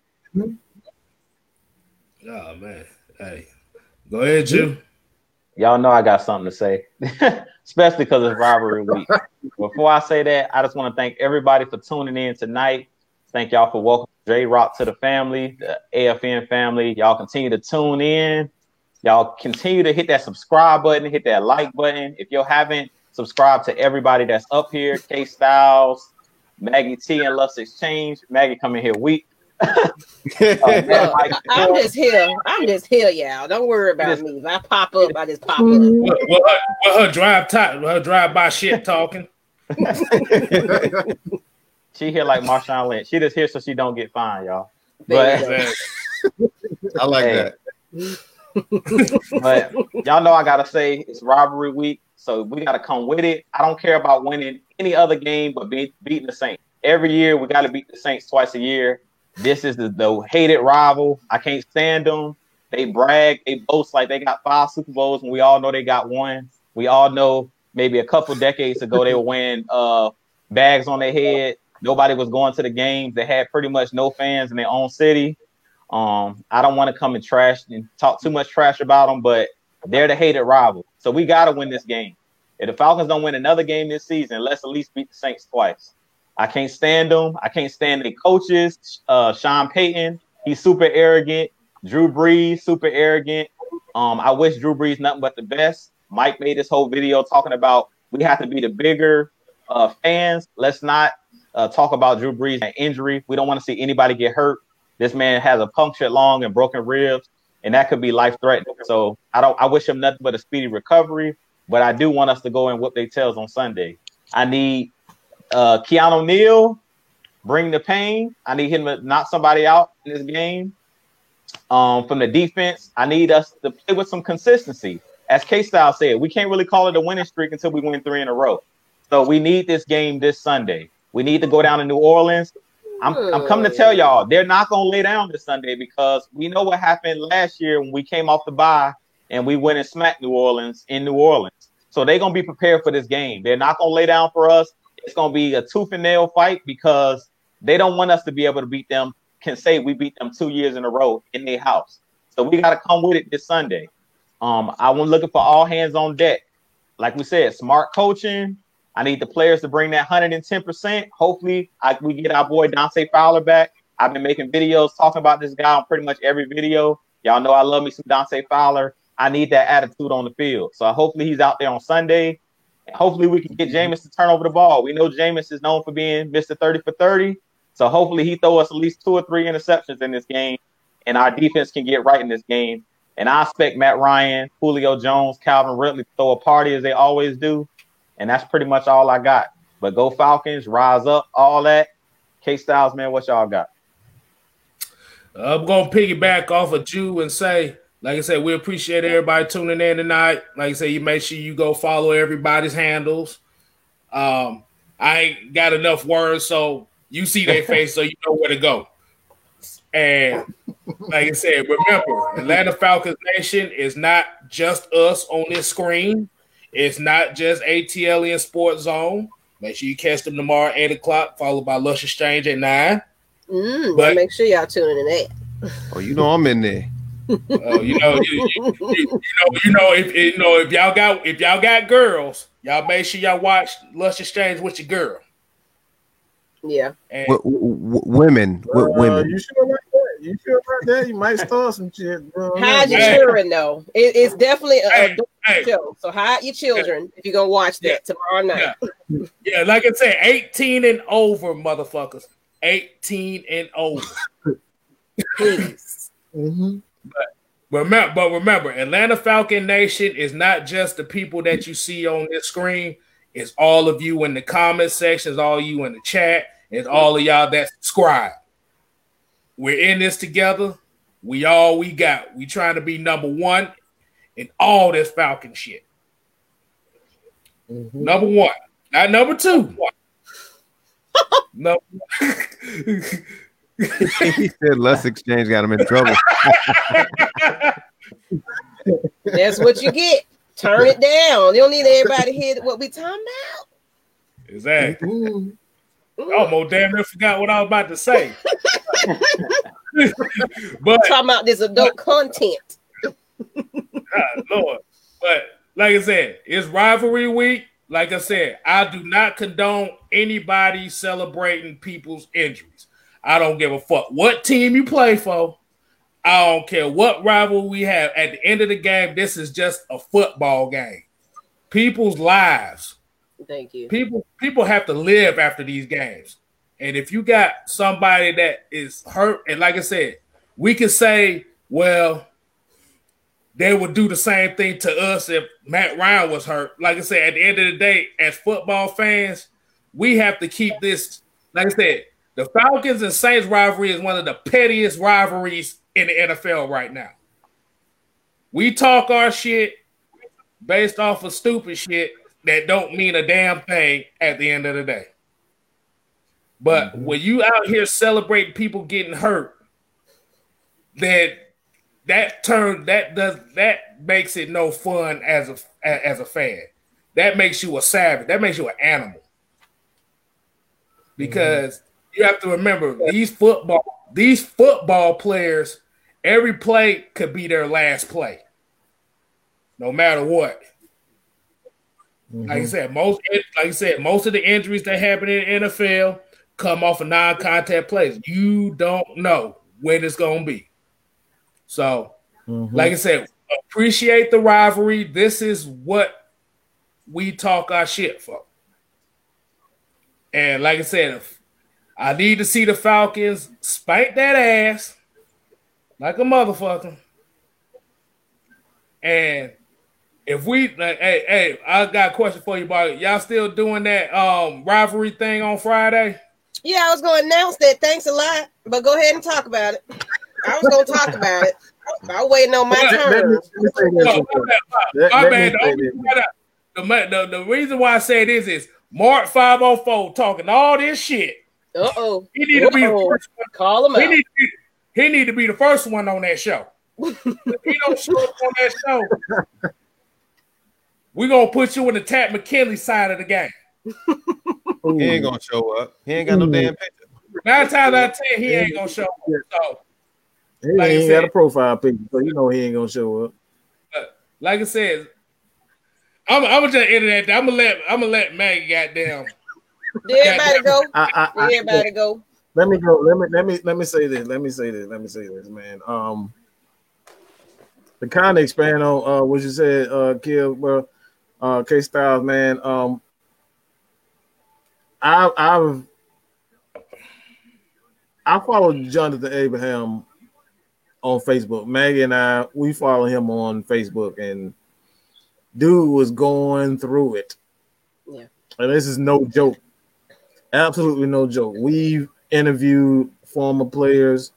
S2: Oh man, hey, go ahead, Jim.
S5: Y'all know I got something to say, especially because it's rivalry week. Before I say that, I just want to thank everybody for tuning in tonight. Thank y'all for welcoming J Rock to the family, the AFN family. Y'all continue to tune in. Y'all continue to hit that subscribe button, hit that like button. If you haven't subscribed to everybody that's up here, K Styles, Maggie T, and Lust Exchange. Maggie coming here week. Uh,
S3: Look, I'm just here. I'm just here, y'all. Don't worry about
S5: Just-
S3: me. If I pop up, I just pop up.
S2: Well, well, her, well, her drive time, her drive by shit talking.
S5: She here like Marshawn Lynch. She just here so she don't get fined, y'all. But
S6: I like
S5: Hey.
S6: that.
S5: but y'all know I gotta say it's robbery week, so we gotta come with it. I don't care about winning any other game, but be, beating the Saints every year. We gotta beat the Saints twice a year. This is the, the hated rival. I can't stand them. They brag, they boast like they got five Super Bowls, and we all know they got one. We all know maybe a couple decades ago they were wearing uh, bags on their head. Nobody was going to the games. They had pretty much no fans in their own city. Um, I don't want to come and trash and talk too much trash about them, but they're the hated rival. So we got to win this game. If the Falcons don't win another game this season, let's at least beat the Saints twice. I can't stand them. I can't stand the coaches. Uh, Sean Payton, he's super arrogant. Drew Brees, super arrogant. Um, I wish Drew Brees nothing but the best, Mike made this whole video talking about we have to be the bigger uh, fans. Let's not uh, talk about Drew Brees and injury. We don't want to see anybody get hurt. This man has a punctured lung and broken ribs, and that could be life threatening. So I don't. I wish him nothing but a speedy recovery. But I do want us to go and whip their tails on Sunday. I need uh, Keanu Neal bring the pain. I need him to knock somebody out in this game. Um, from the defense, I need us to play with some consistency. As K Style said, we can't really call it a winning streak until we win three in a row. So we need this game this Sunday. We need to go down to New Orleans. I'm, I'm coming to tell y'all, they're not going to lay down this Sunday because we know what happened last year when we came off the bye and we went and smacked New Orleans in New Orleans. So they're going to be prepared for this game. They're not going to lay down for us. It's going to be a tooth and nail fight because they don't want us to be able to beat them. Can say we beat them two years in a row in their house. So we got to come with it this Sunday. Um, I was looking for all hands on deck. Like we said, smart coaching. I need the players to bring that 110%. Hopefully, I, we get our boy Dante Fowler back. I've been making videos talking about this guy on pretty much every video. Y'all know I love me some Dante Fowler. I need that attitude on the field. So hopefully he's out there on Sunday. Hopefully we can get Jameis to turn over the ball. We know Jameis is known for being Mr. 30 for 30. So hopefully he throw us at least two or three interceptions in this game, and our defense can get right in this game. And I expect Matt Ryan, Julio Jones, Calvin Ridley to throw a party as they always do. And that's pretty much all I got. But go Falcons, rise up, all that. K Styles, man, what y'all got?
S2: I'm gonna piggyback off of Jew and say, like I said, we appreciate everybody tuning in tonight. Like I said, you make sure you go follow everybody's handles. Um, I ain't got enough words, so you see their face, so you know where to go. And like I said, remember, Atlanta Falcons Nation is not just us on this screen. It's not just ATL in Sports Zone. Make sure you catch them tomorrow at 8 o'clock, followed by Lust Exchange at 9.
S3: Mm, but make sure y'all tune in that.
S6: Oh, you know I'm in there.
S2: Oh, you know, you, you, you, you, know, you know, if you know if y'all got if y'all got girls, y'all make sure y'all watch Lust Exchange with your girl.
S3: Yeah.
S6: And, w- w- women, uh, women.
S4: You sure about that? You sure about that? You might start some shit, bro.
S3: Hide your hey. children, though. It, it's definitely a hey, hey. show. So hide your children if you're gonna watch that yeah. tomorrow night.
S2: Yeah. yeah, like I said, 18 and over, motherfuckers. 18 and over.
S3: Please.
S2: mm-hmm. But remember, but remember, Atlanta Falcon Nation is not just the people that you see on this screen. It's all of you in the comment sections, all you in the chat, it's all of y'all that subscribe. We're in this together. We all we got. We trying to be number one in all this Falcon shit. Mm-hmm. Number one, not number two. number
S6: he said less exchange got him in trouble.
S3: That's what you get. Turn it down. You don't need everybody to hear what we talking about.
S2: Exactly. Mm. Almost damn near forgot what I was about to say.
S3: but talking about this adult content.
S2: God, Lord. But like I said, it's rivalry week. Like I said, I do not condone anybody celebrating people's injuries. I don't give a fuck what team you play for. I don't care what rival we have. At the end of the game, this is just a football game. People's lives.
S3: Thank you.
S2: People people have to live after these games. And if you got somebody that is hurt, and like I said, we can say, well, they would do the same thing to us if Matt Ryan was hurt. Like I said, at the end of the day, as football fans, we have to keep this. Like I said, the Falcons and Saints rivalry is one of the pettiest rivalries in the NFL right now. We talk our shit based off of stupid shit that don't mean a damn thing at the end of the day. But mm-hmm. when you out here celebrating people getting hurt, then that turn that does that makes it no fun as a as a fan. That makes you a savage. That makes you an animal. Because mm-hmm. you have to remember these football these football players, every play could be their last play, no matter what. Mm-hmm. Like I said, most like I said, most of the injuries that happen in NFL come off of non-contact plays. You don't know when it's gonna be. So, mm-hmm. like I said, appreciate the rivalry. This is what we talk our shit for. And like I said, if I need to see the Falcons spank that ass like a motherfucker. And if we like, hey, hey, I got a question for you about. Y'all still doing that um rivalry thing on Friday?
S3: Yeah, I was going to announce that. Thanks a lot, but go ahead and talk about it. I was going to talk about it. I was waiting on my
S4: Let- let
S3: turn.
S4: let me say this
S2: No,
S4: real
S2: my
S4: quick.
S2: bad, my-
S4: Let-
S2: my
S4: let me
S2: bad. The,
S4: say
S2: only
S4: this.
S2: reason why I- the, the, the reason why I say this is Mark 504 talking all this shit.
S3: Uh oh.
S2: He need to be the first one.
S3: Call him
S2: He
S3: out.
S2: need, to be, he need to be the first one on that show. he don't show up on that show, we're gonna put you in the Takk McKinley side of the game.
S6: He ain't gonna show up. He ain't got no damn picture.
S2: Nine times out of ten, he ain't gonna show up. So,
S4: He
S2: Like I
S4: ain't got a profile picture, so you know he ain't gonna show up.
S2: like I said, I'm, I'm gonna just end that. I'm gonna let I'm gonna let Maggie goddamn.
S3: Did everybody go?
S4: I, I,
S3: Did
S4: I,
S3: everybody go?
S4: let me go. Let me let me let me say this. Let me say this. Let me say this, man. Um, to kind of expand on uh what you said, uh, Kill, bro, uh, K Styles, man. Um, I I've I followed Jonathan Abraham on Facebook. Maggie and I we follow him on Facebook, and dude was going through it.
S3: Yeah.
S4: and this is no joke. Absolutely no joke. We've interviewed former players,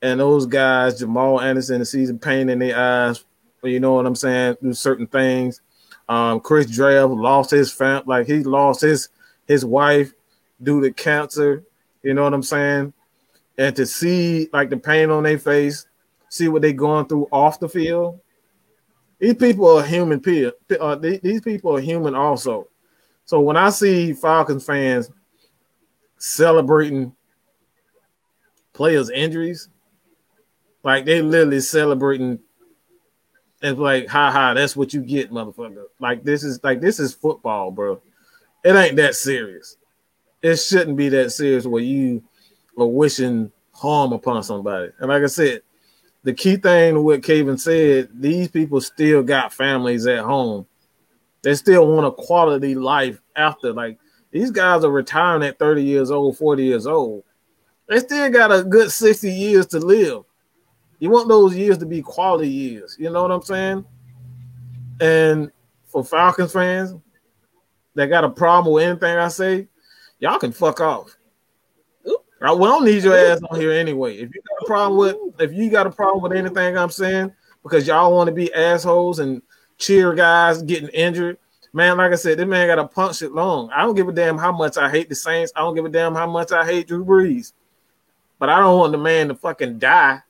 S4: and those guys, Jamal Anderson, sees pain in their eyes. You know what I'm saying? Do certain things. Um, Chris Draft lost his fam, like he lost his his wife due to cancer. You know what I'm saying? And to see like the pain on their face, see what they going through off the field. These people are human. Uh, these people are human also. So when I see Falcons fans celebrating players' injuries, like they literally celebrating, it's like, ha ha, that's what you get, motherfucker. Like this is like this is football, bro. It ain't that serious. It shouldn't be that serious where you are wishing harm upon somebody. And like I said, the key thing what Caven said, these people still got families at home. They still want a quality life after. Like these guys are retiring at 30 years old, 40 years old. They still got a good 60 years to live. You want those years to be quality years. You know what I'm saying? And for Falcons fans that got a problem with anything I say, y'all can fuck off. I, we don't need your ass on here anyway. If you got a problem with if you got a problem with anything I'm saying because y'all want to be assholes and cheer guys getting injured, man, like I said, this man got to punch it long. I don't give a damn how much I hate the Saints. I don't give a damn how much I hate Drew Brees. But I don't want the man to fucking die.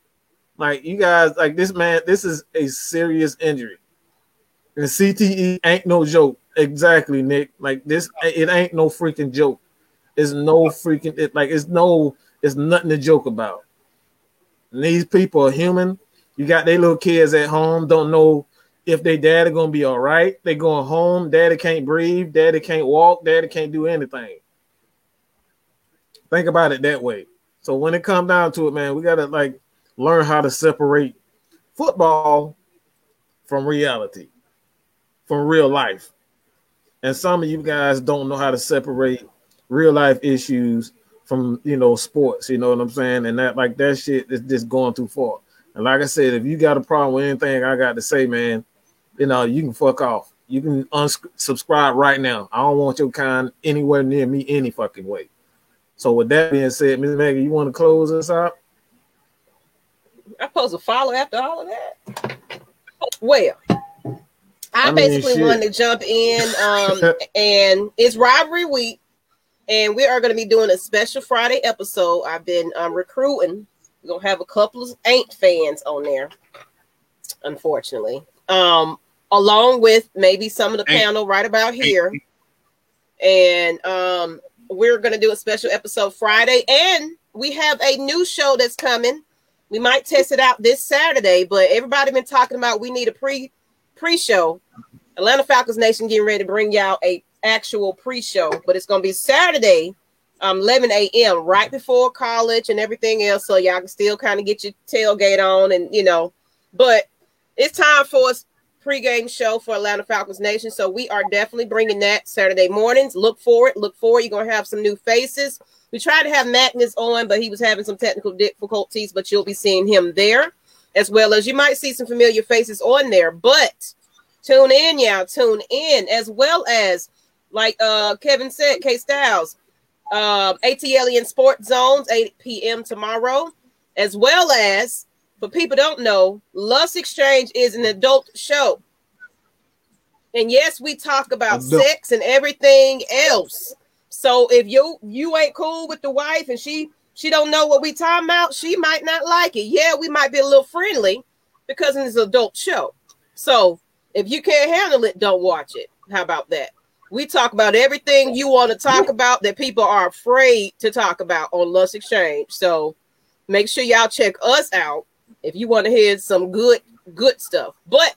S4: Like you guys, like this man, this is a serious injury. And CTE ain't no joke. Exactly, Nick. Like this, it ain't no freaking joke. It's no freaking it like it's no, it's nothing to joke about. And these people are human. You got their little kids at home, don't know if their daddy gonna be all right. They going home, daddy can't breathe, daddy can't walk, daddy can't do anything. Think about it that way. So when it comes down to it, man, we gotta like learn how to separate football from reality, from real life. And some of you guys don't know how to separate real life issues from you know sports. You know what I'm saying? And that like that shit is just going too far. And like I said, if you got a problem with anything I got to say, man, you know you can fuck off. You can unsubscribe right now. I don't want your kind anywhere near me any fucking way. So with that being said, Miss Maggie, you want to close us out?
S3: I'm supposed to follow after all of that. Well, I,
S4: I mean,
S3: basically
S4: shit.
S3: wanted to jump in, um, and it's robbery week, and we are going to be doing a special Friday episode. I've been um, recruiting. We're gonna have a couple of Ain't fans on there, unfortunately, um, along with maybe some of the
S1: Ain't-
S3: panel right about here, and um, we're going to do a special episode Friday, and we have a new show that's coming. We might test it out this Saturday, but everybody been talking about we need a pre pre show. Atlanta Falcons Nation getting ready to bring y'all a actual pre show, but it's gonna be Saturday, um, 11 a.m. right before college and everything else, so y'all can still kind of get your tailgate on and you know. But it's time for us pregame show for Atlanta Falcons Nation. So we are definitely bringing that Saturday mornings. Look for it. Look for it. You're gonna have some new faces. We tried to have Magnus on, but he was having some technical difficulties. But you'll be seeing him there, as well as you might see some familiar faces on there. But tune in, y'all. Tune in, as well as like uh Kevin said, K Styles, um, ATL in Sports Zones, 8 p.m. tomorrow, as well as for people don't know, Lust Exchange is an adult show. And yes, we talk about
S4: Adult.
S3: sex and everything else. So if you you ain't cool with the wife and she she don't know what we talking about, she might not like it. Yeah, we might be a little friendly because it's an adult show. So if you can't handle it, don't watch it. How about that? We talk about everything you want to talk about that people are afraid to talk about on Lust Exchange. So make sure y'all check us out if you want to hear some good good stuff. But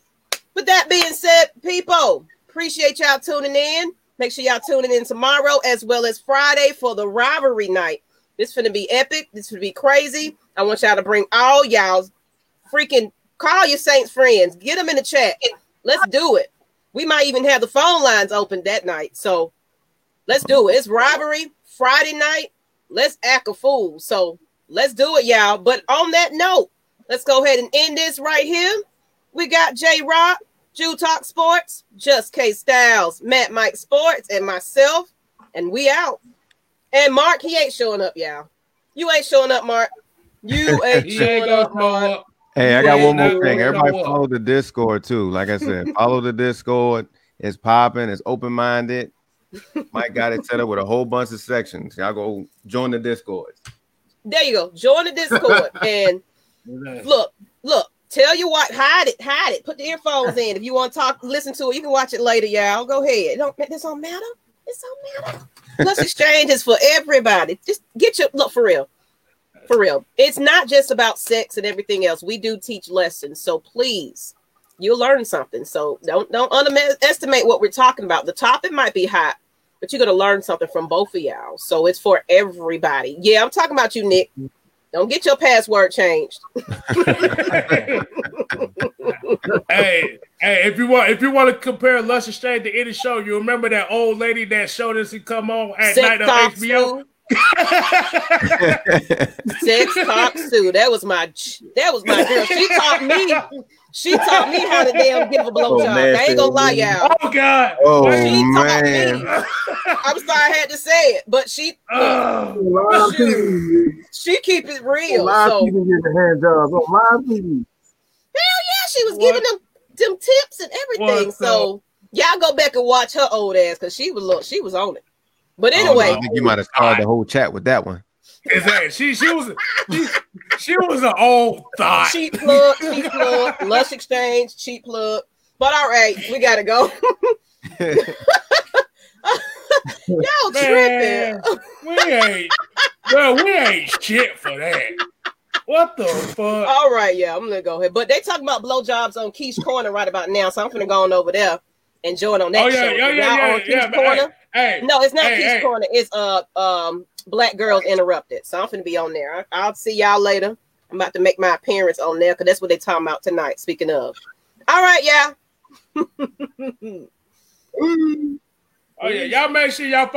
S3: with that being said, people, appreciate y'all tuning in. Make sure y'all tuning in tomorrow as well as Friday for the rivalry night. This gonna be epic. This gonna be crazy. I want y'all to bring all y'all's freaking call your Saints friends. Get them in the chat. Let's do it. We might even have the phone lines open that night. So let's do it. It's robbery Friday night. Let's act a fool. So let's do it, y'all. But on that note, let's go ahead and end this right here. We got J Rock, Jew Talk Sports, Just K Styles, Matt Mike Sports, and myself, and we out. And Mark, he ain't showing up, y'all. You ain't showing up, Mark. You ain't showing up, Mark.
S6: Hey, I got one more thing. Everybody follow the Discord too. Like I said, follow the Discord. It's popping. It's open minded. Mike got it set up with a whole bunch of sections. Y'all go join the Discord.
S3: There you go. Join the Discord and look, look. Tell your wife, hide it, hide it. Put the earphones in. If you want to talk, listen to it. You can watch it later, y'all. Go ahead. It don't this don't matter. This don't matter. Plus, exchange is for everybody. Just get your look for real. For real. It's not just about sex and everything else. We do teach lessons. So please, you'll learn something. So don't don't underestimate what we're talking about. The topic might be hot, but you're gonna learn something from both of y'all. So it's for everybody. Yeah, I'm talking about you, Nick. Don't get your password changed.
S2: hey, hey, if you want if you want to compare Lust Exchange to any show, you remember that old lady that showed us to come on at
S3: Sex
S2: night on HBO?
S3: Sue. Sex talk Sue. That was my that was my girl. She taught me. She taught me how to damn give a blowjob. I ain't gonna lie, y'all.
S2: Oh God!
S6: Oh
S3: She taught
S6: man.
S3: me. I'm sorry I had to say it, but she
S2: Oh,
S4: Live TV.
S3: she keep it real.
S4: Live
S3: So
S4: TV getting hand jobs on live TV.
S3: Yeah, she was
S2: What?
S3: giving them them tips and everything.
S2: What's
S3: so y'all go back and watch her old ass because she was look, she was on it. But oh,
S6: I don't know,
S3: anyway,
S6: I think you might have started the whole chat with that one.
S2: is that she? She was she, she was an old thought.
S3: cheap plug, cheap plug, Lust Exchange, cheap plug. But all right, we gotta go. Y'all tripping.
S2: Man, we ain't, bro. We ain't shit for that. What the fuck?
S3: All right, yeah, I'm gonna go ahead. But they talking about blowjobs on Keish Corner right about now, so I'm gonna go on over there and join on that
S2: Oh yeah,
S3: show.
S2: yeah, yeah, yeah, yeah.
S3: Corner?
S2: Hey, hey,
S3: No, it's not
S2: Hey, hey.
S3: Corner. It's uh um Black Girls Interrupted. So I'm gonna be on there. I- I'll see y'all later. I'm about to make my appearance on there because that's what they talking about tonight. Speaking of, all right, yeah.
S2: oh yeah, y'all make sure y'all.